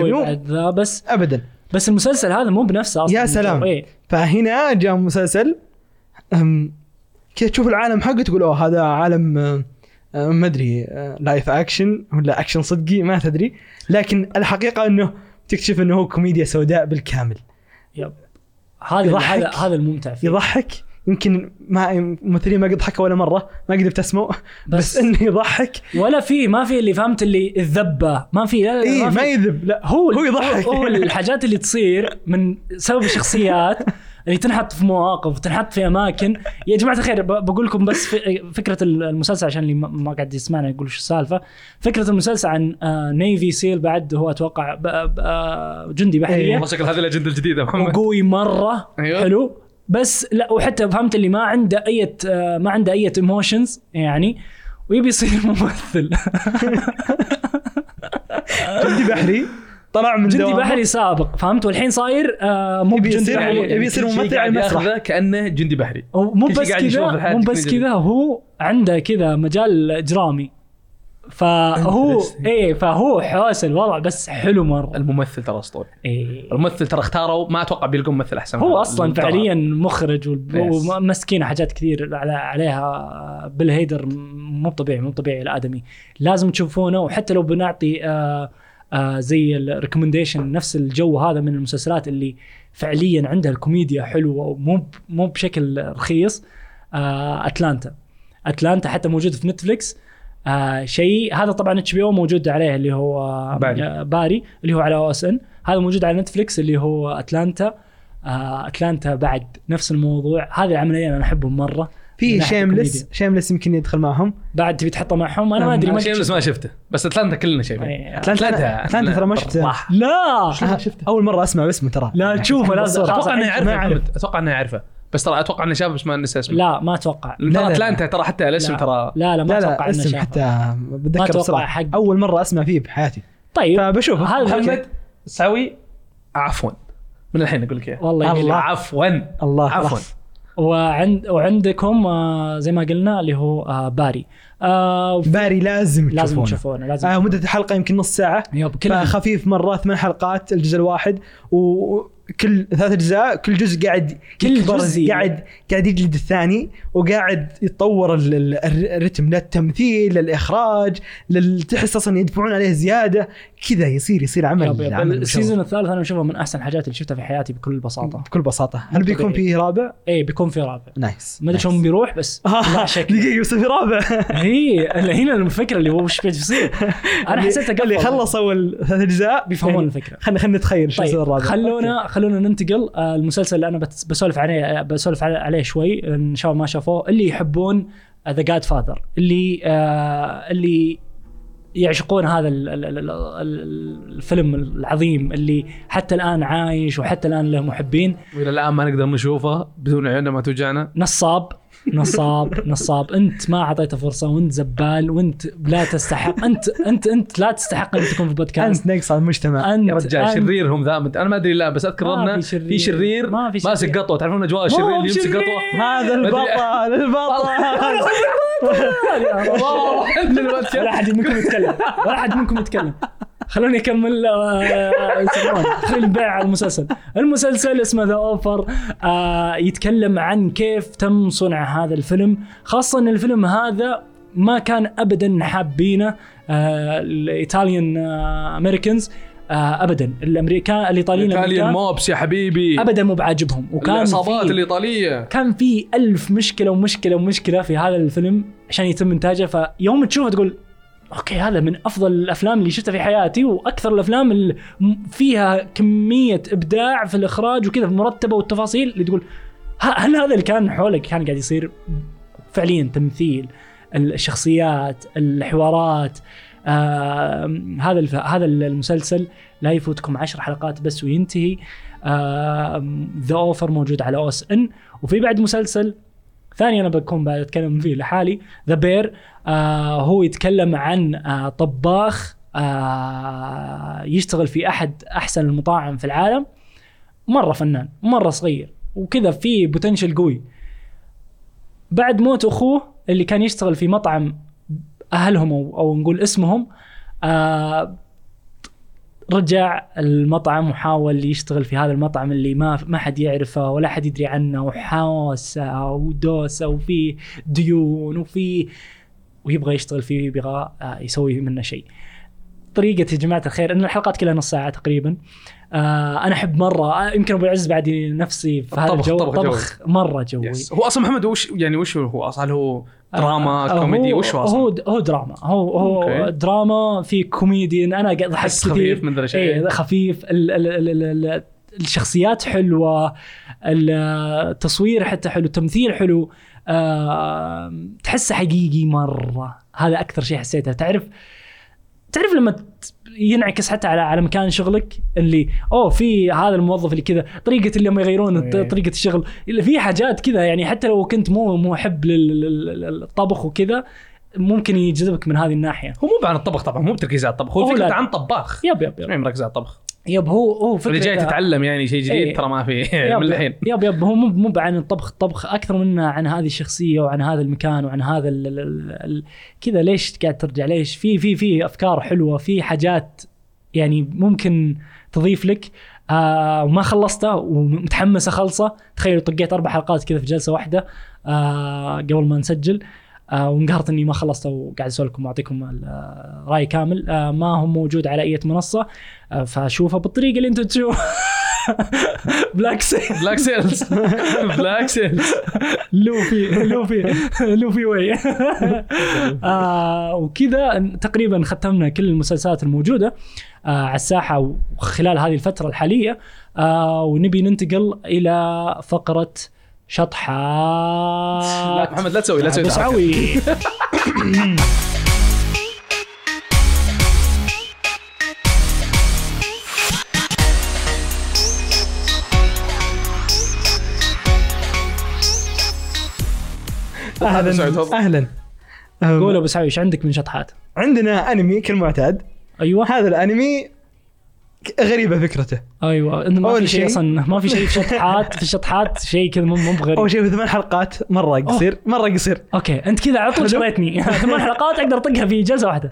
[SPEAKER 1] ذا بس
[SPEAKER 2] ابدا.
[SPEAKER 1] بس المسلسل هذا مو بنفسه أصلا
[SPEAKER 2] يا سلام. فهنا جاء مسلسل كذا تشوف العالم حقه تقول أوه هذا عالم ما أدري live action ولا اكشن صدقي ما تدري. لكن الحقيقة إنه تكتشف إنه هو كوميديا سوداء بالكامل.
[SPEAKER 1] yep. هذا. هذا هذا الممتع فيه.
[SPEAKER 2] يضحك. يمكن ما ممثلين ما قد ضحكوا ولا مرة. ما قد ابتسموا. بس,
[SPEAKER 1] بس-
[SPEAKER 2] إنه يضحك.
[SPEAKER 1] ولا في ما في اللي فهمت اللي الذبة. ما في لا لا لا
[SPEAKER 2] ما
[SPEAKER 1] في.
[SPEAKER 2] يذب. لا
[SPEAKER 1] هو
[SPEAKER 2] هو يضحك.
[SPEAKER 1] هو الحاجات اللي تصير من سبب الشخصيات. اللي تنحط في مواقف تنحط في أماكن. يا جماعة الخير بقول لكم بس فكرة المسلسل عشان اللي ما- ما قاعد يسمعنا يقول شو السالفة. فكرة المسلسل عن آه، Navy SEAL بعد هو أتوقع آه، جندي بحرية.
[SPEAKER 3] والله شكل هذه الأجندة الجديدة. محمد
[SPEAKER 1] وقوي مرة.
[SPEAKER 3] أيوه.
[SPEAKER 1] حلو. بس لا وحتى فهمت اللي ما عنده أي ما عنده أي ايموشنز يعني. ويبي يصير ممثل.
[SPEAKER 2] جندي بحري؟ طلع من
[SPEAKER 1] جندي
[SPEAKER 2] دوامه.
[SPEAKER 1] بحري سابق فهمت والحين صاير آه مو بجندي
[SPEAKER 2] يصير-
[SPEAKER 1] بحري
[SPEAKER 2] يبي يصير ممثل على المسرح.
[SPEAKER 3] كأنه جندي بحري
[SPEAKER 1] مو بس كذا مو بس. كذا هو عنده كذا مجال إجرامي فهو. إيه فهو حوس الوضع بس حلو مرة
[SPEAKER 3] الممثل ترى أسطوري
[SPEAKER 1] إيه.
[SPEAKER 3] الممثل ترى اختاروا ما أتوقع بيلقون ممثل أحسن
[SPEAKER 1] هو
[SPEAKER 3] أصلا.
[SPEAKER 1] فعليا مخرج. ومسكينه حاجات كثير على عليها Bill Hader مو طبيعي مو طبيعي الآدمي لازم تشوفونه وحتى لو بنعطي آه آه زي ال recommendation نفس الجو هذا من المسلسلات اللي فعليا عندها الكوميديا حلوة ومو مو بشكل رخيص آه Atlanta. Atlanta حتى موجود في Netflix. آه شيء هذا طبعا HBO موجود عليه اللي هو
[SPEAKER 3] Barry.
[SPEAKER 1] آه Barry اللي هو على OSN. هذا موجود على Netflix اللي هو Atlanta. آه Atlanta بعد نفس الموضوع. هذه العملية أنا أحبهم مرة.
[SPEAKER 2] في
[SPEAKER 1] الكوميديا.
[SPEAKER 2] Shameless يمكن يدخل معهم.
[SPEAKER 1] بعد تبي تحطه معهم؟ أنا ما أدري ما
[SPEAKER 3] شيء ما شفته. بس Atlanta كلنا شايفين
[SPEAKER 1] إيه.
[SPEAKER 2] Atlanta Atlanta. ترى ما شفته.
[SPEAKER 1] لا
[SPEAKER 2] أول مرة أسمع اسمه ترى.
[SPEAKER 1] لا تشوفه لازم.
[SPEAKER 3] أتوقع
[SPEAKER 1] إنه
[SPEAKER 3] يعرفه. أتوقع إنه يعرفه. بس ترى أتوقع إنه شاف بس ما نسى اسمه.
[SPEAKER 1] لا ما أتوقع.
[SPEAKER 3] ترى
[SPEAKER 2] لا، لا.
[SPEAKER 3] أتلانتا ترى حتى الاسم
[SPEAKER 1] لا.
[SPEAKER 3] ترى
[SPEAKER 1] لا لا ما
[SPEAKER 2] لا
[SPEAKER 1] أتوقع
[SPEAKER 2] لا
[SPEAKER 1] انه شافه
[SPEAKER 2] حتى بتذكر بسرعة.
[SPEAKER 1] حق.
[SPEAKER 2] أول مرة أسمع فيه بحياتي.
[SPEAKER 1] طيب.
[SPEAKER 2] فبشوفه
[SPEAKER 1] هذا
[SPEAKER 3] محمد سوي عفوا. من الحين أقول لك إياه.
[SPEAKER 1] والله.
[SPEAKER 3] عفوا.
[SPEAKER 2] الله.
[SPEAKER 3] عفوا.
[SPEAKER 1] وعند وعندكم آه زي ما قلنا اللي هو آه باري. آه
[SPEAKER 2] باري لازم
[SPEAKER 1] لازم
[SPEAKER 2] تشوفونه.
[SPEAKER 1] تشوفونه لازم
[SPEAKER 2] آه مدة الحلقة يمكن نص ساعة.
[SPEAKER 1] يب كل
[SPEAKER 2] خفيف مرة ثمان حلقات الجزء الواحد وكل ثلاث أجزاء كل جزء قاعد
[SPEAKER 1] كل جزء.
[SPEAKER 2] قاعد قاعد يجلد الثاني وقاعد يتطور ال- ال- الرتم للتمثيل للإخراج لل- تحس أصلا يدفعون عليه زيادة. كذا يصير يصير عمل
[SPEAKER 1] yep yep.
[SPEAKER 2] عمل. ال
[SPEAKER 1] season الثالث أنا أشوفه من أحسن الحاجات اللي شفتها في حياتي بكل بساطة.
[SPEAKER 2] بكل بساطة. هل بيكون
[SPEAKER 1] طبيعي.
[SPEAKER 2] فيه رابع؟
[SPEAKER 1] إيه بيكون في رابع.
[SPEAKER 2] nice
[SPEAKER 1] ما أدري شلون بيروح بس لا شك.
[SPEAKER 2] دقيقة بس في رابع.
[SPEAKER 1] هي هنا الفكرة اللي هو وش بيصير أنا حسيت
[SPEAKER 2] اللي خلصوا الثلاث اجزاء
[SPEAKER 1] بيفهمون
[SPEAKER 2] يعني
[SPEAKER 1] الفكرة.
[SPEAKER 2] خلينا خلينا نتخيل شو يصير
[SPEAKER 1] طيب
[SPEAKER 2] الرابع.
[SPEAKER 1] خلونا خلونا ننتقل. آه، المسلسل اللي أنا بسولف عليه بسولف عليه- شوي إن شاء الله ما شافوه اللي يحبون ذا جاد فاذر اللي آه اللي يعشقون هذا ال- ال- ال- ال- الفيلم العظيم اللي حتى الآن عايش وحتى الآن له محبين.
[SPEAKER 3] وإلى الآن ما نقدر نشوفه بدون عيوننا ما توجعنا.
[SPEAKER 1] نصاب. نصاب نصاب. انت ما اعطيته فرصة وانت زبال وانت لا تستحق. انت انت انت لا تستحق ان تكون في بودكاست
[SPEAKER 2] انت نقص على المجتمع
[SPEAKER 1] أنت
[SPEAKER 3] يا رجال
[SPEAKER 1] أنت-
[SPEAKER 3] شريرهم ذا. أنا ما أدري لا بس أذكر
[SPEAKER 1] ما
[SPEAKER 3] أنه
[SPEAKER 1] في شرير.
[SPEAKER 3] في شرير
[SPEAKER 1] ما في شرير.
[SPEAKER 3] ماسك قطوة. تعرفون اجواء الشرير اللي يمسك. قطوة؟
[SPEAKER 2] هذا. البطل البطل.
[SPEAKER 1] ولا أحد منكم يتكلم. ولا أحد منكم يتكلم. خلوني أكمل. خلينا نبيع على المسلسل. المسلسل اسمه The Offer آه يتكلم عن كيف تم صنع هذا الفيلم. خاصة إن الفيلم هذا ما كان ابدا حابينه آه ال Italian آه Americans آه ابدا. الامريكان
[SPEAKER 3] الإيطاليين
[SPEAKER 1] الامريكان
[SPEAKER 3] موبس يا حبيبي.
[SPEAKER 1] ابدا مو بعاجبهم. وكان
[SPEAKER 3] العصابات الإيطالية.
[SPEAKER 1] كان في ألف مشكلة ومشكلة ومشكلة في هذا الفيلم عشان يتم إنتاجه. فيوم تشوفه تقول okay هذا من أفضل الأفلام اللي شفتها في حياتي وأكثر الأفلام اللي فيها كمية إبداع في الإخراج وكذا مرتبة والتفاصيل اللي تقول هل هذا اللي كان حولك كان قاعد يصير فعليا تمثيل؟ الشخصيات الحوارات آه هذا الف... هذا المسلسل لا يفوتكم عشر حلقات بس وينتهي. The Offer موجود على OSN. وفي بعد مسلسل ثاني أنا بكون بعد أتكلم فيه لحالي. The Bear آه هو يتكلم عن آه طباخ آه يشتغل في أحد أحسن المطاعم في العالم. مرة فنان مرة صغير وكذا في potential قوي. بعد موت أخوه اللي كان يشتغل في مطعم أهلهم أو, أو نقول اسمهم آه رجع المطعم وحاول يشتغل في هذا المطعم اللي ما ما حد يعرفه ولا حد يدري عنه وحوسه ودوسة وفي ديون وفي ويبغى يشتغل فيه يبغى آه، يسوي منه شيء. طريقة يا جماعة الخير إن الحلقات كلها نص ساعة تقريبا. آه أنا أحب مرة آه، يمكن أبو عز بعد نفسي في هذا الجو
[SPEAKER 3] طبخ
[SPEAKER 1] طبخ مرة جوي.
[SPEAKER 3] يس. هو أصلا محمد وش يعني وش هو؟ أصلا هل هو دراما
[SPEAKER 1] آه،
[SPEAKER 3] كوميدي؟
[SPEAKER 1] هو
[SPEAKER 3] وش هو أصلا؟
[SPEAKER 1] هو هو دراما. هو هو
[SPEAKER 3] okay.
[SPEAKER 1] دراما في كوميدي أنا قاعد ضحكت
[SPEAKER 3] حس
[SPEAKER 1] كثير
[SPEAKER 3] خفيف من ذا الأشياء.
[SPEAKER 1] إيه خفيف. ال ال ال ال ال الشخصيات حلوة التصوير حتى حلو التمثيل حلو. آه تحسه حقيقي مرة. هذا أكثر شيء حسيته. تعرف تعرف لما ينعكس حتى على على مكان شغلك اللي أوه في هذا الموظف اللي كذا طريقة اللي هم يغيرون
[SPEAKER 3] إيه.
[SPEAKER 1] طريقة الشغل اللي في حاجات كذا يعني حتى لو كنت مو محب لل- لل- للطبخ وكذا ممكن يجذبك من هذه الناحية
[SPEAKER 3] هو مو عن الطبخ طبعا مو بتركيز على الطبخ هو فكرة. عن طباخ
[SPEAKER 1] يب يب يب,
[SPEAKER 3] مركز على الطبخ؟
[SPEAKER 1] يب هو هو فكره
[SPEAKER 3] اللي جاي تتعلم يعني شيء جديد
[SPEAKER 1] إيه.
[SPEAKER 3] ترى ما في من الحين.
[SPEAKER 1] يب يب هو مو مو عن الطبخ الطبخ أكثر منه عن هذه الشخصية وعن هذا المكان وعن هذا ال ال ال ال كذا. ليش قاعد ترجع؟ ليش؟ في في في أفكار حلوة في حاجات يعني ممكن تضيف لك آه وما خلصتها ومتحمس أخلصه. تخيل طقيت أربع حلقات كذا في جلسة واحدة آه قبل ما نسجل. آه وانقهرت إني ما خلصته وقاعد أسولف لكم وأعطيكم الراي كامل. آه ما هو موجود على أي منصة آه فشوفه بالطريقة اللي أنتم تشوف. Black سيل
[SPEAKER 3] Black سيلز Black سيلز
[SPEAKER 1] لوفي لوفي لوفي why آه وكذا تقريبا ختمنا كل المسلسلات الموجودة آه على الساحة وخلال هذه الفترة الحالية. آه ونبي ننتقل إلى فقرة شطحات
[SPEAKER 3] لا محمد لا تسوي لا تسوي
[SPEAKER 1] ابو سعوي.
[SPEAKER 3] سعود،
[SPEAKER 2] أهلا. أهلا
[SPEAKER 1] قول أبو سعوي إيش عندك من شطحات؟
[SPEAKER 2] عندنا أنمي كالمعتاد
[SPEAKER 1] أيوه.
[SPEAKER 2] هذا الأنمي غريبة فكرته.
[SPEAKER 1] أيوه إنه ما في شيء أصلا ما في شيء في شطحات في الشطحات شيء كذا مو بغريب.
[SPEAKER 2] أول شيء ثمان حلقات مرة قصير مرة قصير.
[SPEAKER 1] أوكي أنت كذا على طول. شريتني. ثمان حلقات أقدر أطقها في
[SPEAKER 2] جلسة واحدة.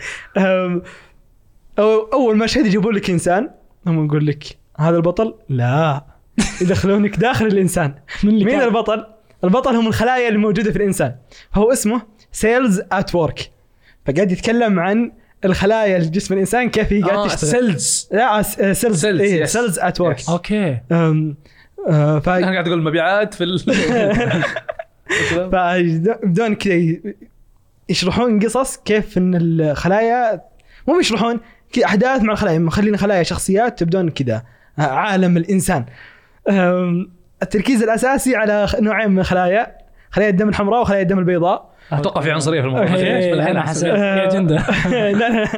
[SPEAKER 2] أول مشهد يجيبون لك إنسان هم يقول لك هذا البطل؟ لا. يدخلونك داخل الإنسان.
[SPEAKER 1] من اللي
[SPEAKER 2] مين
[SPEAKER 1] كان؟
[SPEAKER 2] البطل؟ البطل هم الخلايا اللي موجوده في الإنسان. فهو اسمه Cells at Work فقاعد يتكلم عن الخلايا اللي في جسم الإنسان كيف هي قاعدة
[SPEAKER 3] آه
[SPEAKER 2] تشتغل.
[SPEAKER 3] Sales
[SPEAKER 2] لا Cells
[SPEAKER 3] Cells,
[SPEAKER 2] إيه
[SPEAKER 3] yes.
[SPEAKER 2] Cells at Work
[SPEAKER 3] Yes.
[SPEAKER 1] okay.
[SPEAKER 2] ف
[SPEAKER 3] أنا قاعد أقول مبيعات في ال...
[SPEAKER 2] فبدون كذا يشرحون قصص كيف إن الخلايا مو يشرحون أحداث مع الخلايا. مخلين خلايا شخصيات تبدون كذا آه، عالم الإنسان. أم، التركيز الأساسي على نوعين من الخلايا خلايا الدم الحمراء وخلايا الدم البيضاء.
[SPEAKER 3] أتوقع في عنصرية في الموضوع. الحين أنا.
[SPEAKER 1] حسيت في أجندة.
[SPEAKER 2] لا لا.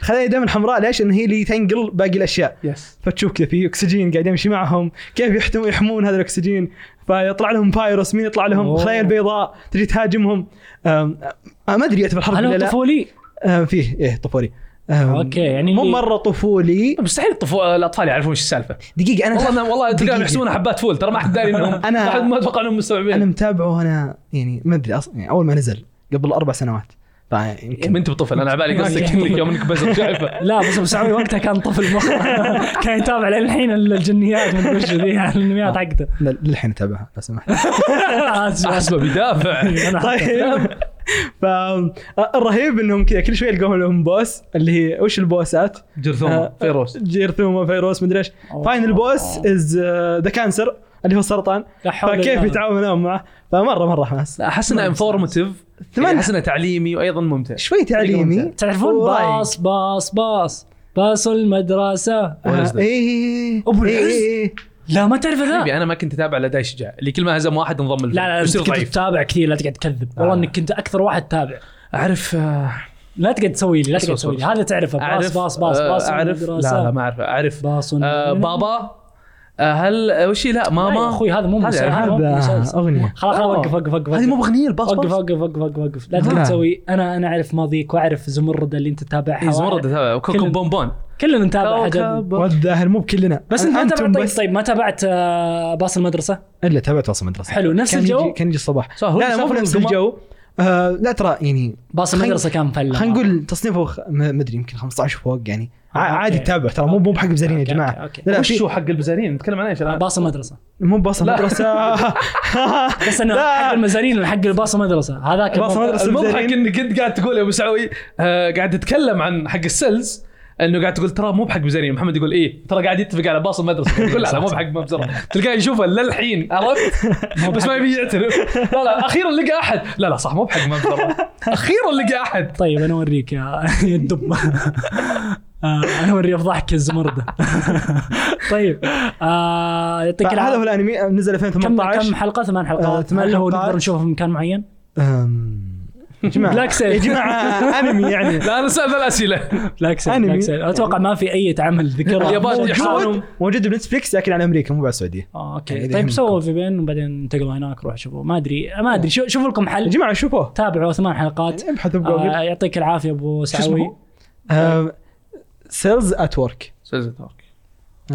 [SPEAKER 2] خلايا الدم الحمراء ليش؟ إن هي اللي تنقل باقي الأشياء.
[SPEAKER 3] yes
[SPEAKER 2] فتشوف كذا في أكسجين قاعد يمشي معهم. كيف يحمون هذا الأكسجين؟ فيطلع لهم فايروس مين يطلع لهم. خلايا البيضاء. تجي تهاجمهم. ما أدري يعتبر حرب ولا لا.
[SPEAKER 1] طفولي؟
[SPEAKER 2] فيه. إيه طفولي. أم،
[SPEAKER 1] okay، يعني
[SPEAKER 2] مو مرة طفولي.
[SPEAKER 3] مستحيل الطفو... الأطفال يعرفون إيش السالفة.
[SPEAKER 2] دقيقة أنا
[SPEAKER 3] والله والله تلقاهم. يحسبونها حبات فول ترى ما حد داري انهم
[SPEAKER 2] أنا-
[SPEAKER 3] ما أتوقع إنهم مستوعبين.
[SPEAKER 2] أنا متابعه وأنا يعني ما أدري أصلا يعني أول ما نزل قبل أربع سنوات. فيمكن.
[SPEAKER 3] ما انت بطفل أنا على بالي قصدك إنك يوم انك بزر شايفه
[SPEAKER 1] لا بس أبو سعوي وقتها كان طفل مخ كان يتابع للحين الجنيات من وش ذي الانميات حقته.
[SPEAKER 2] للحين أتابعها لو سمحت.
[SPEAKER 3] احسبه بيدافع
[SPEAKER 1] أنا-
[SPEAKER 2] طيب فالرهيب إنهم كذا كل شوي يلقون لهم بوس اللي هي وش البوسات؟
[SPEAKER 3] جرثومة
[SPEAKER 2] آه،
[SPEAKER 3] فيروس.
[SPEAKER 2] جيرثوما فيروس مدري
[SPEAKER 1] إيش.
[SPEAKER 2] final boss is the cancer اللي هو السرطان. فكيف
[SPEAKER 1] الله.
[SPEAKER 2] يتعاونون معه؟ فمرة مرة حماس.
[SPEAKER 3] أحس إنه informative
[SPEAKER 2] ثمان-
[SPEAKER 3] أحس إنه تعليمي وأيضا ممتع.
[SPEAKER 2] شوي تعليمي.
[SPEAKER 1] تعرفون. باص باص باص. باص المدرسة.
[SPEAKER 3] ولا
[SPEAKER 2] آه،
[SPEAKER 3] إزاي؟
[SPEAKER 2] إيه.
[SPEAKER 1] لا ما تعرف ذا
[SPEAKER 3] حبيبي أنا ما كنت أتابع لداي شجاع اللي كل ما هزم واحد انضم الفيلم
[SPEAKER 1] لا لا أنت
[SPEAKER 3] يصير
[SPEAKER 1] كنت تتابع كثير لا تقعد تكذب. والله
[SPEAKER 3] آه.
[SPEAKER 1] إنك كنت أكثر واحد تتابع
[SPEAKER 3] أعرف آه،
[SPEAKER 1] لا تقعد تسوي لي لا تقعد تسوي لي. هذا تعرفه. باص باص باص
[SPEAKER 3] آه،
[SPEAKER 1] باص
[SPEAKER 3] أعرف. لا. لا ما اعرف أعرف.
[SPEAKER 1] باص
[SPEAKER 3] آه، بابا هل وش هي؟ لا
[SPEAKER 1] لا
[SPEAKER 3] ماما.
[SPEAKER 1] يا أخوي هذا مو مسلسل هذا.
[SPEAKER 2] أغنية.
[SPEAKER 1] خلاص خلاص. وقف وقف وقف
[SPEAKER 3] هذه مو باغنيه الباص
[SPEAKER 1] وقف وقف وقف وقف وقف. لا
[SPEAKER 2] لا.
[SPEAKER 1] تقعد تسوي. أنا أنا أعرف ماضيك وأعرف زمرده اللي أنت تتابعها
[SPEAKER 3] إيه، زمرد أتابع. وكوكب
[SPEAKER 1] كل-
[SPEAKER 3] بونبون.
[SPEAKER 1] كلنا نتابع حاجات
[SPEAKER 2] والظاهر مو بكلنا
[SPEAKER 1] بس أنت ما تابعت طيب
[SPEAKER 2] بس.
[SPEAKER 1] طيب ما تابعت آه، باص المدرسة
[SPEAKER 2] إلا تابعت وصل مدرسه
[SPEAKER 1] حلو، نفس
[SPEAKER 2] كان
[SPEAKER 1] الجو؟
[SPEAKER 2] يجي كان يجي الصباح لا لا مو بنفس
[SPEAKER 3] القمر.
[SPEAKER 2] الجو آه لا ترى يعني
[SPEAKER 1] باص المدرسة كان فلة
[SPEAKER 2] خلينا نقول تصنيفه خ- ما أدري يمكن 15 فوق يعني
[SPEAKER 1] آه،
[SPEAKER 2] عادي. تتابع ترى مو مو بحق بزرين يا جماعة
[SPEAKER 1] أوكي، أوكي.
[SPEAKER 2] لا لا
[SPEAKER 3] وش هو حق البزارين نتكلم عن إيش الان
[SPEAKER 1] باص المدرسة
[SPEAKER 2] مو باص. المدرسة
[SPEAKER 1] بس
[SPEAKER 2] إنه.
[SPEAKER 1] حق المزارين حق الباص المدرسة هذاك
[SPEAKER 2] باص. المدرسة.
[SPEAKER 3] المضحك
[SPEAKER 2] البزارين.
[SPEAKER 3] انك انت قاعد تقول يا أبو سعوي آه قاعد تتكلم عن حق السيلز انه قاعد تقول ترى مو بحق ميزانيه محمد يقول إيه ترى قاعد يتفق على باص المدرسة. يقول لا لا مو بحق مبزره تلقاه يشوفه للحين عرفت؟ بس ما يبي يعترف. لا لا أخيرا لقى أحد. لا لا صح مو بحق مبزره أخيرا لقى أحد.
[SPEAKER 1] طيب أنا أوريك يا يا الدب. آه، أنا اوريه ضحك الزمرده طيب آه، يعطيك
[SPEAKER 2] هذا هو
[SPEAKER 1] العافيه
[SPEAKER 2] الأنمي نزل
[SPEAKER 1] كم
[SPEAKER 2] 2018
[SPEAKER 1] كم حلقة؟ ثمان
[SPEAKER 2] آه،
[SPEAKER 1] حلقات
[SPEAKER 2] ثمان
[SPEAKER 1] هل هو. نقدر نشوفه في مكان معين؟
[SPEAKER 2] يا جماعة
[SPEAKER 1] بلاك سيل.
[SPEAKER 2] يا جماعة أنمي يعني.
[SPEAKER 3] لا أنا سأل الاسئله
[SPEAKER 1] بلاك سيل
[SPEAKER 2] أنمي.
[SPEAKER 1] بلاك سيل أتوقع ما في أي عمل ذكر.
[SPEAKER 3] اليابان
[SPEAKER 2] موجود
[SPEAKER 3] يحاولون
[SPEAKER 2] موجود بنتفليكس لكن على أمريكا مو على السعودية.
[SPEAKER 1] آه أوكي.
[SPEAKER 2] يعني
[SPEAKER 1] طيب. سووا في بين وبعدين انتقلوا هناك روحوا شوفوا. ما أدري ما أدري. شو- شوفوا لكم
[SPEAKER 2] يا
[SPEAKER 1] حل
[SPEAKER 2] جماعة شوفوه.
[SPEAKER 1] تابعوا ثمان حلقات.
[SPEAKER 2] يعني ابحثوا بجوجل.
[SPEAKER 1] آه يعطيك العافية أبو سعوي.
[SPEAKER 2] Cells at Work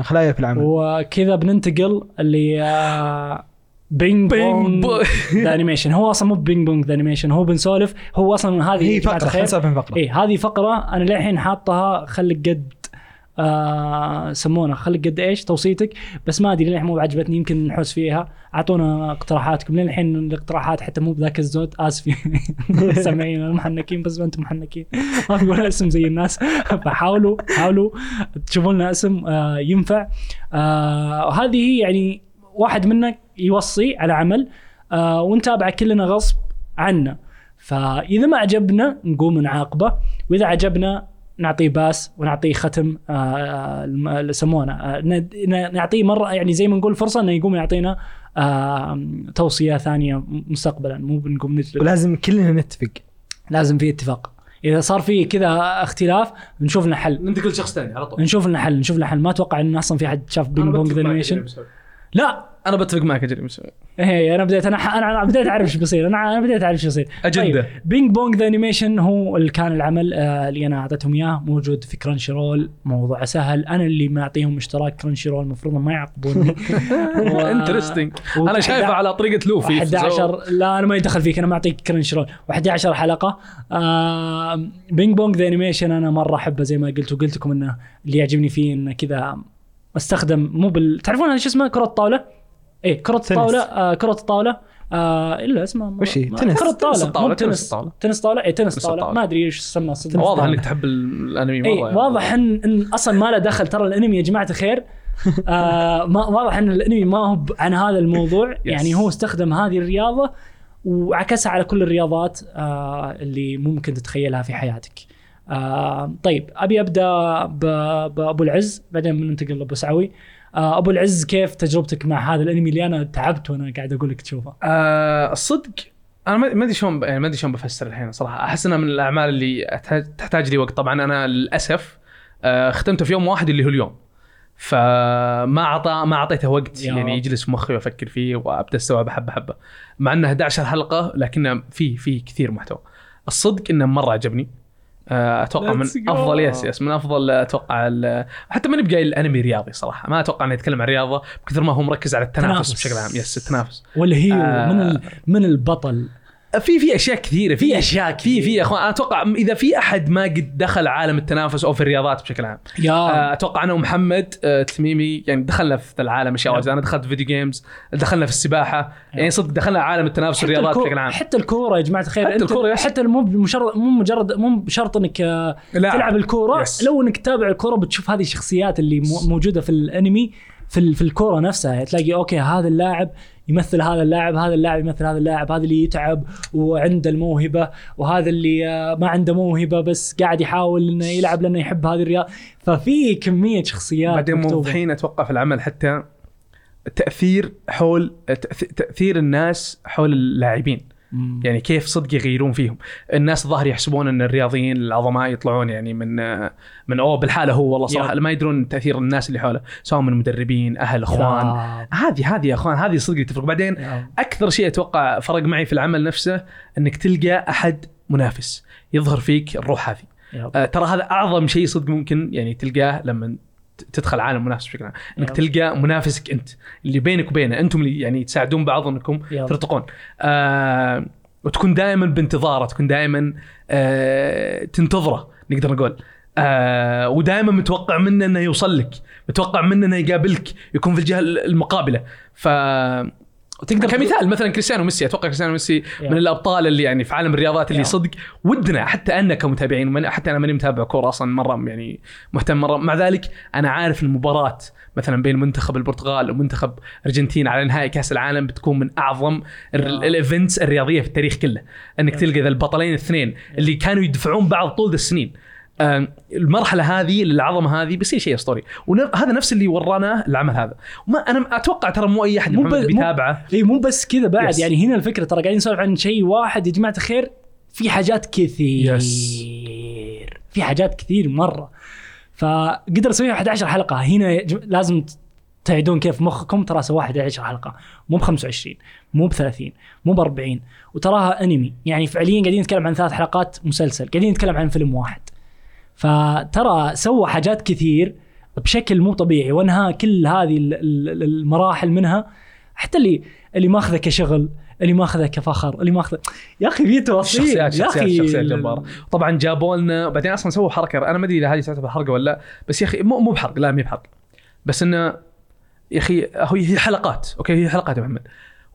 [SPEAKER 2] خلايا في العمل.
[SPEAKER 1] وكذا بننتقل اللي آه Ping
[SPEAKER 3] Ping
[SPEAKER 1] Pong.
[SPEAKER 3] Po-
[SPEAKER 1] the Animation هو أصلا مو Ping Pong the Animation هو بنسولف. هو أصلا هذه
[SPEAKER 2] هي فقرة من فقرة.
[SPEAKER 1] اي هذه فقرة أنا للحين حاطها خليك قد آه سمونا خليك قد إيش؟ توصيتك. بس ما أدري للحين مو عجبتني يمكن نحوس فيها. أعطونا اقتراحاتكم. للحين الاقتراحات حتى مو بذاك الزود. اسفين سامعين المحنكين بس ما أنتم محنكين. ما في ولا اسم زي الناس. فحاولوا حاولوا تشوفوا لنا اسم آه ينفع. آه وهذه هي يعني واحد منا يوصي على عمل آه ونتابعه كلنا غصب عنه فإذا ما عجبنا نقوم نعاقبه وإذا عجبنا نعطيه باس ونعطيه ختم آه الم- اللي يسمونه آه نعطيه مرة يعني زي ما نقول فرصة إنه يقوم يعطينا آه توصية ثانية مستقبلا. مو بنقوم نجلد.
[SPEAKER 2] ولازم كلنا نتفق.
[SPEAKER 1] لازم في اتفاق. إذا صار في كذا اختلاف نشوف لنا حل.
[SPEAKER 3] ننتقل لشخص ثاني على طول.
[SPEAKER 1] نشوف لنا حل نشوف لنا حل. ما أتوقع إن أصلا في حد شاف Ping Pong the Animation لا!
[SPEAKER 3] أنا بتفق معك يا جريمي
[SPEAKER 1] إيه أنا بديت أنا أنا أنا بديت أعرف إيش بيصير أنا أنا بديت أعرف إيش بيصير
[SPEAKER 3] أجندة.
[SPEAKER 1] طيب Ping Pong the Animation هو اللي كان العمل آه اللي أنا أعطيتهم إياه. موجود في كرانشي رول موضوع سهل. أنا اللي معطيهم اشتراك كرانشي رول المفروض ما يعاقبوني و-
[SPEAKER 3] interesting
[SPEAKER 1] أنا
[SPEAKER 3] شايفه على طريقة لوفي في
[SPEAKER 1] 11 لا أنا ما يدخل فيك. أنا ما أعطيك كرنش رول 11 حلقة. آه Ping Pong the Animation أنا مرة أحبه زي ما قلت وقلت لكم إنه اللي يعجبني فيه إنه كذا أستخدم مو بال تعرفون شو اسمه؟ كرة الطاولة؟ إيه كرة الطاولة آه كرة الطاولة آه إلا اسمه
[SPEAKER 2] وش هي؟
[SPEAKER 1] ما-
[SPEAKER 2] تنس.
[SPEAKER 1] كرة الطاولة
[SPEAKER 3] تنس الطاولة،
[SPEAKER 1] مو
[SPEAKER 3] تنس الطاولة.
[SPEAKER 1] تنس طاوله إيه تنس طاوله
[SPEAKER 3] الطاولة.
[SPEAKER 1] ما أدري إيش يسمى صدق
[SPEAKER 3] واضح. إنك تحب الأنمي
[SPEAKER 1] اي
[SPEAKER 3] مره يعني.
[SPEAKER 1] واضح إن إن أصلا ما له دخل ترى الأنمي يا جماعة الخير آه ما واضح إن الأنمي ما هو عن هذا الموضوع يعني هو استخدم هذه الرياضة وعكسها على كل الرياضات آه اللي ممكن تتخيلها في حياتك. آه طيب أبي أبدأ ب- بابو العز بعدين بننتقل لأبو سعوي. آه أبو العز كيف تجربتك مع هذا الأنمي اللي أنا تعبت وأنا قاعد أقول لك تشوفه؟
[SPEAKER 3] آه الصدق أنا ما أدري شلون يعني ما أدري شلون بفسر الحين صراحة. أحس إنها من الأعمال اللي تحتاج لي وقت. طبعا أنا للأسف آه ختمته في يوم واحد اللي هو اليوم. فما اعطى ما أعطيته وقت يعني. يجلس مخي وأفكر فيه وأبدأ استوعب حبة حبة. مع إنه 11 حلقة لكنه في في كثير محتوى. الصدق إنه مرة عجبني. آه، أتوقع من. أفضل yes yes من أفضل أتوقع ال- حتى ماني بقايل الأنمي رياضي صراحة ما أتوقع انه يتكلم عن رياضة بكثر ما هو مركز على التنافس
[SPEAKER 1] تنافس.
[SPEAKER 3] بشكل عام yes التنافس
[SPEAKER 1] وال hero
[SPEAKER 3] آه.
[SPEAKER 1] من من البطل
[SPEAKER 3] في في أشياء كثيرة
[SPEAKER 1] في أشياء
[SPEAKER 3] في في. يا أخوان أنا أتوقع إذا في أحد ما قد دخل عالم التنافس أو في الرياضات بشكل عام
[SPEAKER 1] يا
[SPEAKER 3] آه، أتوقع أنا ومحمد آه، تميمي يعني دخلنا في العالم
[SPEAKER 1] أشياء.
[SPEAKER 3] واجد أنا دخلت فيديو جيمز دخلنا في السباحة يعني صدق دخلنا عالم التنافس والرياضات بشكل عام
[SPEAKER 1] حتى الكورة يا جماعة الخير
[SPEAKER 3] حتى yes.
[SPEAKER 1] حتى مو بمجرد مو مجرد مو بشرط إنك آه،. تلعب
[SPEAKER 3] الكورة.
[SPEAKER 1] لو إنك تتابع الكورة بتشوف هذه الشخصيات اللي مو- موجودة في الأنمي في في الكورة نفسها تلاقي okay هذا اللاعب يمثل هذا اللاعب هذا اللاعب يمثل هذا اللاعب هذا اللي يتعب وعنده الموهبة وهذا اللي آه، ما عنده موهبة بس قاعد يحاول إنه يلعب لأنه يحب هذه الرياضة ففي كمية شخصيات
[SPEAKER 3] بعدين. موضحين أتوقع في العمل حتى تأثير حول تأثير الناس حول اللاعبين
[SPEAKER 1] مم.
[SPEAKER 3] يعني كيف صدق يغيرون فيهم. الناس الظاهر يحسبون إن الرياضيين العظماء يطلعون يعني من من أوه بالحالة هو والله
[SPEAKER 1] صراحة.
[SPEAKER 3] ما يدرون تأثير الناس اللي حوله سواء من مدربين أهل
[SPEAKER 1] إخوان.
[SPEAKER 3] هذه هذه يا إخوان هذه صدق تفرق. بعدين
[SPEAKER 1] يا-
[SPEAKER 3] أكثر شيء أتوقع فرق معي في العمل نفسه إنك تلقى أحد منافس يظهر فيك الروح هذه. آه، ترى هذا أعظم شيء صدق ممكن يعني تلقاه لما تدخل عالم منافس بشكل عام.
[SPEAKER 1] إنك.
[SPEAKER 3] تلقى منافسك أنت اللي بينك وبينه. أنتم اللي يعني تساعدون بعض
[SPEAKER 1] إنكم.
[SPEAKER 3] ترتقون. آه وتكون دائما بانتظارة تكون دائما آه تنتظره نقدر نقول. آه ودائما متوقع منه إنه يوصل لك متوقع منه إنه يقابلك يكون في الجهة المقابلة. ف
[SPEAKER 1] تقدر
[SPEAKER 3] كمثال مثلا كريستيانو ميسي أتوقع كريستيانو ميسي
[SPEAKER 1] يا.
[SPEAKER 3] من الأبطال اللي يعني في عالم الرياضات اللي
[SPEAKER 1] يا.
[SPEAKER 3] صدق ودنا حتى أنا كمتابعين من حتى أنا ماني متابع كورة أصلا مرة يعني مهتم مرة مع ذلك أنا عارف المباراة مثلا بين منتخب البرتغال ومنتخب أرجنتين على نهائي كأس العالم بتكون من أعظم. ال events الرياضية في التاريخ كله
[SPEAKER 1] إنك.
[SPEAKER 3] تلقى ذا البطلين الاثنين اللي كانوا يدفعون بعض طول السنين المرحلة هذه للعظمة هذه بيصير شيء أسطوري. وهذا نفس اللي ورانا العمل هذا. وما أنا أتوقع ترى مو أي أحد
[SPEAKER 1] مو
[SPEAKER 3] بيتابعه
[SPEAKER 1] إي مو بس كذا بعد.
[SPEAKER 3] yes.
[SPEAKER 1] يعني هنا الفكرة ترى قاعدين نسولف عن شيء واحد. يا جماعة الخير في حاجات كثير.
[SPEAKER 3] يس.
[SPEAKER 1] في حاجات كثير مرة. فقدر يسويها 11 حلقة. هنا لازم تعيدون كيف مخكم. ترى سوى 11 حلقة. مو ب 25 مو ب 30 مو ب 40 وتراها أنمي. يعني فعليا قاعدين نتكلم عن ثلاث حلقات مسلسل. قاعدين نتكلم عن فيلم واحد. فترى سوى حاجات كثير بشكل مو طبيعي وانهى كل هذه ال- ال- المراحل منها حتى اللي اللي ماخذه كشغل اللي ماخذه كفخر اللي ماخذه يا أخي في تفاصيل
[SPEAKER 3] شخصيات
[SPEAKER 1] يا
[SPEAKER 3] شخصيات شخصيات جبارة. طبعا جابوا لنا بعدين أصلا سووا حركة أنا ما أدري إذا هذه تعتبر حرق ولا لا بس يا أخي مو مو بحرق لا مي بحرق. بس إنه يا أخي هو هي حلقات okay هي حلقات يا محمد.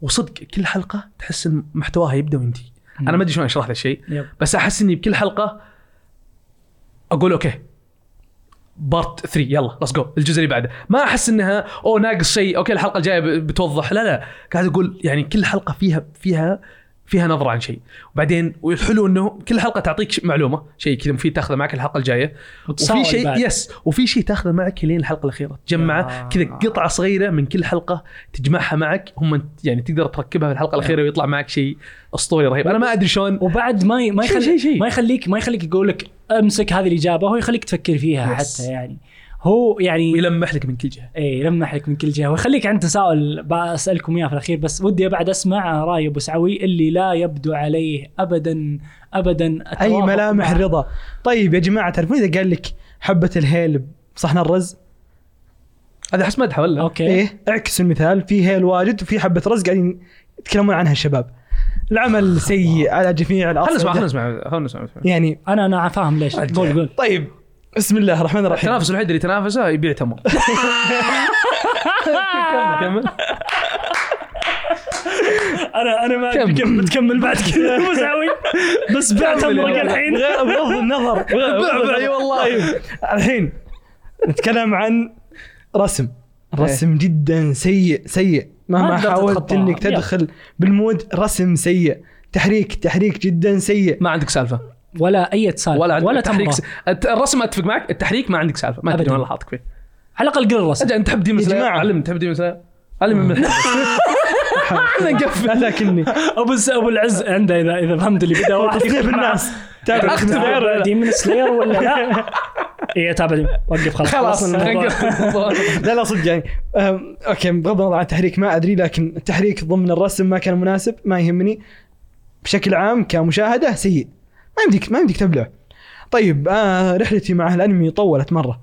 [SPEAKER 3] وصدق كل حلقة تحس إن محتواها يبدأ وينتهي. أنا ما أدري شلون أشرح ذا الشيء. بس أحس إني بكل حلقة أقول okay. part 3 يلا let's go الجزء اللي بعده. ما أحس إنها أو ناقص شيء. okay الحلقة الجاية بتوضح. لا لا. قاعد أقول يعني كل حلقة فيها فيها فيها نظرة عن شيء. وبعدين والحلو إنه كل حلقة تعطيك معلومة. شيء كذا مفيد تاخذه معك الحلقة
[SPEAKER 1] الجاية.
[SPEAKER 3] وفي شيء
[SPEAKER 1] بعد.
[SPEAKER 3] يس وفي شيء تاخذه معك لين الحلقة الأخيرة. تجمعه
[SPEAKER 1] آه.
[SPEAKER 3] كذا قطعة صغيرة من كل حلقة تجمعها معك. هم يعني تقدر تركبها في الحلقة الأخيرة ويطلع معك شيء اسطوري رهيب. أنا ما أدري شلون.
[SPEAKER 1] وبعد ما ي- ما يخلي
[SPEAKER 3] شيء- شيء.
[SPEAKER 1] ما يخليك ما يخليك يقول لك امسك هذه الإجابة هو يخليك تفكر فيها
[SPEAKER 3] يس.
[SPEAKER 1] حتى يعني. هو يعني
[SPEAKER 3] ويلمح لك من كل جهة.
[SPEAKER 1] إيه يلمح لك من كل جهة. ويخليك عند تساؤل بسالكم إياه في الأخير بس ودي بعد أسمع رأي أبو سعوي اللي لا يبدو عليه ابدا ابدا أي
[SPEAKER 2] ملامح الرضا طيب يا جماعة تعرفون إذا قال لك حبة الهيل بصحن الرز؟
[SPEAKER 3] هذا احس مدحه ولا؟
[SPEAKER 1] okay.
[SPEAKER 2] إيه اعكس المثال في هيل واجد وفي حبة رز قاعدين يتكلمون عنها الشباب. العمل سيء على جميع
[SPEAKER 3] خلنا نسمع
[SPEAKER 2] الاصعده
[SPEAKER 3] خلنا نسمع خلنا نسمع.
[SPEAKER 2] يعني
[SPEAKER 1] أنا أنا فاهم ليش. قول قول.
[SPEAKER 2] طيب بسم الله الرحمن الرحيم.
[SPEAKER 3] التنافس الوحيد اللي تنافسه يبيع تمر. كمل.
[SPEAKER 1] أنا أنا ما كيف بتكمل بعد كذا. سعوي بس امرك
[SPEAKER 3] ولد.
[SPEAKER 1] الحين.
[SPEAKER 2] بغ- بغض النظر.
[SPEAKER 3] بعبع أي والله.
[SPEAKER 2] طيب. الحين نتكلم عن رسم. رسم جدا سيء سيء.
[SPEAKER 1] ما
[SPEAKER 2] مهما حاولت. إنك تدخل بالمود رسم سيء. تحريك تحريك جدا سيء.
[SPEAKER 3] ما عندك سالفة.
[SPEAKER 1] ولا أي سالفة.
[SPEAKER 3] ولا عندك
[SPEAKER 1] ولا
[SPEAKER 3] تحريك س... الرسم أتفق معك التحريك ما عندك سالفة. ما
[SPEAKER 1] أبداً.
[SPEAKER 3] تدري والله حاطك فيه.
[SPEAKER 1] على الأقل قل الرسم.
[SPEAKER 3] أنت تحب ديمون سلاير. علم تحب ديمون سلاير علم من نقفل
[SPEAKER 2] لكني
[SPEAKER 1] أبو س- أبو العز عنده اذا إذا فهمت اللي بدا واحد معاه.
[SPEAKER 2] الناس. تابع. سلاير.
[SPEAKER 1] ديمون سلاير ولا لا؟ اي تابع. وقف خلاص.
[SPEAKER 3] خلاص
[SPEAKER 2] لا لا صدق يعني. أوكي بغض النظر عن التحريك ما أدري لكن التحريك ضمن الرسم ما كان مناسب ما يهمني. بشكل عام كمشاهدة سيء. ما يمديك ما يمديك تبلع. طيب آه رحلتي مع الأنمي طولت مرة.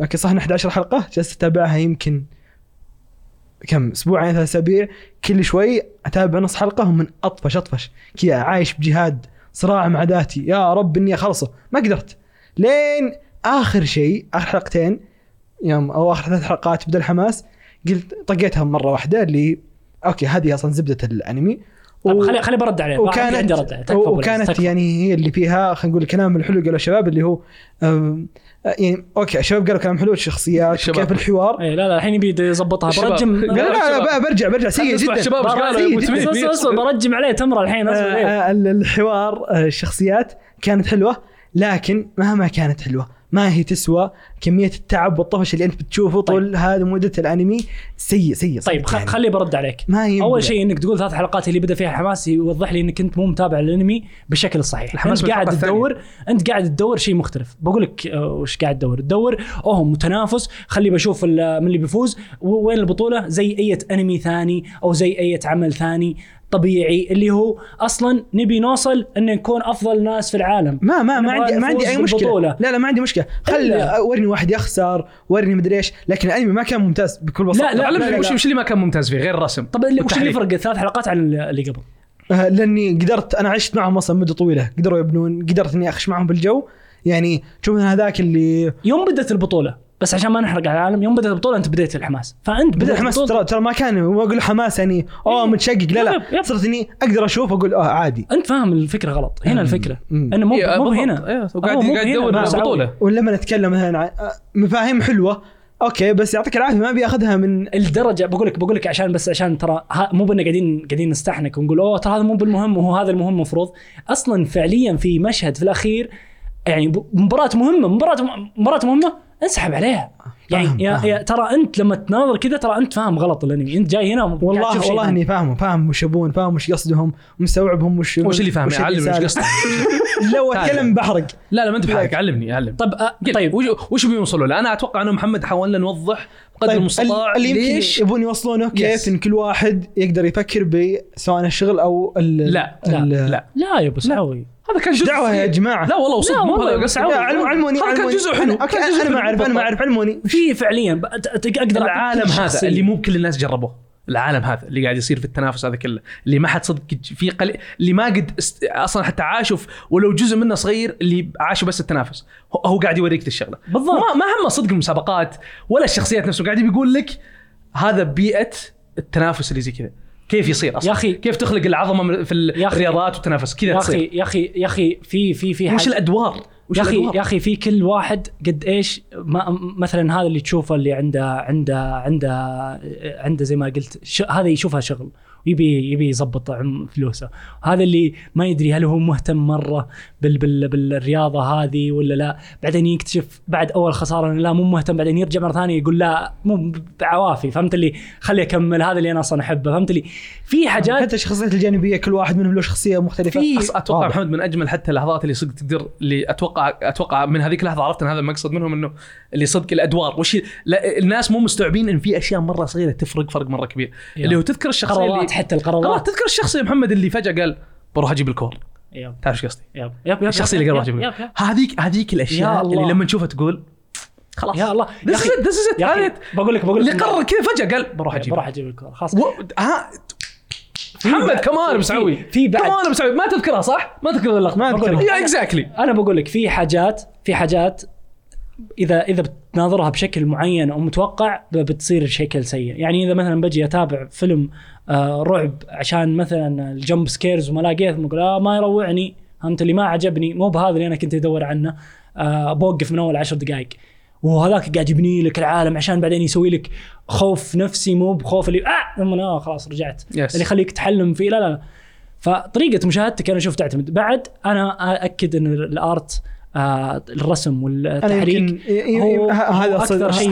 [SPEAKER 2] okay صح إن 11 حلقة؟ جلست أتابعها يمكن كم أسبوعين ثلاث أسابيع كل شوي أتابع نص حلقة ومن اطفش أطفش. كذا عايش بجهاد صراع مع ذاتي. يا رب إني أخلصه. ما قدرت. لين آخر شيء آخر حلقتين يوم أو آخر ثلاث حلقات بدا الحماس قلت طقيتها مرة واحدة اللي okay هذه أصلا زبدة الأنمي.
[SPEAKER 1] طيب خلي خلي برد عليه.
[SPEAKER 2] وكانت
[SPEAKER 1] رد عليه.
[SPEAKER 2] وكانت. يعني هي اللي فيها خلينا نقول الكلام الحلو قالوا الشباب اللي هو يعني أوكي الشباب قالوا كلام حلو الشخصيات
[SPEAKER 3] الشباب.
[SPEAKER 2] كيف الحوار
[SPEAKER 1] اي لا لا الحين يبي يظبطها. برجم
[SPEAKER 2] لا لا, لا, برجع برجع سيء جدا
[SPEAKER 3] الشباب قالوا
[SPEAKER 1] برجم عليه تمره الحين اصبر إيه.
[SPEAKER 2] آه، ال- الحوار آه، الشخصيات كانت حلوة لكن مهما كانت حلوة ما هي تسوى كمية التعب والطفش اللي أنت بتشوفه طول هذه مدة الأنمي. سيء سيء
[SPEAKER 1] طيب خ-
[SPEAKER 2] يعني.
[SPEAKER 1] خلي برد عليك.
[SPEAKER 2] ما ينبدأ.
[SPEAKER 1] أول شيء إنك تقول ثلاث حلقات اللي بدأ فيها الحماس يوضح لي إنك أنت مو متابع الأنمي بالشكل الصحيح
[SPEAKER 3] الحماس أنت
[SPEAKER 1] قاعد تدور أنت قاعد تدور شيء مختلف. بقول لك آه، وش قاعد تدور؟ تدور أوه متنافس. خلي بشوف ال- من اللي بيفوز. وين البطولة؟ زي أي أنمي ثاني أو زي أي عمل ثاني. طبيعي اللي هو أصلا نبي نوصل إن نكون أفضل ناس في العالم.
[SPEAKER 2] ما ما ما عندي ما عندي
[SPEAKER 1] أي
[SPEAKER 2] مشكلة.
[SPEAKER 1] بالبطولة.
[SPEAKER 2] لا لا ما عندي مشكلة. خل. ورني واحد يخسر ورني مدري إيش لكن الأنمي ما كان ممتاز بكل بساطة.
[SPEAKER 1] لا، لا،
[SPEAKER 3] علمني
[SPEAKER 1] لا،
[SPEAKER 3] وش
[SPEAKER 1] لا.
[SPEAKER 3] وش اللي ما كان ممتاز فيه؟ غير الرسم.
[SPEAKER 1] طب اللي- وش اللي. يفرق الثلاث حلقات عن اللي قبل؟
[SPEAKER 2] آه، لأني قدرت أنا عشت معهم أصلا مدة طويلة. قدروا يبنون قدرت إني أخش معهم بالجو. يعني شوف هذاك اللي
[SPEAKER 1] يوم بدت البطولة. بس عشان ما نحرق على العالم يوم بدأت البطولة أنت بديت الحماس. فأنت
[SPEAKER 2] بدا الحماس ترى ترى ما كان أقول حماس يعني أوه
[SPEAKER 1] إيه.
[SPEAKER 2] متشقق. لا لا. صرت إني أقدر أشوف أقول آه عادي.
[SPEAKER 1] أنت فاهم الفكرة غلط. هنا الفكرة.
[SPEAKER 2] مم.
[SPEAKER 1] إنه مو
[SPEAKER 3] إيه،
[SPEAKER 1] مو. هنا.
[SPEAKER 3] إيه، وقاعد قاعد يدور البطولة.
[SPEAKER 2] ولما نتكلم مثلا عن مفاهيم حلوة أوكي بس يعطيك العافية ما أبي أخذها من
[SPEAKER 1] الدرجة بقول لك بقول لك عشان بس عشان ترى ها- مو بنا قاعدين قاعدين نستحنك ونقول أوه ترى هذا مو بالمهم وهو هذا المهم مفروض. أصلا فعليا في مشهد في الأخير يعني ب- مباراة مهمة مباراة مباراة مهمة انسحب عليها. يعني
[SPEAKER 2] فاهم،
[SPEAKER 1] يا,
[SPEAKER 2] فاهم.
[SPEAKER 1] يا ترى انت لما تناظر كذا ترى انت فاهم غلط الانمي انت جاي هنا
[SPEAKER 2] والله والله. اني فاهمه فاهم وش يبون فاهم وش قصدهم مستوعبهم وش
[SPEAKER 3] وش اللي فاهم علمني وش. قصدك
[SPEAKER 2] لو أتكلم بحرق.
[SPEAKER 3] لا لا ما أنت بحالك علمني علمني.
[SPEAKER 1] طب أه
[SPEAKER 3] قل،
[SPEAKER 1] طيب.
[SPEAKER 3] وش وش بيوصلوا له؟ أنا أتوقع أنه محمد حاولنا نوضح بقدر
[SPEAKER 2] طيب
[SPEAKER 3] المستطاع
[SPEAKER 2] اللي يمكن
[SPEAKER 3] ليش
[SPEAKER 2] يبون يوصلونه كيف. إن كل واحد يقدر يفكر بسواء الشغل أو ال
[SPEAKER 3] لا
[SPEAKER 1] لا،
[SPEAKER 3] لا.
[SPEAKER 1] لا يا أبو سعوي.
[SPEAKER 3] هذا كان جزء
[SPEAKER 2] دعوة يا جماعة.
[SPEAKER 3] لا والله وصدق
[SPEAKER 1] لا
[SPEAKER 3] مو هذا
[SPEAKER 2] علم- علموني
[SPEAKER 3] هذا كان. جزء حلو.
[SPEAKER 2] أنا-
[SPEAKER 3] كان جزء
[SPEAKER 2] أنا ما أعرف أنا ما. أعرف. علموني.
[SPEAKER 1] في فعليا أقدر
[SPEAKER 3] العالم
[SPEAKER 1] كل
[SPEAKER 3] هذا. اللي مو بكل الناس جربوه. العالم هذا اللي قاعد يصير في التنافس هذا كله اللي ما حد صدق في قليل اللي ما قد است... أصلا حتى عاشوا ولو جزء منه صغير اللي عاشوا بس التنافس. هو- هو قاعد يوريك ذي الشغلة.
[SPEAKER 1] بالضبط.
[SPEAKER 3] ما ما همه صدق المسابقات ولا الشخصيات نفسه قاعد بيقول لك هذا بيئة التنافس اللي زي كذا. كيف يصير أصلا
[SPEAKER 1] يا أخي.
[SPEAKER 3] كيف تخلق العظمة في
[SPEAKER 1] يا.
[SPEAKER 3] الرياضات والتنافس كذا
[SPEAKER 1] يا
[SPEAKER 3] تصير
[SPEAKER 1] أخي يا أخي يا أخي في في في
[SPEAKER 3] وش الأدوار وش
[SPEAKER 1] يا
[SPEAKER 3] أخي؟
[SPEAKER 1] يا أخي في كل واحد قد إيش ما مثلا هذا اللي تشوفه اللي عنده عنده عنده عنده زي ما قلت هذا يشوفها شغل يبي يبي يظبط فلوسه. هذا اللي ما يدري هل هو مهتم مرة بال بال بالرياضة هذه ولا لا. بعدين يكتشف بعد أول خسارة إنه لا مو مهتم. بعدين يرجع مرة ثانية يقول لا مو بعوافي. فهمت اللي؟ خلي أكمل. هذا اللي أنا أصلا أحبه. فهمت اللي؟ في حاجات
[SPEAKER 2] حتى الشخصيات الجانبية كل واحد منهم له
[SPEAKER 1] شخصية
[SPEAKER 3] مختلفة. أتوقع
[SPEAKER 2] واضح.
[SPEAKER 3] محمد من أجمل حتى اللحظات اللي صدق تقدر اللي أتوقع أتوقع من هذيك اللحظة عرفت إن هذا المقصد منهم إنه اللي صدق الأدوار. وش لا الناس مو مستوعبين إن في أشياء مرة صغيرة تفرق فرق مرة كبير.
[SPEAKER 1] يا.
[SPEAKER 3] اللي هو تذكر
[SPEAKER 1] الشخصية
[SPEAKER 3] اللي
[SPEAKER 1] حتى
[SPEAKER 3] قرارات
[SPEAKER 1] القرارات
[SPEAKER 3] تذكر الشخص يا محمد اللي فجأة قال بروح أجيب الكور.
[SPEAKER 1] يب.
[SPEAKER 3] تعرف إيش قصدي؟
[SPEAKER 1] يب. يب يب
[SPEAKER 3] الشخصيه اللي قال بروح
[SPEAKER 1] يب-
[SPEAKER 3] أجيب
[SPEAKER 1] يب-
[SPEAKER 3] الكور. هذيك هذيك
[SPEAKER 1] يا
[SPEAKER 3] الاشياء
[SPEAKER 1] الله.
[SPEAKER 3] اللي لما تشوفها تقول خلاص.
[SPEAKER 1] يا الله. يا
[SPEAKER 3] This is
[SPEAKER 1] أخي-
[SPEAKER 3] it, this is it.
[SPEAKER 1] يا أخي،
[SPEAKER 3] هذه-
[SPEAKER 1] بقول لك بقول
[SPEAKER 3] اللي
[SPEAKER 1] لك
[SPEAKER 3] قرر كذا فجأة قال بروح أجيب.
[SPEAKER 1] بروح أجيب الكوره خلاص.
[SPEAKER 3] و... ها محمد
[SPEAKER 1] بعد-
[SPEAKER 3] كمان مسعوي
[SPEAKER 1] في بعد-
[SPEAKER 3] كمان مسعوي ما تذكرها صح؟ ما تذكر اللقطة
[SPEAKER 2] ما.
[SPEAKER 1] لك.
[SPEAKER 3] يا اكزاكتلي
[SPEAKER 1] أنا بقول لك في حاجات في حاجات اذا إذا بتناظرها بشكل معين أو متوقع بتصير شكل سيء. يعني إذا مثلا بجي أتابع فيلم آه رعب عشان مثلا الجمب سكيرز وما لقيت أقول آه ما يروعني فهمت اللي ما عجبني. مو بهذا اللي أنا كنت أدور عنه. آه بوقف من أول عشر دقائق. وهذاك قاعد يبني لك العالم عشان بعدين يسوي لك خوف نفسي مو بخوف اللي آه! ثم آه خلاص رجعت.
[SPEAKER 3] Yes.
[SPEAKER 1] اللي يخليك تحلم فيه لا لا لا. فطريقة مشاهدتك أنا أشوف تعتمد بعد أنا أأكد إن الآرت آه الرسم والتحريك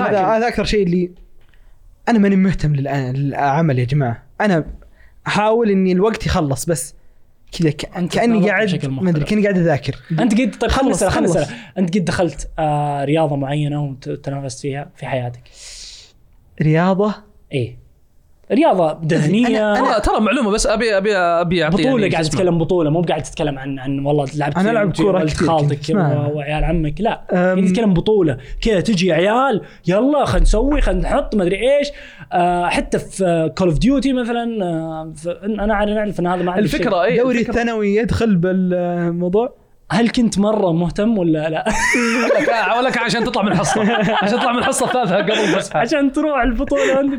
[SPEAKER 1] هذا
[SPEAKER 2] هذا
[SPEAKER 1] أكثر شيء
[SPEAKER 2] اللي أنا ماني مهتم للعمل يا جماعة. أنا أحاول إني الوقت يخلص بس كذا
[SPEAKER 1] كأني
[SPEAKER 2] قاعد ما
[SPEAKER 1] أدري.
[SPEAKER 2] كأني قاعد أذاكر.
[SPEAKER 1] أنت قد طيب
[SPEAKER 2] خلص- خلص.
[SPEAKER 1] نسأل. أنت قد دخلت آه رياضة معينة وتنافست فيها في حياتك؟
[SPEAKER 2] رياضة؟
[SPEAKER 1] إيه. رياضة ذهنيه
[SPEAKER 2] أنا-
[SPEAKER 3] ترى ترى معلومة بس ابي ابي أبي اعطي
[SPEAKER 1] بطولة
[SPEAKER 3] يعني
[SPEAKER 1] قاعد. تتكلم بطولة مو قاعد تتكلم عن عن والله لعبت
[SPEAKER 2] أنا كورة
[SPEAKER 1] ولد
[SPEAKER 2] كثير
[SPEAKER 1] خالتك وعيال عمك. لا تتكلم بطولة. كذا تجي عيال يلا خلينا نسوي خلينا نحط ما أدري إيش. آه حتى في كول اوف ديوتي مثلا آه أنا عارف نعرف إن هذا ما.
[SPEAKER 3] الفكرة اي
[SPEAKER 2] دوري
[SPEAKER 3] الفكرة-
[SPEAKER 2] الثانوي يدخل بالموضوع؟
[SPEAKER 1] هل كنت مرة مهتم ولا لا؟
[SPEAKER 3] لك عشان تطلع من الحصة. عشان تطلع من الحصة الثالثة قبل الفسحه
[SPEAKER 1] عشان تروح البطولة.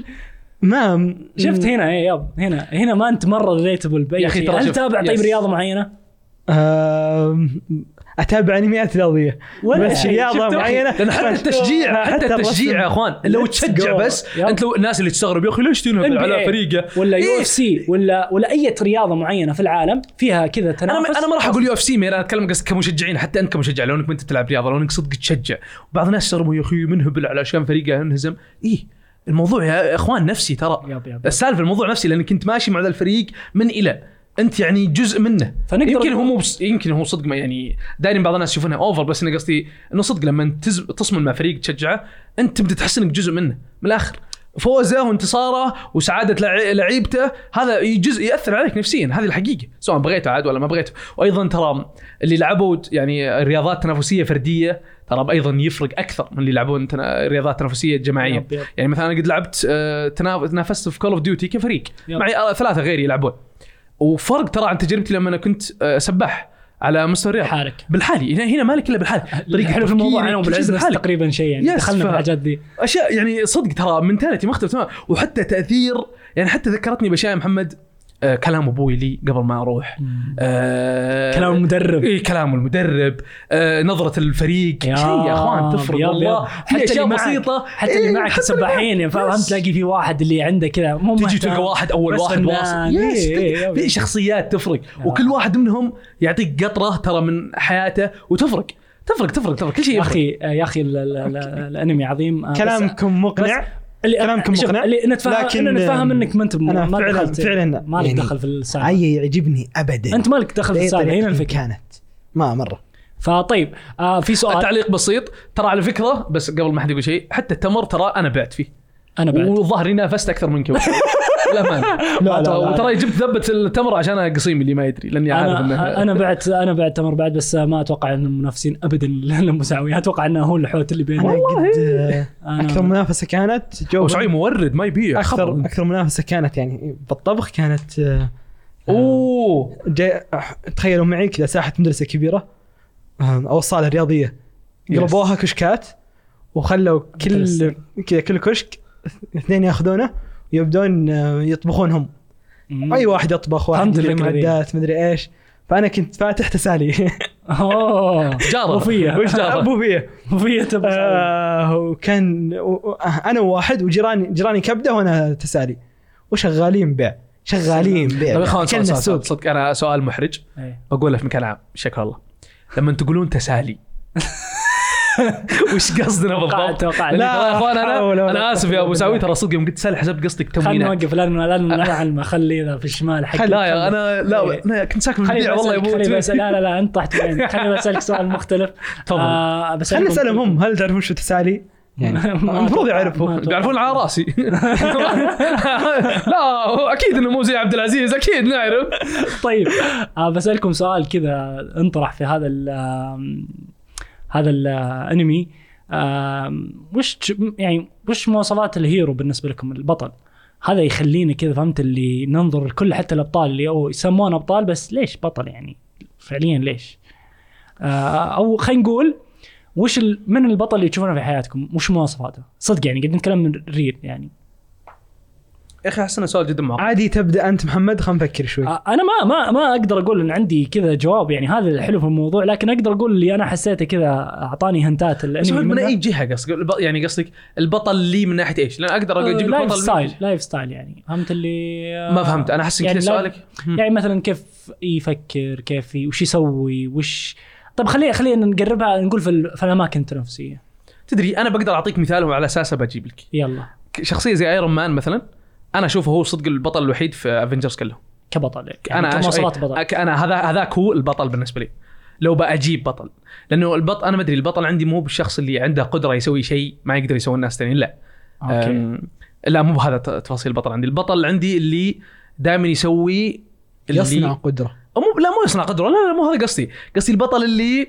[SPEAKER 2] ما
[SPEAKER 1] شفت هنا إيه ياب هنا هنا ما أنت مرة ريليتبل بأي
[SPEAKER 3] يا أخي
[SPEAKER 1] شيء
[SPEAKER 3] ترى
[SPEAKER 1] هل
[SPEAKER 3] شوف،
[SPEAKER 1] تابع طيب. رياضة
[SPEAKER 2] معينة؟ أتابع انميات رياضية
[SPEAKER 1] ولا
[SPEAKER 2] بس
[SPEAKER 1] شيء. رياضة؟
[SPEAKER 2] معينة
[SPEAKER 3] لأن حتى التشجيع حتى. التشجيع يا أخوان لو تشجع. بس. أنت لو الناس اللي تستغرب يا أخي ليش تنهب على فريقه
[SPEAKER 1] ولا يو
[SPEAKER 3] إيه؟
[SPEAKER 1] إف سي ولا ولا أي رياضة معينة في العالم فيها كذا تنافس
[SPEAKER 3] أنا ما راح أقول يو إف سي أنا أتكلم قصدي كمشجعين حتى أنت كمشجع لو أنك ما أنت تلعب رياضة لو أنك صدق تشجع وبعض الناس يستغربوا يا أخي منهبل علشان فريقه ينهزم إيه الموضوع يا إخوان نفسي ترى.
[SPEAKER 1] يب يب.
[SPEAKER 3] السالفة الموضوع نفسي لانك انت ماشي مع ذا الفريق من إلى. أنت يعني جزء منه.
[SPEAKER 1] فنقدر
[SPEAKER 3] يمكن هو مو بس يمكن هو صدق ما يعني دايما بعض الناس يشوفونها أوفر بس أنا قصدي إنه صدق لما تز... تصمم مع فريق تشجعه أنت تبدا تحس إنك جزء منه من الآخر. فوزه وانتصاره وسعادة لع- لعيبته هذا جزء يأثر عليك نفسيا هذه الحقيقة سواء بغيته عاد ولا ما بغيته. وأيضا ترى اللي لعبوا يعني رياضات تنافسية فردية ترى أيضا يفرق أكثر من اللي يلعبون تنا... رياضات
[SPEAKER 1] تنافسية جماعية.
[SPEAKER 3] يعني مثلا أنا قد لعبت آه، تنا- تنافست في Call of Duty كفريق. معي آه، ثلاثة غيري يلعبون. وفرق ترى عن تجربتي لما أنا كنت آه، سباح على مستوى الرياض.
[SPEAKER 1] حالك
[SPEAKER 3] بالحالي. هنا هنا مالك إلا بالحالي
[SPEAKER 1] طريقة حلو في الموضوع أنا
[SPEAKER 3] تفكيري، كل
[SPEAKER 1] وبالعز
[SPEAKER 3] شيء
[SPEAKER 1] نفس
[SPEAKER 3] بالحالي.
[SPEAKER 1] تقريبا شيء يعني. دخلنا
[SPEAKER 3] ف-
[SPEAKER 1] في الحاجات دي.
[SPEAKER 3] أشياء يعني صدق ترى mentality مختلف تماما. وحتى تأثير يعني حتى ذكرتني بأشياء يا محمد. آه كلام أبوي لي قبل ما أروح. آه
[SPEAKER 1] كلام المدرب.
[SPEAKER 3] اي كلام المدرب. آه نظرة الفريق.
[SPEAKER 1] يا
[SPEAKER 3] شيء يا أخوان تفرق
[SPEAKER 1] يلا
[SPEAKER 3] والله. في
[SPEAKER 1] أشياء
[SPEAKER 3] بسيطة.
[SPEAKER 1] حتى اللي
[SPEAKER 3] إيه،
[SPEAKER 1] معك
[SPEAKER 3] حتى
[SPEAKER 1] سباحين فهمت؟ تلاقي في واحد اللي عنده كذا. مو
[SPEAKER 3] تجي. تلقى واحد
[SPEAKER 1] أول
[SPEAKER 3] واحد. واصل.
[SPEAKER 1] إيه، إيه،.
[SPEAKER 3] في شخصيات تفرق. وكل واحد منهم يعطيك قطرة ترى من حياته وتفرق. تفرق تفرق تفرق. كل شيء
[SPEAKER 1] يا
[SPEAKER 3] يفرق.
[SPEAKER 1] أخي يا أخي ال- ال- ال- الأنمي عظيم. آه،
[SPEAKER 2] كلامكم مقنع.
[SPEAKER 1] اللي
[SPEAKER 2] كلامكم مقنع،
[SPEAKER 1] اللي نتفاهم
[SPEAKER 2] لكن-
[SPEAKER 1] لكن نتفاهم إنك ما أنت
[SPEAKER 2] أنا
[SPEAKER 1] ما
[SPEAKER 2] فعلاً-
[SPEAKER 1] دخلت
[SPEAKER 2] فعلاً
[SPEAKER 1] ما لك
[SPEAKER 2] يعني
[SPEAKER 1] دخل في السالفة.
[SPEAKER 2] عي يعجبني ابدا.
[SPEAKER 1] أنت مالك دخل في السالفة هنا الفكرة.
[SPEAKER 2] كانت. ما مرة.
[SPEAKER 1] فطيب آه في سؤال.
[SPEAKER 3] تعليق بسيط. ترى على فكرة بس قبل ما حد يقول شيء حتى التمر ترى أنا بعت فيه.
[SPEAKER 1] أنا بعد
[SPEAKER 3] والظاهر اني نافست أكثر منك للأمانة
[SPEAKER 2] لا، لا، لا.
[SPEAKER 3] وترى جبت ذبة التمر عشان قصيم اللي ما يدري لأني عارف انه
[SPEAKER 1] أنا أنا بعت أنا بعت تمر بعد بس ما أتوقع إن المنافسين ابدا المساويين أتوقع إنه هو الحوت اللي بيننا
[SPEAKER 2] قد آه،
[SPEAKER 1] أنا-
[SPEAKER 2] أكثر منافسة كانت جو
[SPEAKER 3] وشعيب مورد ما يبيع أكثر.
[SPEAKER 2] أكثر منافسة كانت يعني بالطبخ كانت آه،
[SPEAKER 3] أوه
[SPEAKER 2] جاي تخيلوا معي كذا ساحة مدرسة كبيرة آه، أو الصالة
[SPEAKER 3] الرياضية.
[SPEAKER 2] قلبوها كشكات وخلوا كل. كذا كل كشك اثنين ياخذونه ويبدون آه، يطبخون هم
[SPEAKER 1] مم.
[SPEAKER 2] أي واحد يطبخ واحد يجيب. معدات مدري إيش. فأنا كنت فاتح تسالي.
[SPEAKER 1] أوه.
[SPEAKER 3] جارة.
[SPEAKER 1] وفية.
[SPEAKER 3] وش جارة؟
[SPEAKER 2] أبو فية.
[SPEAKER 1] وفية تبغى
[SPEAKER 2] آه وكان و- أنا وواحد وجيراني جيراني كبدة وأنا تسالي. وشغالين بيع. شغالين بيع.
[SPEAKER 3] طيب سؤال-
[SPEAKER 2] السوق.
[SPEAKER 3] صدق أنا سؤال محرج.
[SPEAKER 1] إيه.
[SPEAKER 3] بقوله في مكان عام. شكرا الله. لما تقولون تسالي. وش قصدنا بالضبط؟
[SPEAKER 1] توقعت.
[SPEAKER 3] لا يا
[SPEAKER 2] أخوان
[SPEAKER 3] أنا أنا
[SPEAKER 2] آسف
[SPEAKER 3] يا أبو
[SPEAKER 2] بالله.
[SPEAKER 3] ترى صدق يوم قلت سالي حسبت قصدك
[SPEAKER 1] خلينا
[SPEAKER 3] تموينات
[SPEAKER 1] نوقف لأن لأن نعلم خلي ذا في الشمال حق
[SPEAKER 3] لا يا أنا لا
[SPEAKER 1] إيه.
[SPEAKER 3] أنا كنت ساكن في
[SPEAKER 1] خليني
[SPEAKER 3] البيع والله
[SPEAKER 1] خليني
[SPEAKER 3] يموت
[SPEAKER 1] بسأل لا لا لا أنت طحت وين خليني بسألك سؤال مختلف.
[SPEAKER 3] تفضل.
[SPEAKER 1] آه بس
[SPEAKER 2] خلينا نسالهم هم هل تعرفون شو تسالي؟ يعني المفروض يعرفوا
[SPEAKER 3] بيعرفون على رأسي. لا أكيد إنه مو زي عبد العزيز أكيد نعرف.
[SPEAKER 1] طيب آه بسألكم سؤال كذا انطرح في هذا هذا الانمي وش يعني وش مواصفات الهيرو بالنسبة لكم البطل؟ هذا يخلينا كذا فهمت اللي ننظر لكل حتى الأبطال اللي أو يسمون أبطال بس ليش بطل يعني فعليا ليش؟ آه أو خلينا نقول وش من البطل اللي تشوفونه في حياتكم؟ وش مواصفاته؟ صدق يعني قاعدين نتكلم من real يعني
[SPEAKER 3] يا أخي احس انه سؤال جدا معقد.
[SPEAKER 2] عادي تبدأ أنت محمد خلينا نفكر شوي.
[SPEAKER 1] آه، أنا ما ما ما أقدر أقول إن عندي كذا جواب يعني هذا الحلو في الموضوع لكن أقدر أقول اللي أنا حسيته كذا أعطاني
[SPEAKER 3] hint
[SPEAKER 1] ات
[SPEAKER 3] بس من. أي جهة قصدك؟ يعني قصدك البطل لي من ناحية إيش؟ لأن أقدر أجيب لك
[SPEAKER 1] لايف ستايل لايف ستايل يعني. فهمت اللي آه،
[SPEAKER 3] ما فهمت. أنا أحس ان
[SPEAKER 1] يعني
[SPEAKER 3] كذا
[SPEAKER 1] لا-
[SPEAKER 3] سؤالك.
[SPEAKER 1] يعني مثلا كيف يفكر كيف ي- وش يسوي وش طيب خلينا خلينا نقربها نقول في, ال- في الأماكن التنافسية.
[SPEAKER 3] تدري أنا بقدر أعطيك مثال وعلى اساسه بجيب لك
[SPEAKER 1] يلا.
[SPEAKER 3] شخصية زي Iron Man مثلا؟ أنا أشوفه هو صدق البطل الوحيد في Avengers كلهم
[SPEAKER 1] كبطل يعني
[SPEAKER 3] أنا
[SPEAKER 1] كمواصفات
[SPEAKER 3] أي-
[SPEAKER 1] بطل.
[SPEAKER 3] أنا هذا هذاك هو البطل بالنسبة لي. لو بأجيب بطل. لأنه البطل أنا ما أدري البطل عندي مو بالشخص اللي عنده قدرة يسوي شيء ما يقدر يسوي الناس الثانيين لا.
[SPEAKER 1] أوكي.
[SPEAKER 3] أم، لا مو بهذا ت- تفاصيل البطل عندي. البطل عندي اللي دائما يسوي اللي
[SPEAKER 2] يصنع قدرة.
[SPEAKER 3] أو مو لا مو يصنع قدرة لا لا مو هذا قصدي. قصدي البطل اللي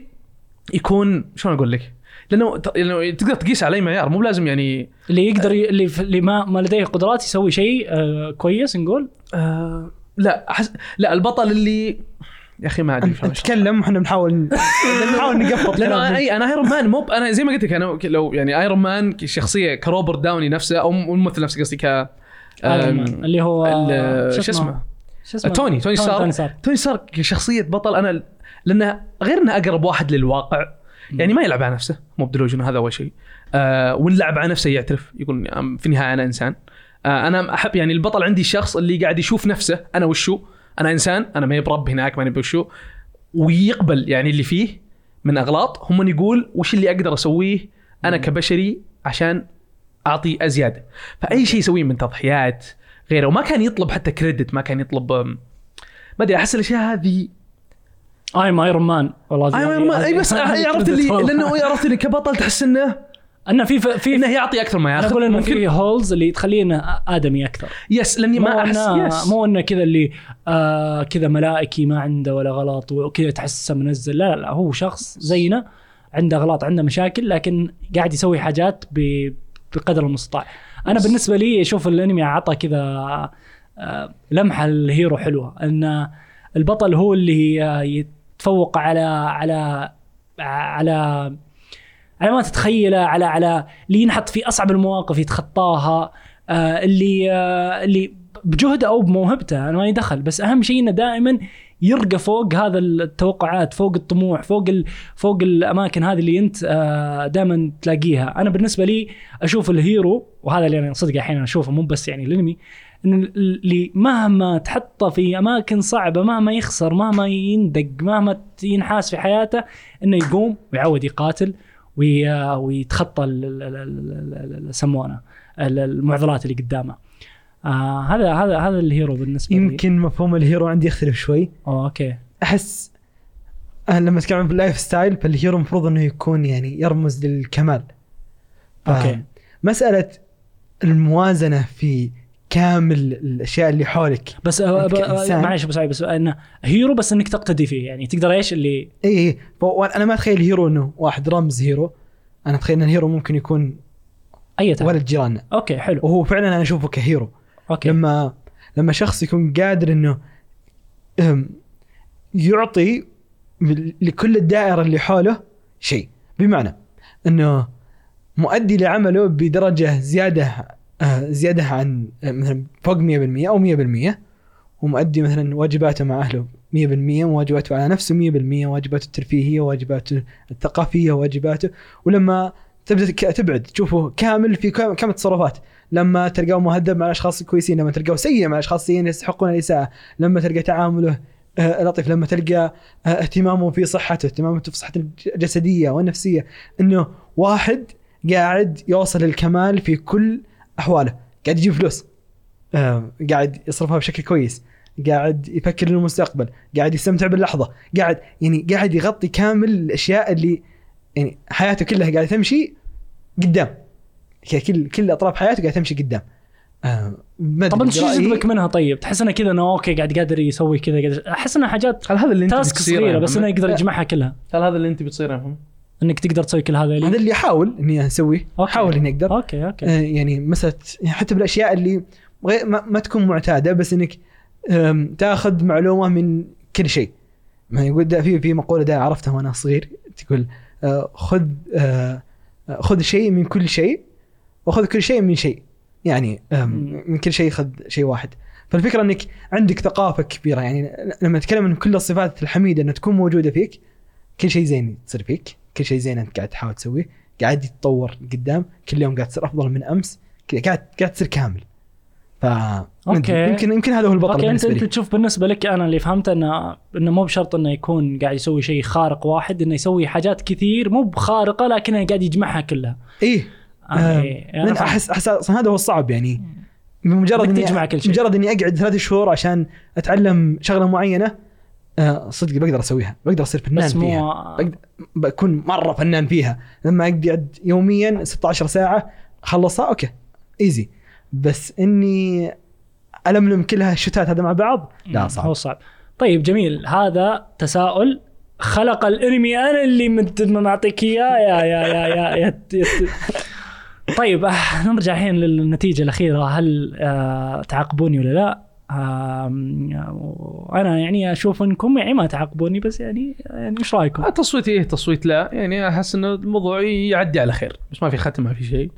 [SPEAKER 3] يكون شلون أقول لك؟ لأنه ت- لأنه تقدر تقيس على أي معيار. مو بلازم يعني
[SPEAKER 1] اللي يقدر ي... اللي, في... اللي ما ما لديه قدرات يسوي شيء آه كويس نقول؟
[SPEAKER 3] آه لا أحس لا البطل اللي يا أخي ما أدري.
[SPEAKER 2] تتكلم وإحنا بنحاول نحاول نقفط لأنه
[SPEAKER 3] أي أنا Iron Man مو ب- أنا زي ما قلت لك أنا لو يعني Iron Man كشخصية كروبرت داوني نفسه أو الممثل نفسه قصدي ك
[SPEAKER 1] اللي هو
[SPEAKER 3] شو اسمه؟
[SPEAKER 1] شو اسمه؟
[SPEAKER 3] توني توني ستارك.
[SPEAKER 1] توني ستارك
[SPEAKER 3] كشخصية بطل أنا لأنه غير إنه أقرب واحد للواقع. يعني ما يلعب على نفسه مو بدلوجن هذا أول شيء. آه وان لعب على نفسه يعترف يقول في النهاية أنا إنسان. آه أنا أحب يعني البطل عندي الشخص اللي قاعد يشوف نفسه أنا وشو؟ أنا إنسان أنا ما برب هناك ماني بوشو ويقبل يعني اللي فيه من أغلاط هم يقول وش اللي أقدر أسويه أنا كبشري عشان أعطي زيادة فأي شيء يسويه من تضحيات غيره وما كان يطلب حتى credit ما كان يطلب ما أدري أحس الأشياء هذه
[SPEAKER 1] I'm Iron Man والله
[SPEAKER 3] اي ما أي بس عرفت اللي لأنه عرفت اللي كبطل تحس انه
[SPEAKER 1] أنه في في
[SPEAKER 3] إنه يعطي أكثر ما ياخذ.
[SPEAKER 1] أقول إنه في holes اللي تخليه انه آدمي
[SPEAKER 3] أكثر. yes
[SPEAKER 1] لأني
[SPEAKER 3] ما احس
[SPEAKER 1] انه
[SPEAKER 3] yes
[SPEAKER 1] مو إنه كذا اللي آه كذا ملائكي ما عنده ولا غلط وكذا تحسه منزل. لا لا, لا هو شخص زينا عنده اغلاط عنده مشاكل لكن قاعد يسوي حاجات ب- بقدر المستطاع. أنا بالنسبة لي أشوف الأنمي عطى كذا آه لمحة الهيرو حلوة. إن البطل هو اللي تفوق على على على على ما تتخيله على على اللي ينحط في أصعب المواقف يتخطاها آه اللي آه اللي بجهده أو بموهبته أنا مالي دخل. بس أهم شيء إنه دائما يرقى فوق هذا التوقعات فوق الطموح فوق ال فوق الأماكن هذه اللي أنت آه دائما تلاقيها. أنا بالنسبة لي أشوف الهيرو وهذا اللي أنا صدق أحيانا أشوفه مو بس يعني الأنمي اللي مهما تحطه في أماكن صعبة مهما يخسر مهما يندق مهما ينحاس في حياته إنه يقوم ويعود يقاتل وي- ويتخطى يسمونه ال- المعضلات اللي قدامه. آه هذا هذا هذا ال hero بالنسبة لي.
[SPEAKER 2] يمكن مفهوم ال hero عندي يختلف شوي.
[SPEAKER 1] أوه
[SPEAKER 2] okay. أحس لما أتكلم عن ال lifestyle فال hero المفروض إنه يكون يعني يرمز للكمال. ف-
[SPEAKER 1] okay.
[SPEAKER 2] مسألة الموازنة في كامل الأشياء اللي حولك.
[SPEAKER 1] بس. معلش سعيد بس أنه hero بس إنك تقتدي فيه يعني تقدر إيش اللي
[SPEAKER 2] اي اي أنا ما أتخيل hero إنه واحد رمز hero. أنا أتخيل إن ال hero ممكن يكون
[SPEAKER 1] أي.
[SPEAKER 2] ولد جيراننا.
[SPEAKER 1] okay حلو.
[SPEAKER 2] وهو فعلا أنا أشوفه ك
[SPEAKER 1] hero. okay.
[SPEAKER 2] لما لما شخص يكون قادر إنه يعطي لكل الدائرة اللي حوله شيء. بمعنى إنه مؤدي لعمله بدرجة زيادة زيادة عن آه، مثلا فوق 100% أو 100% ومؤدي مثلا واجباته مع أهله 100% وواجباته على نفسه 100% واجباته الترفيهية واجباته الثقافية واجباته. ولما تبدأ تبعد تشوفه كامل في كم تصرفات لما تلقاه مهذب مع الأشخاص الكويسين لما تلقاه سيء مع الأشخاص السيئين يستحقون الإساءة. لما تلقى تعامله آه، لطيف. لما تلقى آه، اهتمامه في صحته اهتمامه في صحته الجسديه والنفسيه إنه واحد قاعد يوصل للكمال في كل أحواله. قاعد يجيب فلوس. آه، قاعد يصرفها بشكل كويس. قاعد يفكر للمستقبل قاعد يستمتع باللحظة. قاعد يعني قاعد يغطي كامل الأشياء اللي يعني حياته كلها قاعدة تمشي قدام. يعني كل كل أطراف حياته قاعدة تمشي قدام. آه ما
[SPEAKER 1] طب انت شو يجذبك منها طيب؟ تحس إنه كذا إنه okay قاعد قادر يسوي كذا قادر أحس إنها حاجات
[SPEAKER 3] هل هذا اللي
[SPEAKER 1] أنت
[SPEAKER 3] task
[SPEAKER 1] صغيرة
[SPEAKER 3] يا
[SPEAKER 1] بس
[SPEAKER 3] إنه؟
[SPEAKER 1] يقدر يجمعها كلها.
[SPEAKER 3] هل هذا اللي أنت بتصيره يا محمد؟
[SPEAKER 1] إنك تقدر تسوي كل هذا
[SPEAKER 2] هذا
[SPEAKER 1] اللي
[SPEAKER 2] أحاول إني
[SPEAKER 1] أسويه.
[SPEAKER 2] أحاول إني أقدر.
[SPEAKER 1] okay okay.
[SPEAKER 2] آه يعني مساله يعني حتى بالأشياء اللي غير ما, ما تكون معتادة بس إنك تأخذ معلومة من كل شيء. ما يقول ده في في مقولة ده عرفتها وأنا صغير تقول آه، خذ آه، خذ شيء من كل شيء وخذ كل شيء من شيء. يعني. من كل شيء خذ شيء واحد. فالفكرة إنك عندك ثقافة كبيرة. يعني لما نتكلم عن كل الصفات الحميدة إنها تكون موجودة فيك كل شيء زين يصير فيك. كل شيء زين أنت قاعد تحاول تسويه. قاعد يتطور قدام. كل يوم قاعد تصير أفضل من أمس. كذا قاعد قاعد تصير كامل. ف
[SPEAKER 1] okay.
[SPEAKER 2] يمكن يمكن هذا هو البطل
[SPEAKER 1] okay انت
[SPEAKER 2] أنت
[SPEAKER 1] تشوف بالنسبة لك أنا اللي فهمته انه إنه مو بشرط إنه يكون قاعد يسوي شيء خارق واحد إنه يسوي حاجات كثير مو بخارقة لكنه قاعد يجمعها كلها. إيه.
[SPEAKER 2] آه
[SPEAKER 1] فاهم.
[SPEAKER 2] احس أحس هذا هو الصعب يعني. بمجرد
[SPEAKER 1] إنك
[SPEAKER 2] إني
[SPEAKER 1] تجمع كل شيء.
[SPEAKER 2] مجرد إني أقعد ثلاث شهور عشان أتعلم شغلة معينة آه، صدق بقدر أسويها. بقدر أصير فنان
[SPEAKER 1] بس
[SPEAKER 2] فيها. بقدر بكون مرة فنان فيها. لما أقعد يوميا 16 ساعة اخلصها أوكي. ايزي بس إني ألملم كل هالشتات هذا مع بعض؟ لا
[SPEAKER 1] هو
[SPEAKER 2] صعب.
[SPEAKER 1] صعب. طيب جميل. هذا تساؤل. خلق الأنمي أنا اللي معطيك إياه؟ يا يا يا يا, يا, يا طيب آه، نرجع الحين للنتيجة الأخيرة. هل آه تعاقبوني ولا لا؟ أنا يعني أشوف إنكم يعني ما تعاقبوني بس يعني يعني إيش رأيكم؟
[SPEAKER 3] آه، تصويت إيه تصويت لا يعني أحس إنه الموضوع يعدي على خير بس ما في ختم ما في شيء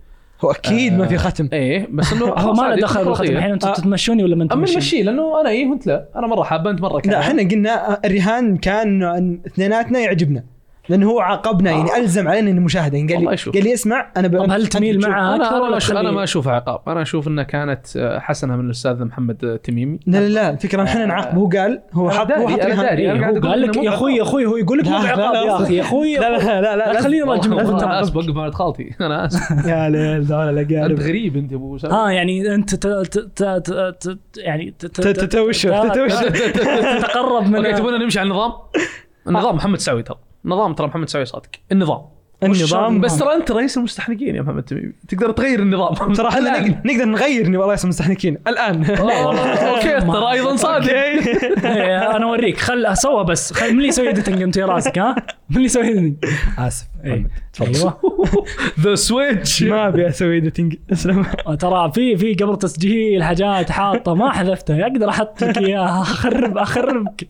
[SPEAKER 2] هو أكيد ما في ختم
[SPEAKER 3] إيه بس إنه
[SPEAKER 1] هو
[SPEAKER 3] خلاص
[SPEAKER 1] ما له دخل بالختم. الحين أنتم
[SPEAKER 2] آه.
[SPEAKER 1] تتمشوني ولا ما أنتم
[SPEAKER 3] اما؟ نمشي لأنه أنا إيه وانت لا أنا مرة حابة أنت مرة
[SPEAKER 2] لا
[SPEAKER 3] كاره.
[SPEAKER 2] إحنا قلنا الرهان كان إنه أن اثنيناتنا يعجبنا لأنه هو عاقبنا يعني ألزم علينا المشاهده يعني قال لي. قال لي اسمع أنا ب...
[SPEAKER 1] طب هل تميل
[SPEAKER 2] تشوف-
[SPEAKER 1] معه
[SPEAKER 3] أكثر أنا
[SPEAKER 1] ولا
[SPEAKER 3] ما أشوف-
[SPEAKER 1] أنا
[SPEAKER 3] ما اشوفها عقاب. أنا أشوف انها كانت آه، حسنة من الأستاذ محمد آه، تميمي.
[SPEAKER 2] لا لا لا الفكرة إحنا
[SPEAKER 3] آه.
[SPEAKER 2] نعاقبه هو قال هو حط هو حط هو
[SPEAKER 1] قال لك يا أخوي يا أخوي هو يقول لك مو
[SPEAKER 2] لا،
[SPEAKER 1] يا أخي. يا أخوي
[SPEAKER 2] لا لا لا لا
[SPEAKER 1] لا، خليني وانت
[SPEAKER 3] أنا اسف. وقف مع خالتي. أنا اسف
[SPEAKER 2] يا ليل ذولا
[SPEAKER 3] أنت
[SPEAKER 2] الاقارب
[SPEAKER 3] غريب أنت أبو سعد.
[SPEAKER 1] آه يعني أنت يعني ت- ت-
[SPEAKER 2] ت- تتوشف
[SPEAKER 1] ت-
[SPEAKER 2] تتوشف
[SPEAKER 1] تتقرب من
[SPEAKER 3] تبغى نمشي على النظام النظام محمد سعوي ترى النظام ترى محمد سعوي صادق. النظام.
[SPEAKER 2] النظام
[SPEAKER 3] بس ترى انت رئيس المستحنقين يا محمد. تميمي تقدر تغير النظام.
[SPEAKER 2] ترى
[SPEAKER 3] إحنا.
[SPEAKER 2] نقدر- نغير رئيس المستحنكين
[SPEAKER 3] الآن.
[SPEAKER 1] أوكي
[SPEAKER 3] ترى؟ أيضا صادق.
[SPEAKER 1] أنا أوريك. خل سوى بس. خل من اللي يسوي اديتنج انت يا راسك ها؟ من اللي يسوي ايديتنج؟ آسف.
[SPEAKER 2] محمد تفضل.
[SPEAKER 1] أيوه.
[SPEAKER 3] ذا سويتش
[SPEAKER 2] ما أبي أسوي ايديتنج أسلم.
[SPEAKER 1] ترى في في قبل تسجيل حاجات حاطة ما حذفتها أقدر أحط لك إياها. أخرب أخربك.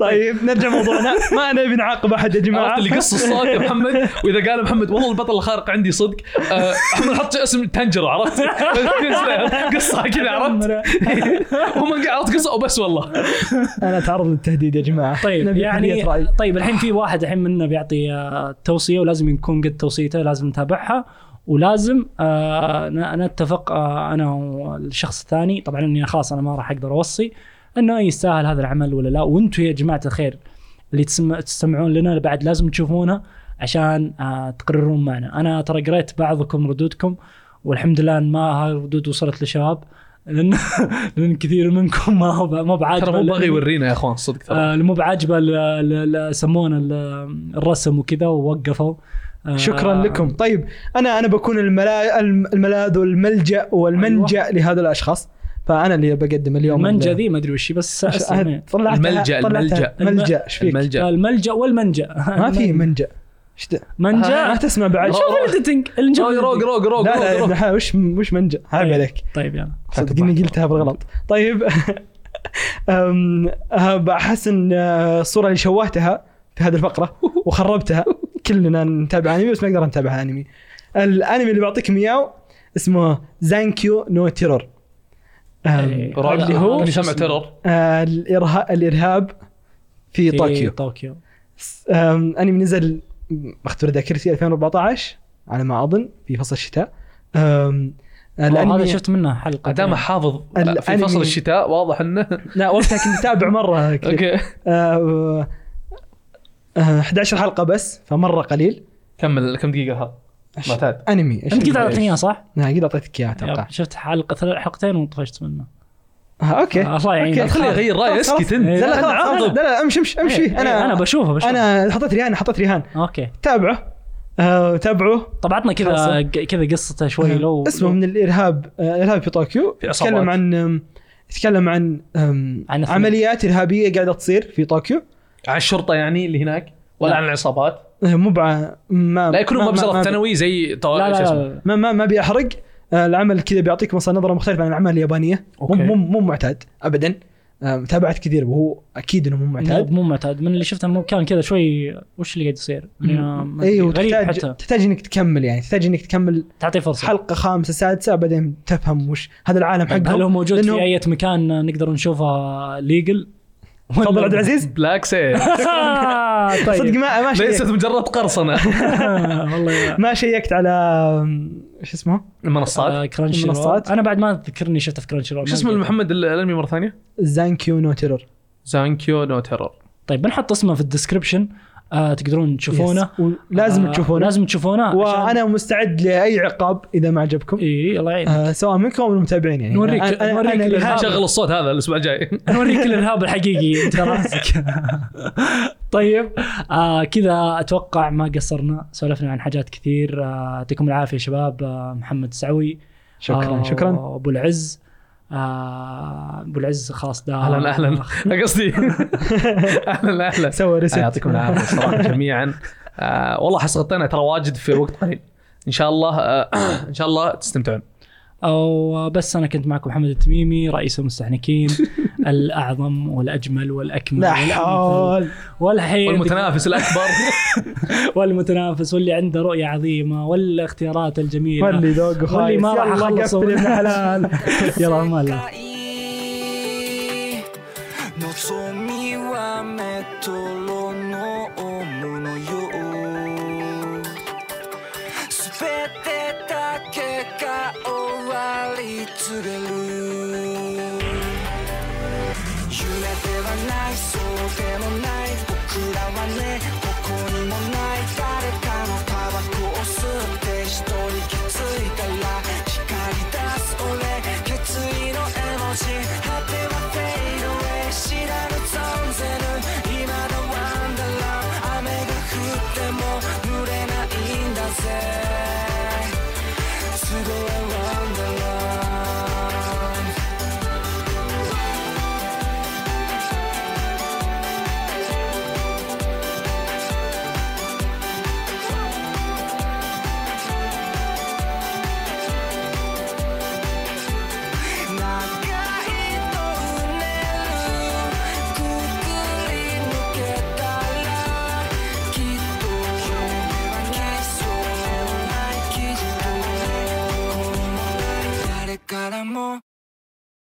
[SPEAKER 2] طيب نرجع موضوعنا. ما نبي نعاقب أحد يا جماعة.
[SPEAKER 3] عرفت اللي قص الصوت يا محمد؟ وإذا قال محمد والله البطل الخارق عندي صدق. احمد حط اسم تنجرة عرفت؟ قصة كذا عرفت؟ هم عرفت قصة وبس والله.
[SPEAKER 2] أنا أتعرض للتهديد يا جماعة.
[SPEAKER 1] طيب يعني. طيب الحين في واحد الحين منا بيعطي آه، توصية ولازم يكون قد توصيته لازم نتابعها ولازم آه نتفق آه أنا والشخص الثاني طبعا إني خلاص أنا ما راح أقدر أوصي إنه يستاهل هذا العمل ولا لا. وأنتم يا جماعة الخير اللي تستمعون لنا بعد لازم تشوفونه عشان آه تقررون معنا. أنا ترى قريت بعضكم ردودكم والحمد لله ما هاي الردود وصلت لشباب لأن لأن كثير منكم ما هو ما بعاجبه
[SPEAKER 3] ترى مو باغي يورينا يا أخوان صدق ترى
[SPEAKER 1] آه، اللي مو بعاجبه ال- الرسم وكذا ووقفوا آه،
[SPEAKER 2] شكرا لكم طيب أنا أنا بكون الملا... الم- الملاذ والملجأ والمنجأ لهذا الأشخاص فأنا اللي بقدم اليوم
[SPEAKER 1] المنجأ
[SPEAKER 2] ال-
[SPEAKER 1] ذي ما أدري وش بس
[SPEAKER 2] أش-
[SPEAKER 1] اسمه
[SPEAKER 2] طلعتها
[SPEAKER 3] الملجأ،
[SPEAKER 2] طلعتها.
[SPEAKER 3] الملجأ.
[SPEAKER 2] ملجا إيش فيك؟
[SPEAKER 3] الملجأ
[SPEAKER 1] الملجأ والمنجأ
[SPEAKER 2] ما في منجأ؟
[SPEAKER 1] منجا؟
[SPEAKER 2] ما تسمع بعد.
[SPEAKER 1] شوف الايديتنج اللي نشوف
[SPEAKER 3] روق روق روق روق
[SPEAKER 2] لا لا ابن وش وش منجا؟ عيب. عليك.
[SPEAKER 1] طيب يلا.
[SPEAKER 2] صدقني قلتها بالغلط. طيب بحس إن أه، الصورة اللي شوهتها في هذه الفقرة وخربتها. كلنا نتابع أنمي بس ما نقدر نتابع أنمي. الأنمي اللي بعطيكم اياه اسمه زانكيو نو تيرور.
[SPEAKER 1] إيه.
[SPEAKER 3] رعب.
[SPEAKER 1] هذا-
[SPEAKER 3] اللي هو سمع؟ ترر
[SPEAKER 2] آه، الإرهاب في طوكيو.
[SPEAKER 1] طوكيو.
[SPEAKER 2] أنمي نزل مختبر ذاكرتي 2014 على ما أظن في فصل الشتاء. أم،
[SPEAKER 1] هذا
[SPEAKER 2] الانمي
[SPEAKER 1] شفت منه حلقة.
[SPEAKER 3] دام حافظ في فصل الشتاء؟ واضح انه
[SPEAKER 2] لا وقتها كنت أتابع مرة.
[SPEAKER 3] أوكي.
[SPEAKER 2] آه، آه، 11 حلقة بس فمرة قليل.
[SPEAKER 3] كمل كم دقيقة هذا؟ معتاد
[SPEAKER 2] أنمي
[SPEAKER 1] أنت قد
[SPEAKER 2] أقول؟
[SPEAKER 1] اعطيني اياه صح؟
[SPEAKER 2] لا قد أعطيتك اياه
[SPEAKER 1] أتوقع. شفت حلقة ثلاث حلقتين وطفشت منه
[SPEAKER 2] أوكي
[SPEAKER 1] آه، الله يعينك.
[SPEAKER 3] خليه. يغير رايه. أسكت
[SPEAKER 1] أنت
[SPEAKER 2] لا لا. لا لا امشي امشي امشي
[SPEAKER 1] إيه،
[SPEAKER 2] أنا
[SPEAKER 1] أنا بشوفه بشوفه
[SPEAKER 2] أنا حطيت رهان حطيت رهان
[SPEAKER 1] أوكي
[SPEAKER 2] تابعه آه، تابعوه
[SPEAKER 1] طب عطنا كذا. كذا قصته شوي لو
[SPEAKER 2] اسمه من الإرهاب آه، الارهاب في طوكيو. يتكلم عن يتكلم عن
[SPEAKER 1] عن.
[SPEAKER 2] عمليات إرهابية قاعدة تصير في طوكيو
[SPEAKER 3] على الشرطة يعني اللي هناك ولا
[SPEAKER 1] لا.
[SPEAKER 3] عن العصابات
[SPEAKER 2] آه، مو بع ما
[SPEAKER 3] لا يكونوا مبزره
[SPEAKER 2] ما-
[SPEAKER 3] ثانوي زي طو...
[SPEAKER 1] لا
[SPEAKER 3] شو
[SPEAKER 1] لا,
[SPEAKER 3] اسمه
[SPEAKER 1] لا,
[SPEAKER 2] ما ما ما بيحرق آه، العمل كذا بيعطيك مثلا نظرة مختلفة عن الأعمال اليابانية. مو. مو مو معتاد ابدا. آه، تابعت كثير وهو أكيد إنه مو معتاد.
[SPEAKER 1] مو معتاد. من اللي شفته مو كان كذا شوي وش اللي قاعد يصير؟ يعني أيوه
[SPEAKER 2] تحتاج
[SPEAKER 1] حتى.
[SPEAKER 2] تحتاج إنك تكمل يعني تحتاج إنك تكمل
[SPEAKER 1] تعطيه فرصة.
[SPEAKER 2] حلقة خامسة سادسة بعدين تفهم وش هذا العالم
[SPEAKER 1] طيب
[SPEAKER 2] حقهم.
[SPEAKER 1] هل هو موجود في أي مكان نقدر نشوفه legal؟
[SPEAKER 2] تفضل عبد العزيز.
[SPEAKER 3] بلاك سيل
[SPEAKER 2] صدق
[SPEAKER 1] طيب
[SPEAKER 2] ما ما
[SPEAKER 3] ليست مجرد قرصنة.
[SPEAKER 1] والله.
[SPEAKER 2] ما شيكت على شو اسمه؟
[SPEAKER 3] المنصات.
[SPEAKER 1] آه، كرانشي رول
[SPEAKER 2] المنصات.
[SPEAKER 1] أنا بعد ما تذكرني شفته في كرانشي رول
[SPEAKER 3] شو اسمه محمد ال- الأنمي مرة ثانية؟
[SPEAKER 2] Zankyou no Terror.
[SPEAKER 3] Zankyou no Terror.
[SPEAKER 1] طيب بنحط اسمه في ال description آه تقدرون تشوفونه.
[SPEAKER 2] لازم
[SPEAKER 1] آه،
[SPEAKER 2] تشوفونه.
[SPEAKER 1] لازم تشوفونه
[SPEAKER 2] وأنا مستعد لأي عقاب إذا ما عجبكم.
[SPEAKER 1] إي الله يعين
[SPEAKER 2] آه سواء منكم أو من المتابعين يعني.
[SPEAKER 1] نوريك-
[SPEAKER 2] أنا-
[SPEAKER 1] نوريك
[SPEAKER 2] أنا
[SPEAKER 3] شغل الصوت هذا الأسبوع الجاي.
[SPEAKER 1] نوريك الإرهاب الحقيقي. أنت راسك. طيب آه كذا أتوقع ما قصرنا. سولفنا عن حاجات كثير. آه، يعطيكم العافية شباب. آه محمد سعوي.
[SPEAKER 2] شكرا
[SPEAKER 1] آه
[SPEAKER 2] شكرا.
[SPEAKER 1] ابو العز. آه أبو العز خلاص ده
[SPEAKER 3] أهلا أهلا. قصدي أهلا أهلا.
[SPEAKER 2] سوى ريست
[SPEAKER 3] يعطيكم العافية صراحة جميعا. آه والله حس غطينا ترى واجد في وقت قليل إن شاء الله آه إن شاء الله تستمتعون.
[SPEAKER 1] أو بس أنا كنت معكم محمد التميمي رئيس المستحنكين. الأعظم والأجمل والأكمل
[SPEAKER 2] لا حول.
[SPEAKER 1] والحين
[SPEAKER 3] والمتنافس الأكبر.
[SPEAKER 1] والمتنافس واللي عنده رؤية عظيمة والاختيارات الجميلة.
[SPEAKER 2] واللي ذوق
[SPEAKER 1] واللي ما راح
[SPEAKER 2] يلا
[SPEAKER 1] اخلص
[SPEAKER 2] قفل يا ابن حلال.
[SPEAKER 1] يلا الله
[SPEAKER 6] でもない僕らはねここにもない。誰かのタバコを吸って一人気づ More.